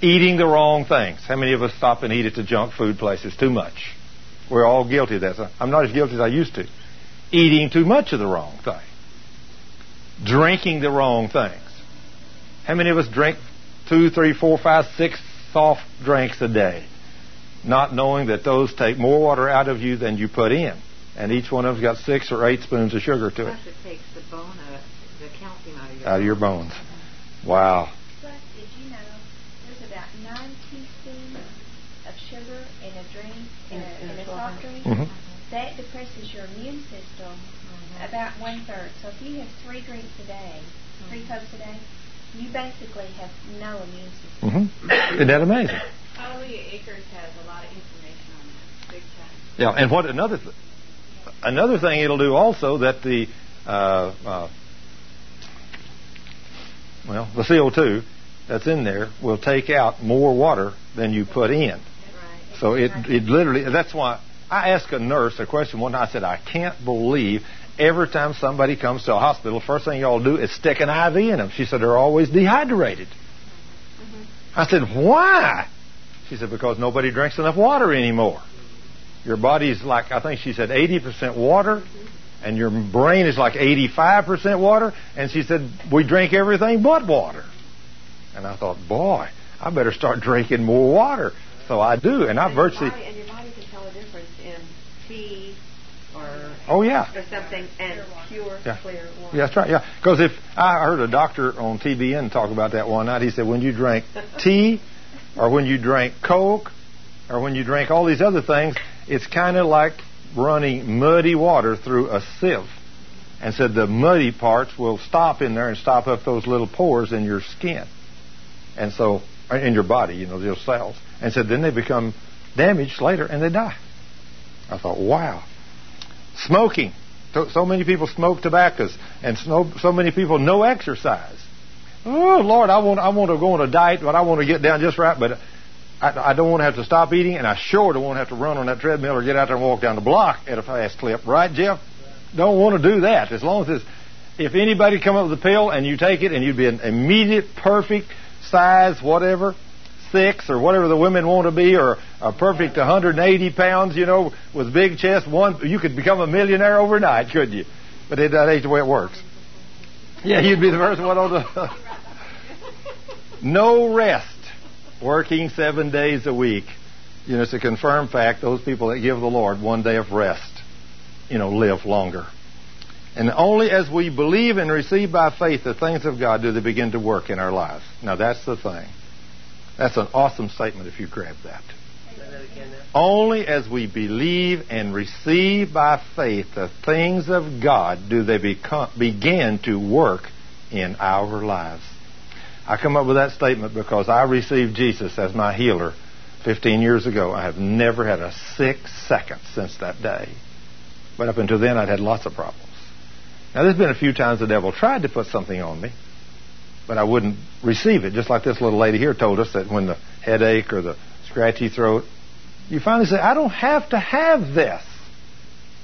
Eating the wrong things. How many of us stop and eat at the junk food places too much? We're all guilty of that. I'm not as guilty as I used to. Eating too much of the wrong thing. Drinking the wrong things. How many of us drink two, three, four, five, six soft drinks a day? Not knowing that those take more water out of you than you put in. And each one of them's got six or eight spoons of sugar to it Plus, it takes the bone out, the calcium out of your out of your bones. Wow. Plus, did you know there's about nine teaspoons of sugar in a drink, in a, in a soft drink? hmm That depresses your immune system about one third. So if you have three drinks a day, three cups a day, you basically have no immune system. hmm Isn't that amazing? Hallelujah Acres has a lot of information on that, big time. Yeah. And what another th- another thing it'll do also that the uh, uh, well the CO2 that's in there will take out more water than you put in. So it it literally that's why I asked a nurse a question one night. I said I can't believe every time somebody comes to a hospital, first thing y'all do is stick an IV in them. She said they're always dehydrated. I said why? She said because nobody drinks enough water anymore. Your body's like I think she said 80% water. And your brain is like 85% water. And she said, we drink everything but water. And I thought, boy, I better start drinking more water. So I do, and I And your virtually. body- and your body can tell the difference in tea or Oh yeah, or something and pure Yeah. clear water. yeah, that's right. Yeah, because if I heard a doctor on TBN talk about that one night, he said when you drink [laughs] tea, or when you drink Coke, or when you drink all these other things, it's kind of like running muddy water through a sieve. And said the muddy parts will stop in there and stop up those little pores in your skin, and so uh, in your body, you know, those cells. And said then they become damaged later and they die. I thought, wow. Smoking. So, so many people smoke tobaccos, and so, so many people no exercise. Oh Lord, I want I want to go on a diet, but I want to get down just right. But I, I don't want to have to stop eating, and I sure don't want to have to run on that treadmill or get out there and walk down the block at a fast clip. Right, Jeff? Don't want to do that. As long as it's, if anybody come up with a pill and you take it, and you'd be an immediate perfect size, whatever, six or whatever the women want to be, or a perfect 180 pounds, you know, with big chest, one you could become a millionaire overnight, couldn't you? But it, that ain't the way it works. Yeah, you'd be the first one on the. No rest, working seven days a week. You know, it's a confirmed fact. Those people that give the Lord one day of rest, you know, live longer. And only as we believe and receive by faith the things of God do they begin to work in our lives. Now that's the thing. That's an awesome statement if you grab that. Only as we believe and receive by faith the things of God do they become, begin to work in our lives. I come up with that statement because I received Jesus as my healer 15 years ago. I have never had a sick second since that day. But up until then, I'd had lots of problems. Now, there's been a few times the devil tried to put something on me, but I wouldn't receive it. Just like this little lady here told us that when the headache or the scratchy throat, you finally say, I don't have to have this.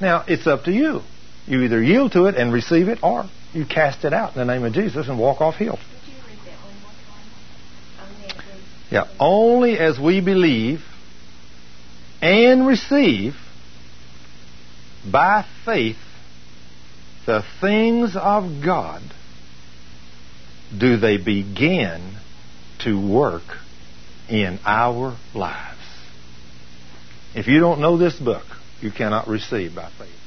Now, it's up to you. You either yield to it and receive it, or you cast it out in the name of Jesus and walk off healed. Would you read that one more time? Only as we- Yeah, only as we believe and receive by faith the things of God do they begin to work in our lives. If you don't know this book, you cannot receive by faith.